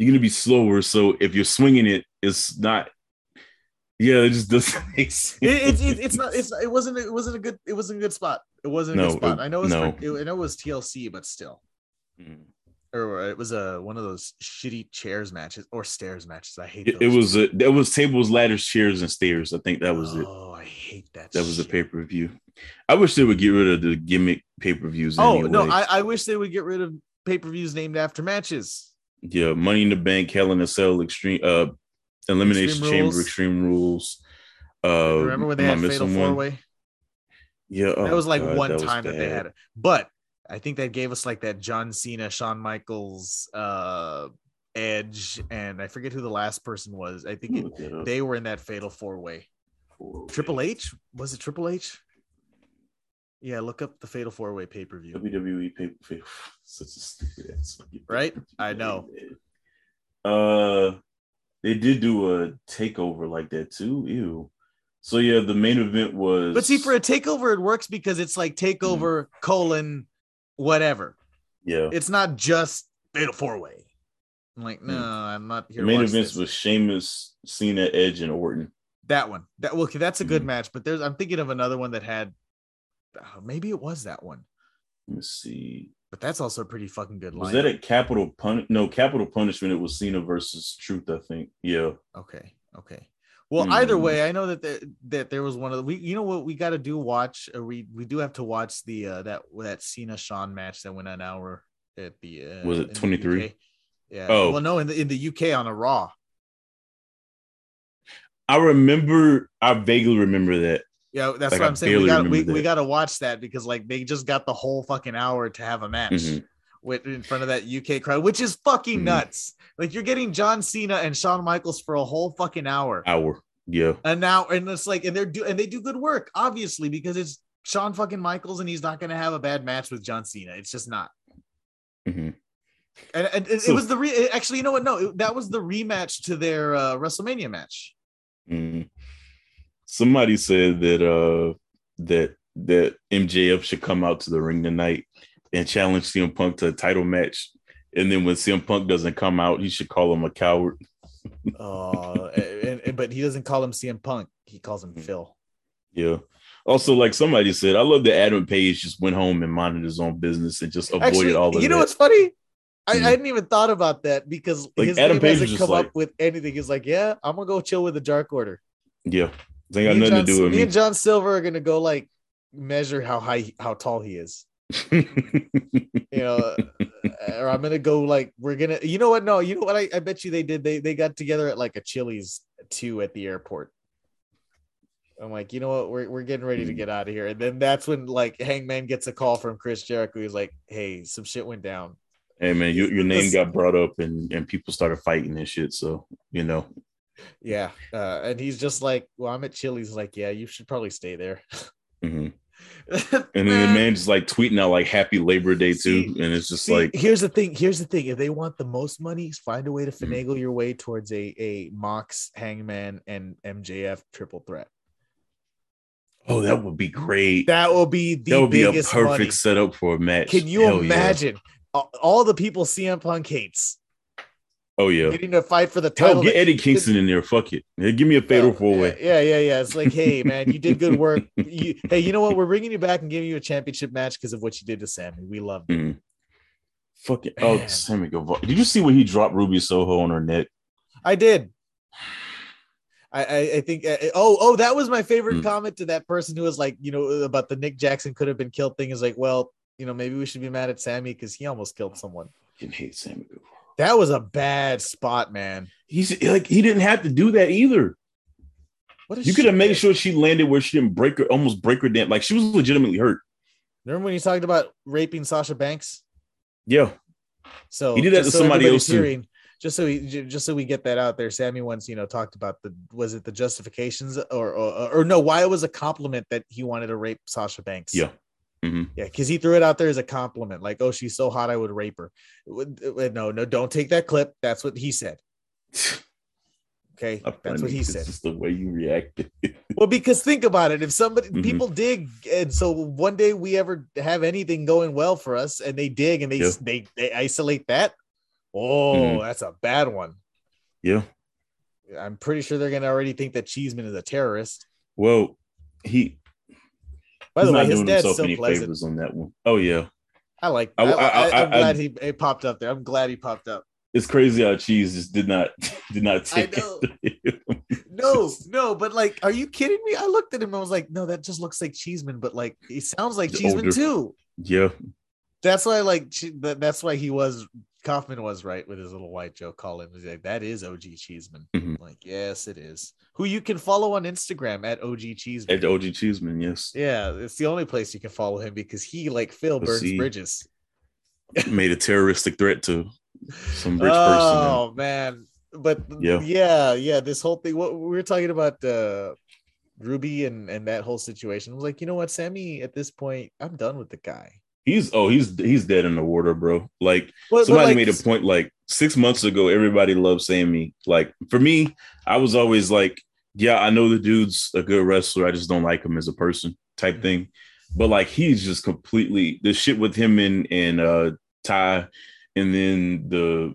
you're gonna be slower, so if you're swinging it, it's not. Yeah, it just doesn't make sense. It, it's it, it's not it's it wasn't it wasn't a good it wasn't a good spot. It wasn't a No, good spot. it- I know it was no. for- it, I know it was TLC, but still. Mm. Or it was a one of those shitty chairs matches or stairs matches. I hate It, those it was a, there was tables, ladders, chairs, and stairs. I think that was it. Oh, I hate that. That was a shit. pay per view. I wish they would get rid of the gimmick pay per views. Oh anyway. no, I, I wish they would get rid of pay per views named after matches. Yeah, Money in the Bank, Hell in a Cell, Extreme, uh, Elimination Extreme Chamber, Rules. Extreme Rules. Uh, Remember when they had Fatal? Four Way? Yeah, that oh, was like God, one was time that they had it. But I think that gave us like that John Cena, Shawn Michaels, uh, Edge, and I forget who the last person was. I think it, that they were in that Fatal Four Way. Triple H was it Triple H? Yeah, look up the Fatal Four Way pay per view. WWE pay per view. Such a stupid ass. Right? I know. Uh, they did do a takeover like that too. Ew. So yeah, the main event was. But see, for a takeover, it works because it's like takeover colon whatever. yeah, It's not just Fatal Four Way. I'm like, no, I'm not here. The main events this. was Sheamus, Cena, Edge, and Orton. That one. That well, okay, that's a good Mhm. match. But there's I'm thinking of another one that had uh, maybe it was that one, Let me see. but that's also a pretty fucking good line. Was that a capital pun? No, capital punishment. It was Cena versus Truth. I think. Yeah. Okay. Okay. Well, either Hmm. way, I know that there, that there was one of the we. You know what we got to do? Watch. Or we we do have to watch the uh, that that Cena Shawn match that went an hour at the. Uh, Was it 23? Yeah. Oh. Well, no, in the in the UK on a Raw. I remember. I vaguely remember that. Yeah, that's Like, what I'm saying. We got we, we got to watch that because like they just got the whole fucking hour to have a match Mhm. with in front of that UK crowd, which is fucking Mhm. nuts. Like you're getting John Cena and Shawn Michaels for a whole fucking hour, Hour. Yeah. and now and it's like and they're do and they do good work, obviously because it's Shawn fucking Michaels and he's not gonna have a bad match with John Cena. It's just not. Mhm. And, and it, So- it was the re- actually, you know what? No, it- that was the rematch to their uh, WrestleMania match. Mhm. Somebody said that uh that that MJF should come out to the ring tonight and challenge CM Punk to a title match. And then when CM Punk doesn't come out, he should call him a coward. Oh, and, and- but he doesn't call him CM Punk. He calls him Mhm. Phil. Yeah. Also, like somebody said, I love that Adam Page just went home and minded his own business and just avoided Actually, all of you know that. what's funny? I, Hmm. I hadn't even thought about that because Like, his Adam name Page hasn't come like- up with anything. He's like, yeah, I'm gonna go chill with the Dark Order. yeah. They got nothing John, to do with me me. and John Silver are gonna go like measure how high, how tall he is. You know, or I'm gonna go like we're gonna. You know what? No, you know what? I, I bet you they did. They they got together at like a Chili's two at the airport. I'm like, you know what? We're we're getting ready to get out of here, and then that's when like Hangman gets a call from Chris Jericho. He's like, hey, some shit went down. hey man, your, your name got brought up and, and people started fighting and shit. So, you know. Yeah. Uh, and he's just like, well, I'm at Chili's. Like, yeah, you should probably stay there. Mhm. And then the man just like tweeting out like happy Labor Day too. See- and it's just See, like here's the thing. Here's the thing. If they want the most money, find a way to Mhm. finagle your way towards a a Mox, Hangman, and MJF triple threat. Oh, that would be great. That will be the that would be a perfect money. setup for a match. Can you Hell imagine all, all the people CM Punk hates Oh yeah. getting to fight for the title? Hell, get Eddie Kingston in there. Fuck it. Yeah, give me a fatal Yeah, four way. Yeah, yeah, yeah. It's like, hey, man, you did good work. You, hey, you know what? We're bringing you back and giving you a championship match because of what you did to Sammy. We love it. Mhm. Fucking oh, Sammy Guevara. Did you see when he dropped Ruby Soho on her neck? I did. I, I, I think uh, oh oh that was my favorite Hmm. comment to that person who was like you know about the Nick Jackson could have been killed thing is like well you know maybe we should be mad at Sammy because he almost killed someone. Didn't hate Sammy Guevara. That was a bad spot, man. He's like he didn't have to do that either. What You could have made sure she landed where she didn't break her, almost break her down. Like she was legitimately hurt. Remember when you talked about raping Sasha Banks? Yeah, So He did that to somebody everybody's else, too. Just so we just so we get that out there, Sammy once you know talked about the was it the justifications or or, or no why it was a compliment that he wanted to rape Sasha Banks. yeah. Hmm Yeah, because he threw it out there as a compliment, like, "Oh, she's so hot, I would rape her." Uh, No, no, don't take that clip. That's what he said. Okay, that's what he said. just the way you reacted. Well, because think about it. If somebody Mhm. people dig, and so one day we ever have anything going well for us, and they dig and they Yeah. they they isolate that, oh, Mhm. that's a bad one. yeah. I'm pretty sure they're gonna already think that Cheeseman is a terrorist. Well, he By the way, his dad's so pleasant. favors on that one. Oh yeah, I like. I- am glad he it popped up there. I'm glad he popped up. it's crazy how cheese just did not did not I take. No, no, but like, are you kidding me? I looked at him and I was like, no, that just looks like Cheeseman, but like, he sounds like Cheeseman older- too. yeah, That's why, like, that's why he was Kaufman was right with his little white joke call him. He's like, that is OG Cheeseman. Mhm. Like, yes, it is. Who you can follow on Instagram at OG Cheeseman. at OG Cheeseman. Yes, yeah, it's the only place you can follow him because he, like Phil, burns bridges. made a terroristic threat to some rich person. oh man, but Yeah. yeah, yeah, This whole thing. What we were talking about, uh Ruby and and that whole situation. I was like, you know what, Sammy? At this point, I'm done with the guy. He's oh he's he's dead in the water, bro. Like But, but, somebody like, made a point like six months ago. Everybody loved Sammy. Like for me, I was always like, yeah, I know the dude's a good wrestler. I just don't like him as a person, type Mhm. thing. But like he's just completely the shit with him and and uh Ty, and then the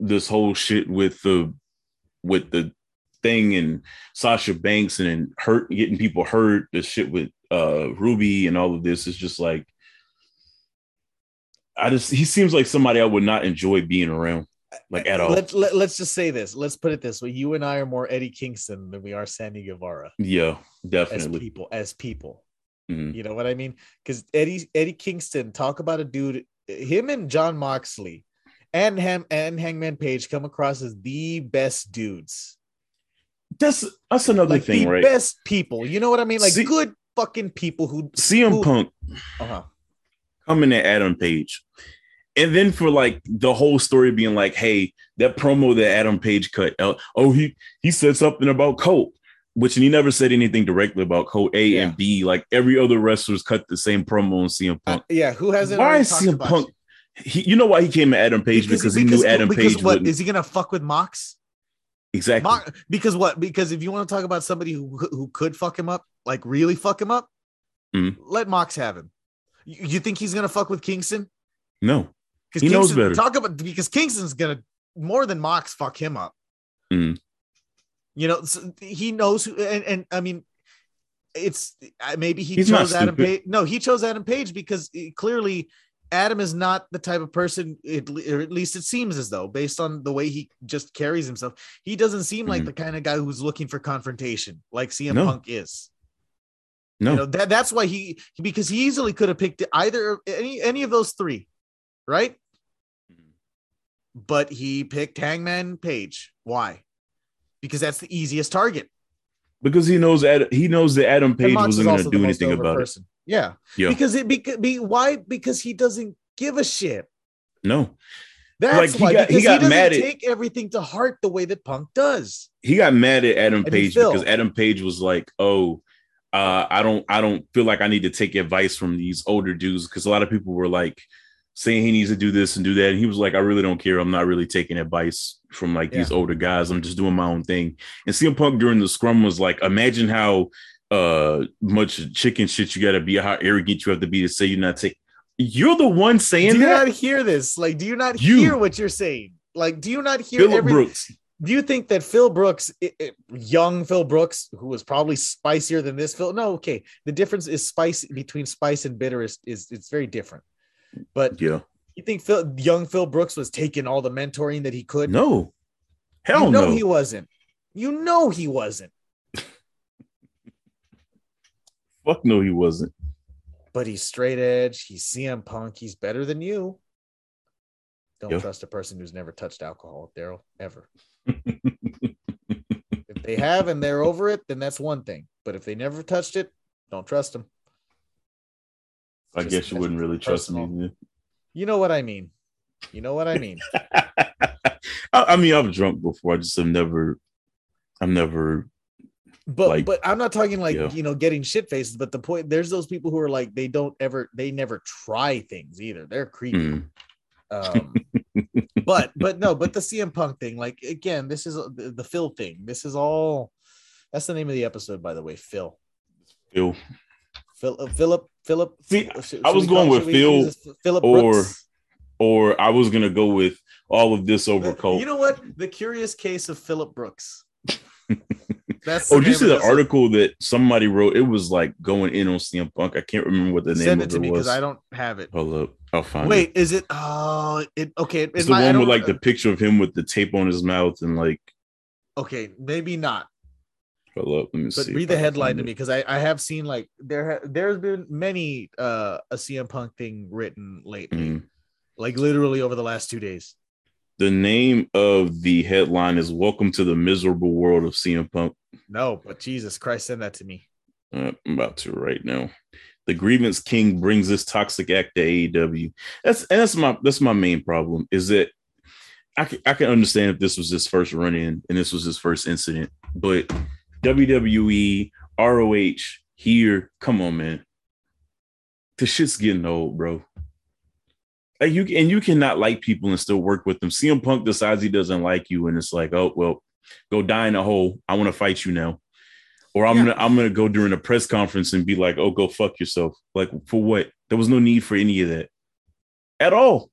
this whole shit with the with the thing and Sasha Banks and then hurt getting people hurt. The shit with uh Ruby and all of this is just like I just he seems like somebody I would not enjoy being around, like at all. Let, let, let's just say this. Let's put it this way. You and I are more Eddie Kingston than we are Sammy Guevara yeah, as definitely. people, as people. Mhm. You know what I mean? Because Eddie Eddie Kingston, talk about a dude, him and Jon Moxley and Ham and Hangman Page come across as the best dudes. That's that's another Like thing, the right? best people. You know what I mean? Like See- good fucking people who CM who- Punk uh-huh. Coming at Adam Page. And then for like the whole story being like, hey, that promo that Adam Page cut, uh, oh, he he said something about Colt, which he never said anything directly about Colt A Yeah. and B. Like every other wrestlers cut the same promo on CM Uh, Punk. yeah, who hasn't why is CM Punk? you? He, you know why he came at Adam Page because, he knew Adam because Page what wouldn't is he gonna fuck with Mox? exactly. Mox because what? Because if you want to talk about somebody who who could fuck him up, like really fuck him up, Mhm. let Mox have him. You, think he's gonna fuck with Kingston? no, Because He knows Kingston, better. Talk about because Kingston's gonna more than Mox fuck him up. Mhm. You know, so he knows who, and, and I mean, it's uh, maybe he He's chose Adam. Page. No, he chose Adam Page because uh, clearly Adam is not the type of person, it, or at least it seems as though, based on the way he just carries himself, he doesn't seem like Mhm. the kind of guy who's looking for confrontation like CM No. Punk is. No, You know that that's why he because he easily could have picked either any any of those three, right? But he picked Hangman Page. Why? Because that's the easiest target. because he knows Adam, he knows that Adam Page wasn't going to do anything about it. Yeah. Yeah. Because it because be why? Because he doesn't give a shit. No, That's Like, he why got- he got doesn't mad at- take everything to heart the way that Punk does. he got mad at Adam Page because Adam Page was like, "Oh, uh, I don't, I don't feel like I need to take advice from these older dudes." Because a lot of people were like saying he needs to do this and do that, and he was like, "I really don't care. I'm not really taking advice from like these older guys. I'm just doing my own thing." And CM Punk during the scrum was like, "Imagine how uh much chicken shit you got to be, how arrogant you have to be to say you're not taking." You're the one saying do you that, not hear this? Like, do you not You. hear what you're saying? Like, do you not hear Philip every, Brooks. Do you think that Phil Brooks, i- i- young Phil Brooks, who was probably spicier than this Phil? No, okay. The difference is spice between spice and bitter is, is it's very different. But Yeah, you think Phil, young Phil Brooks was taking all the mentoring that he could? no, hell you know no. he wasn't. You know he wasn't. Fuck no, he wasn't. But he's straight edge. He's CM Punk. He's better than you. Don't Yep. trust a person who's never touched alcohol, Daryl, ever. If they have and they're over it, then that's one thing. But if they never touched it, don't trust them. I Just- guess you wouldn't really trust me. personal. You know what I mean. You know what I mean. I, I mean, I've drunk before. I just have never, I'm never. But Like- but I'm not talking like Yeah. you know getting shit faces. But the point there's those people who are like they don't ever they never try things either. They're creepy. mm, Um, but but no, but the CM Punk thing, like again, this is the, the Phil thing. This is all. That's the name of the episode, by the way. Phil. Phil. Phil. uh, Philip. Philip. See, should- I was we call- going with Phil? Philip or Brooks? or I was gonna go with all of this over Colt. You know what? The curious case of Philip Brooks. That's oh, did you see the article that somebody wrote? It was like going in on CM Punk. I can't remember what the name Send of it to it me was. because I don't have it. Hold up, I'll find it. Wait, is it? Oh, it okay. It's it the I one with like the picture of him with the tape on his mouth and like. Okay, maybe not. Hold up, let me But see. read the headline to it. me because I, I have seen like there ha- there's been many uh a CM Punk thing written lately, Mhm. like literally over the last two days. The name of the headline is "Welcome to the Miserable World of CM Punk." No, but Jesus Christ, send that to me. Uh, I'm about to right now. The grievance king brings this toxic act to AEW. That's and that's my that's my main problem. Is that I can I can understand if this was his first run in and this was his first incident, but WWE ROH here, come on, man. The shit's getting old, bro. Like you and you cannot like people and still work with them. CM Punk decides he doesn't like you, and it's like, oh well, go die in a hole. I want to fight you now. Or I'm Yeah. gonna I'm gonna go during a press conference and be like, oh, go fuck yourself. Like for what? There was no need for any of that at all.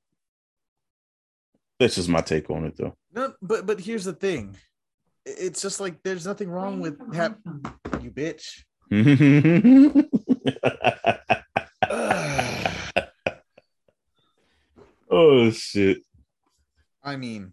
That's just my take on it, though. No, but but here's the thing. It's just like there's nothing wrong with have you bitch. Oh shit! I mean,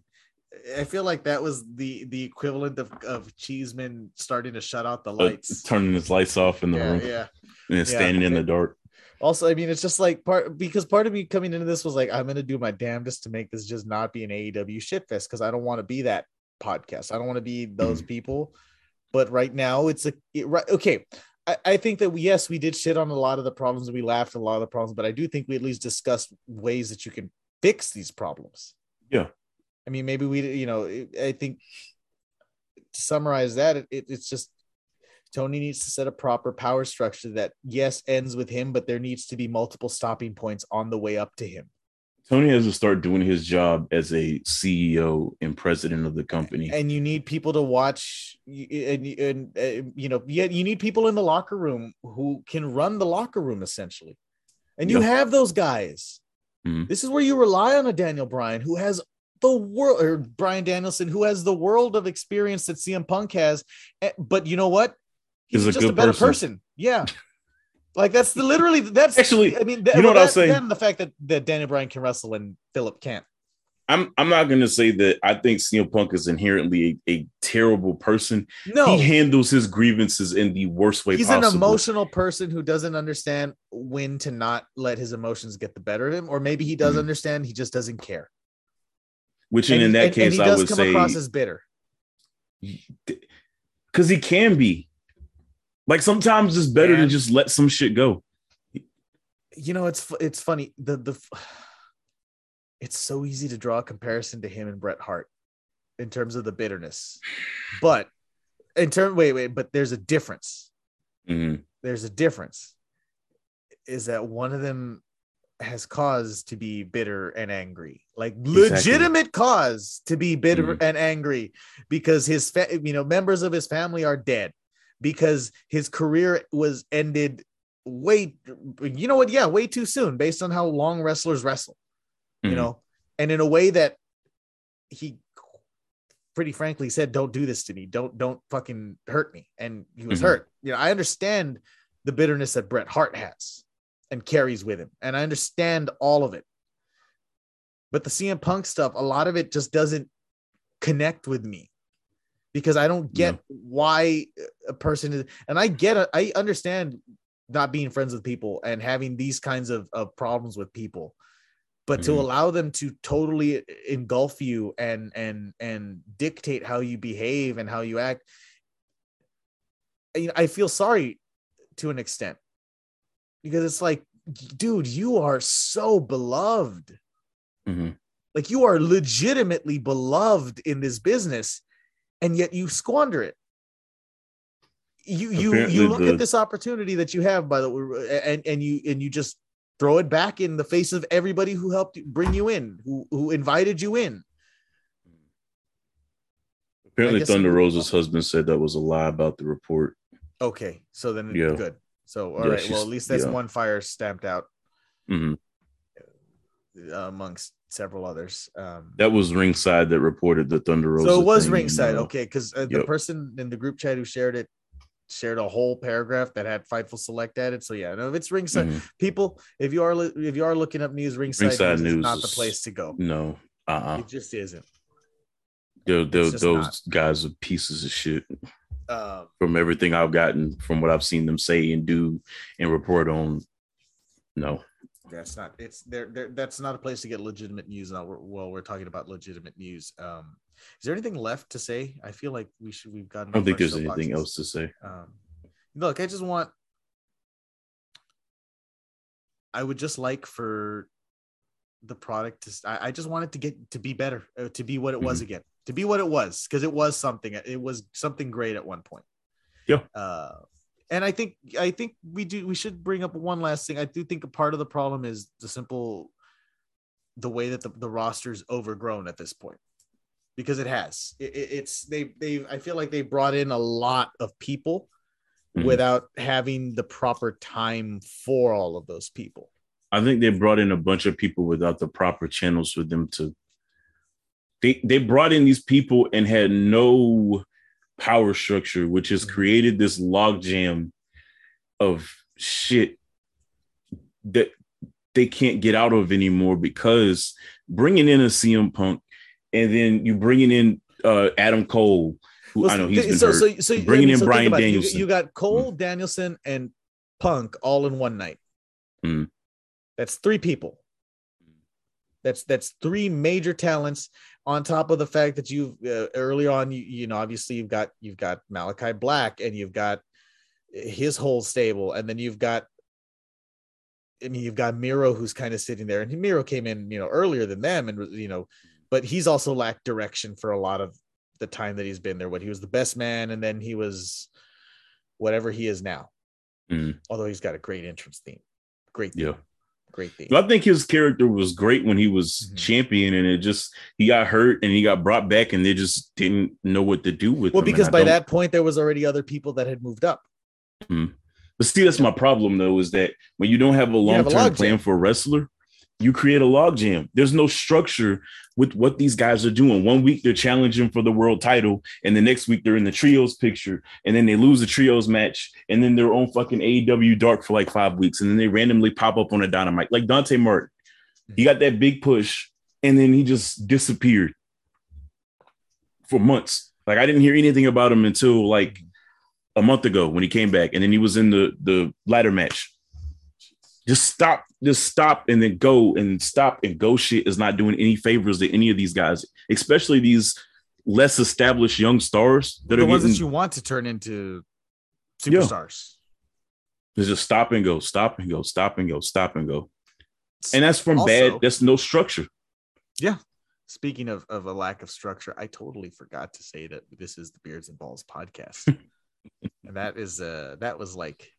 I feel like that was the the equivalent of of Cheeseman starting to shut out the Uh, lights. turning his lights off in the yeah, room yeah. and standing in the dark. Also, I mean, it's just like part because part of me coming into this was like, I'm gonna do my damnedest to make this just not be an AEW shitfest because I don't want to be that podcast. I don't want to be those people. But right now, it's a it, right. Okay, I, I think that we, yes, we did shit on a lot of the problems. We laughed a lot of the problems, but I do think we at least discussed ways that you can fix these problems. Yeah. I mean, maybe we, you know, I think to summarize that, it, it, it's just Tony needs to set a proper power structure that yes ends with him, but there needs to be multiple stopping points on the way up to him. Tony has to start doing his job as a CEO and president of the company. And you need people to watch, and, and uh, you know, yeah, you need people in the locker room who can run the locker room essentially. And you Yeah. have those guys. Mhm. This is where you rely on a Daniel Bryan who has the world, or Bryan Danielson who has the world of experience that CM Punk has. Eh, But you know what? He's a just good a better person. person. Yeah. Like that's the, literally that's Actually, I mean, you know what I'll say? Then the fact that that Daniel Bryan can wrestle and Philip can't. I'm I'm not gonna say that I think CM Punk is inherently a, a terrible person. No, He handles his grievances in the worst way he's possible. an emotional person who doesn't understand when to not let his emotions get the better of him, or maybe he does Mhm. understand, he just doesn't care. Which And in he- that and- and case, he I does would come say across as bitter. because he can be. Like sometimes it's better to just let some shit go. You know, it's it's funny. The the it's so easy to draw a comparison to him and Bret Hart in terms of the bitterness, but in term wait wait, but there's a difference. Mhm. there's a difference is that one of them has cause to be bitter and angry like legitimate cause to be bitter Mhm. and angry because his fa- you know members of his family are dead because his career was ended way you know what yeah way too soon based on how long wrestlers wrestle you Mhm. know and in a way that he pretty frankly said don't do this to me don't don't fucking hurt me and he was Mhm. hurt you know i understand the bitterness that bret hart has and carries with him and i understand all of it but the cm punk stuff a lot of it just doesn't connect with me because I don't get no. why a person is, and I get. I understand not being friends with people and having these kinds of, of problems with people, but mm-hmm. to allow them to totally engulf you and and and dictate how you behave and how you act, I feel sorry to an extent because it's like, dude, you are so beloved. Mm-hmm. Like you are legitimately beloved in this business, and yet you squander it. You you Apparently you look the... at this opportunity that you have by the way, and and you and you just throw it back in the face of everybody who helped bring you in, who who invited you in. Apparently, Thunder Rosa's husband said that was a lie about the report. Okay, so then yeah. good. So all yeah, right, well at least that's yeah. one fire stamped out mm-hmm. Amongst several others. Um, that was ringside that reported the Thunder Rosa. So it was ringside, uh, okay, because uh, the yep. person in the group chat who shared it shared a whole paragraph that had Fightful Select added. So yeah, no, if it's ringside, mm-hmm. people, if you are if you are looking up news, ringside, ringside news, is not the place to go. No, uh, uh-uh. it just isn't. Those, those, those guys are pieces of shit. Um, from everything I've gotten, from what I've seen them say and do and report on, no. That's not. It's there. That's not a place to get legitimate news. Now, well, we're talking about legitimate news. Um, is there anything left to say? I feel like we should. We've gotten. I don't think there's anything else to say. Um, look, I just want. I would just like for the product to. I, I just want it to get to be better, uh, to be what it mm-hmm. was again to be what it was because it was something it was something great at one point. Yeah. Uh, and i think i think we do we should bring up one last thing. I do think a part of the problem is the simple the way that the, the roster's overgrown at this point. Because it has. It, it's they they i feel like they brought in a lot of people mm-hmm. without having the proper time for all of those people. I think they brought in a bunch of people without the proper channels for them to they they brought in these people and had no power structure, which has mm-hmm. created this logjam of shit that they can't get out of anymore because bringing in a CM Punk and then you bringing in uh, Adam Cole, who well, I know he's been so, hurt, so, so, bringing in so Bryan Danielson. You, you, got Cole, mm. Danielson, and Punk all in one night. Mm. That's three people. That's that's three major talents on top of the fact that you've uh, early on you, you know obviously you've got you've got Malakai Black and you've got his whole stable. And then you've got I mean you've got Miro who's kind of sitting there. And Miro came in you know earlier than them and you know but he's also lacked direction for a lot of the time that he's been there. What he was the best man and then he was whatever he is now. Mm. although he's got a great entrance theme. Great theme. yeah great thing. I think his character was great when he was mm-hmm. champion, and it just he got hurt and he got brought back, and they just didn't know what to do with well, because by that point there was already other people that had moved up. Mm-hmm. But see, that's my problem though, is that when you don't have a long term plan for a wrestler, you create a logjam. There's no structure with what these guys are doing. One week they're challenging for the world title, and the next week they're in the trios picture, and then they lose the trios match, and then they're on fucking AEW Dark for like five weeks, and then they randomly pop up on a dynamite. Like Dante Martin. He got that big push, and then he just disappeared for months. Like I didn't hear anything about him until like a month ago when he came back, and then he was in the the ladder match just stop, just stop and then go and stop and go shit is not doing any favors to any of these guys, especially these less established young stars that the are the ones getting, that you want to turn into superstars. Yeah. just stop and go, stop and go, stop and go, stop and go. And that's from also, bad, that's no structure. Yeah. Speaking of, of a lack of structure, I totally forgot to say that this is the Beards and Balls podcast. and that is uh that was like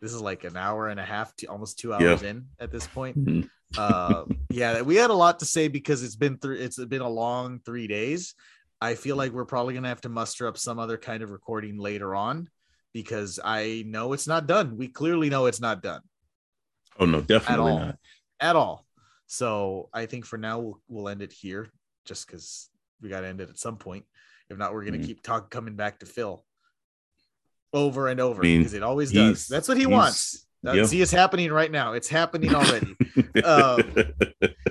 this is like an hour and a half to almost two hours yeah. in at this point. Mm-hmm. uh, yeah, we had a lot to say because it's been through. It's been a long three days. I feel like we're probably gonna have to muster up some other kind of recording later on because I know it's not done. We clearly know it's not done. Oh no, definitely at not at all. So I think for now we'll we'll end it here, just because we got to end it at some point. If not, we're gonna mm-hmm. keep talk coming back to Phil over and over I mean, because it always does. That's what he wants. Yep. See, it's happening right now. It's happening already. um,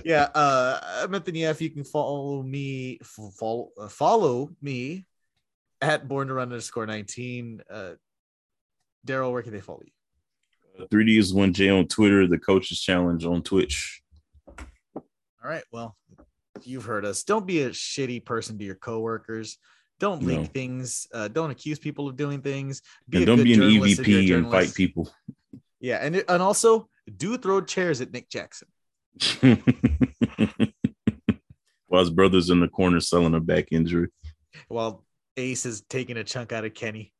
yeah, uh, I'm Anthony F. You can follow me, follow, uh, follow me at born to run underscore 19. Uh, Daryl, where can they follow you? 3D is one J on Twitter, the coaches challenge on Twitch. All right. Well, you've heard us. Don't be a shitty person to your coworkers. Don't leak No. things. Uh, don't accuse people of doing things. a and don't be an journalist if you're a EVP and fight people. Yeah, and and also do throw chairs at Nick Jackson. While his brother's in the corner selling a back injury. while Ace is taking a chunk out of Kenny.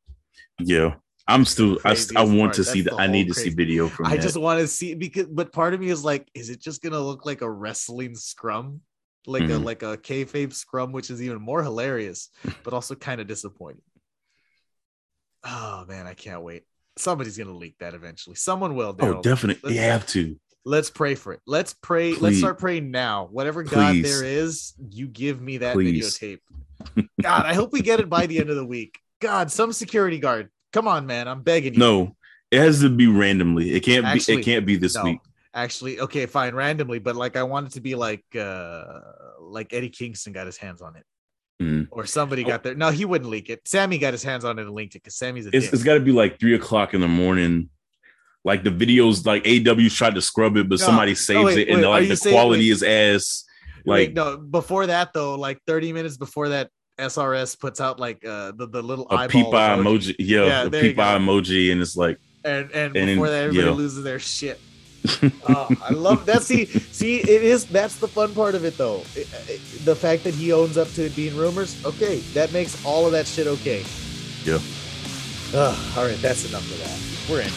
Yeah. I'm still I, I want part. to see That's that. the I need to see video from I that. just want to see because, but part of me is like, is it just gonna look like a wrestling scrum, like a Mhm. like a kayfabe scrum, which is even more hilarious, but also kind of disappointing. Oh man, I can't wait. Somebody's gonna leak that eventually. Someone will. oh, definitely. Let's- You have to. Let's pray for it. Let's pray. Let's start praying now. Whatever God there is, you give me that Please. videotape. God, I hope we get it by the end of the week. God, some security guard. Come on, man. I'm begging you. No, it has to be randomly. It can't Actually, be. It can't be this no. week. Actually, okay, fine, randomly, but like I want it to be like uh like Eddie Kingston got his hands on it. Mm. Or somebody got there. No, he wouldn't leak it. Sammy got his hands on it and linked it because Sammy's a It's, it's got to be like three o'clock in the morning. Like the videos, like AW tried to scrub it, but No. somebody Oh, saves wait, it, and wait, like the saying- quality wait. is ass. Like no, before that though, like 30 minutes before that, SRS puts out like uh the, the little a eyeball peep eye emoji, yeah, Yeah, the peep eye emoji, and it's like, and and, And before then- that everybody yeah. loses their shit oh, i love that. See see it is that's the fun part of it though. It- it- the fact that he owns up to it being rumors okay that makes all of that shit okay. Yeah. Ugh, all right that's enough of that. We're in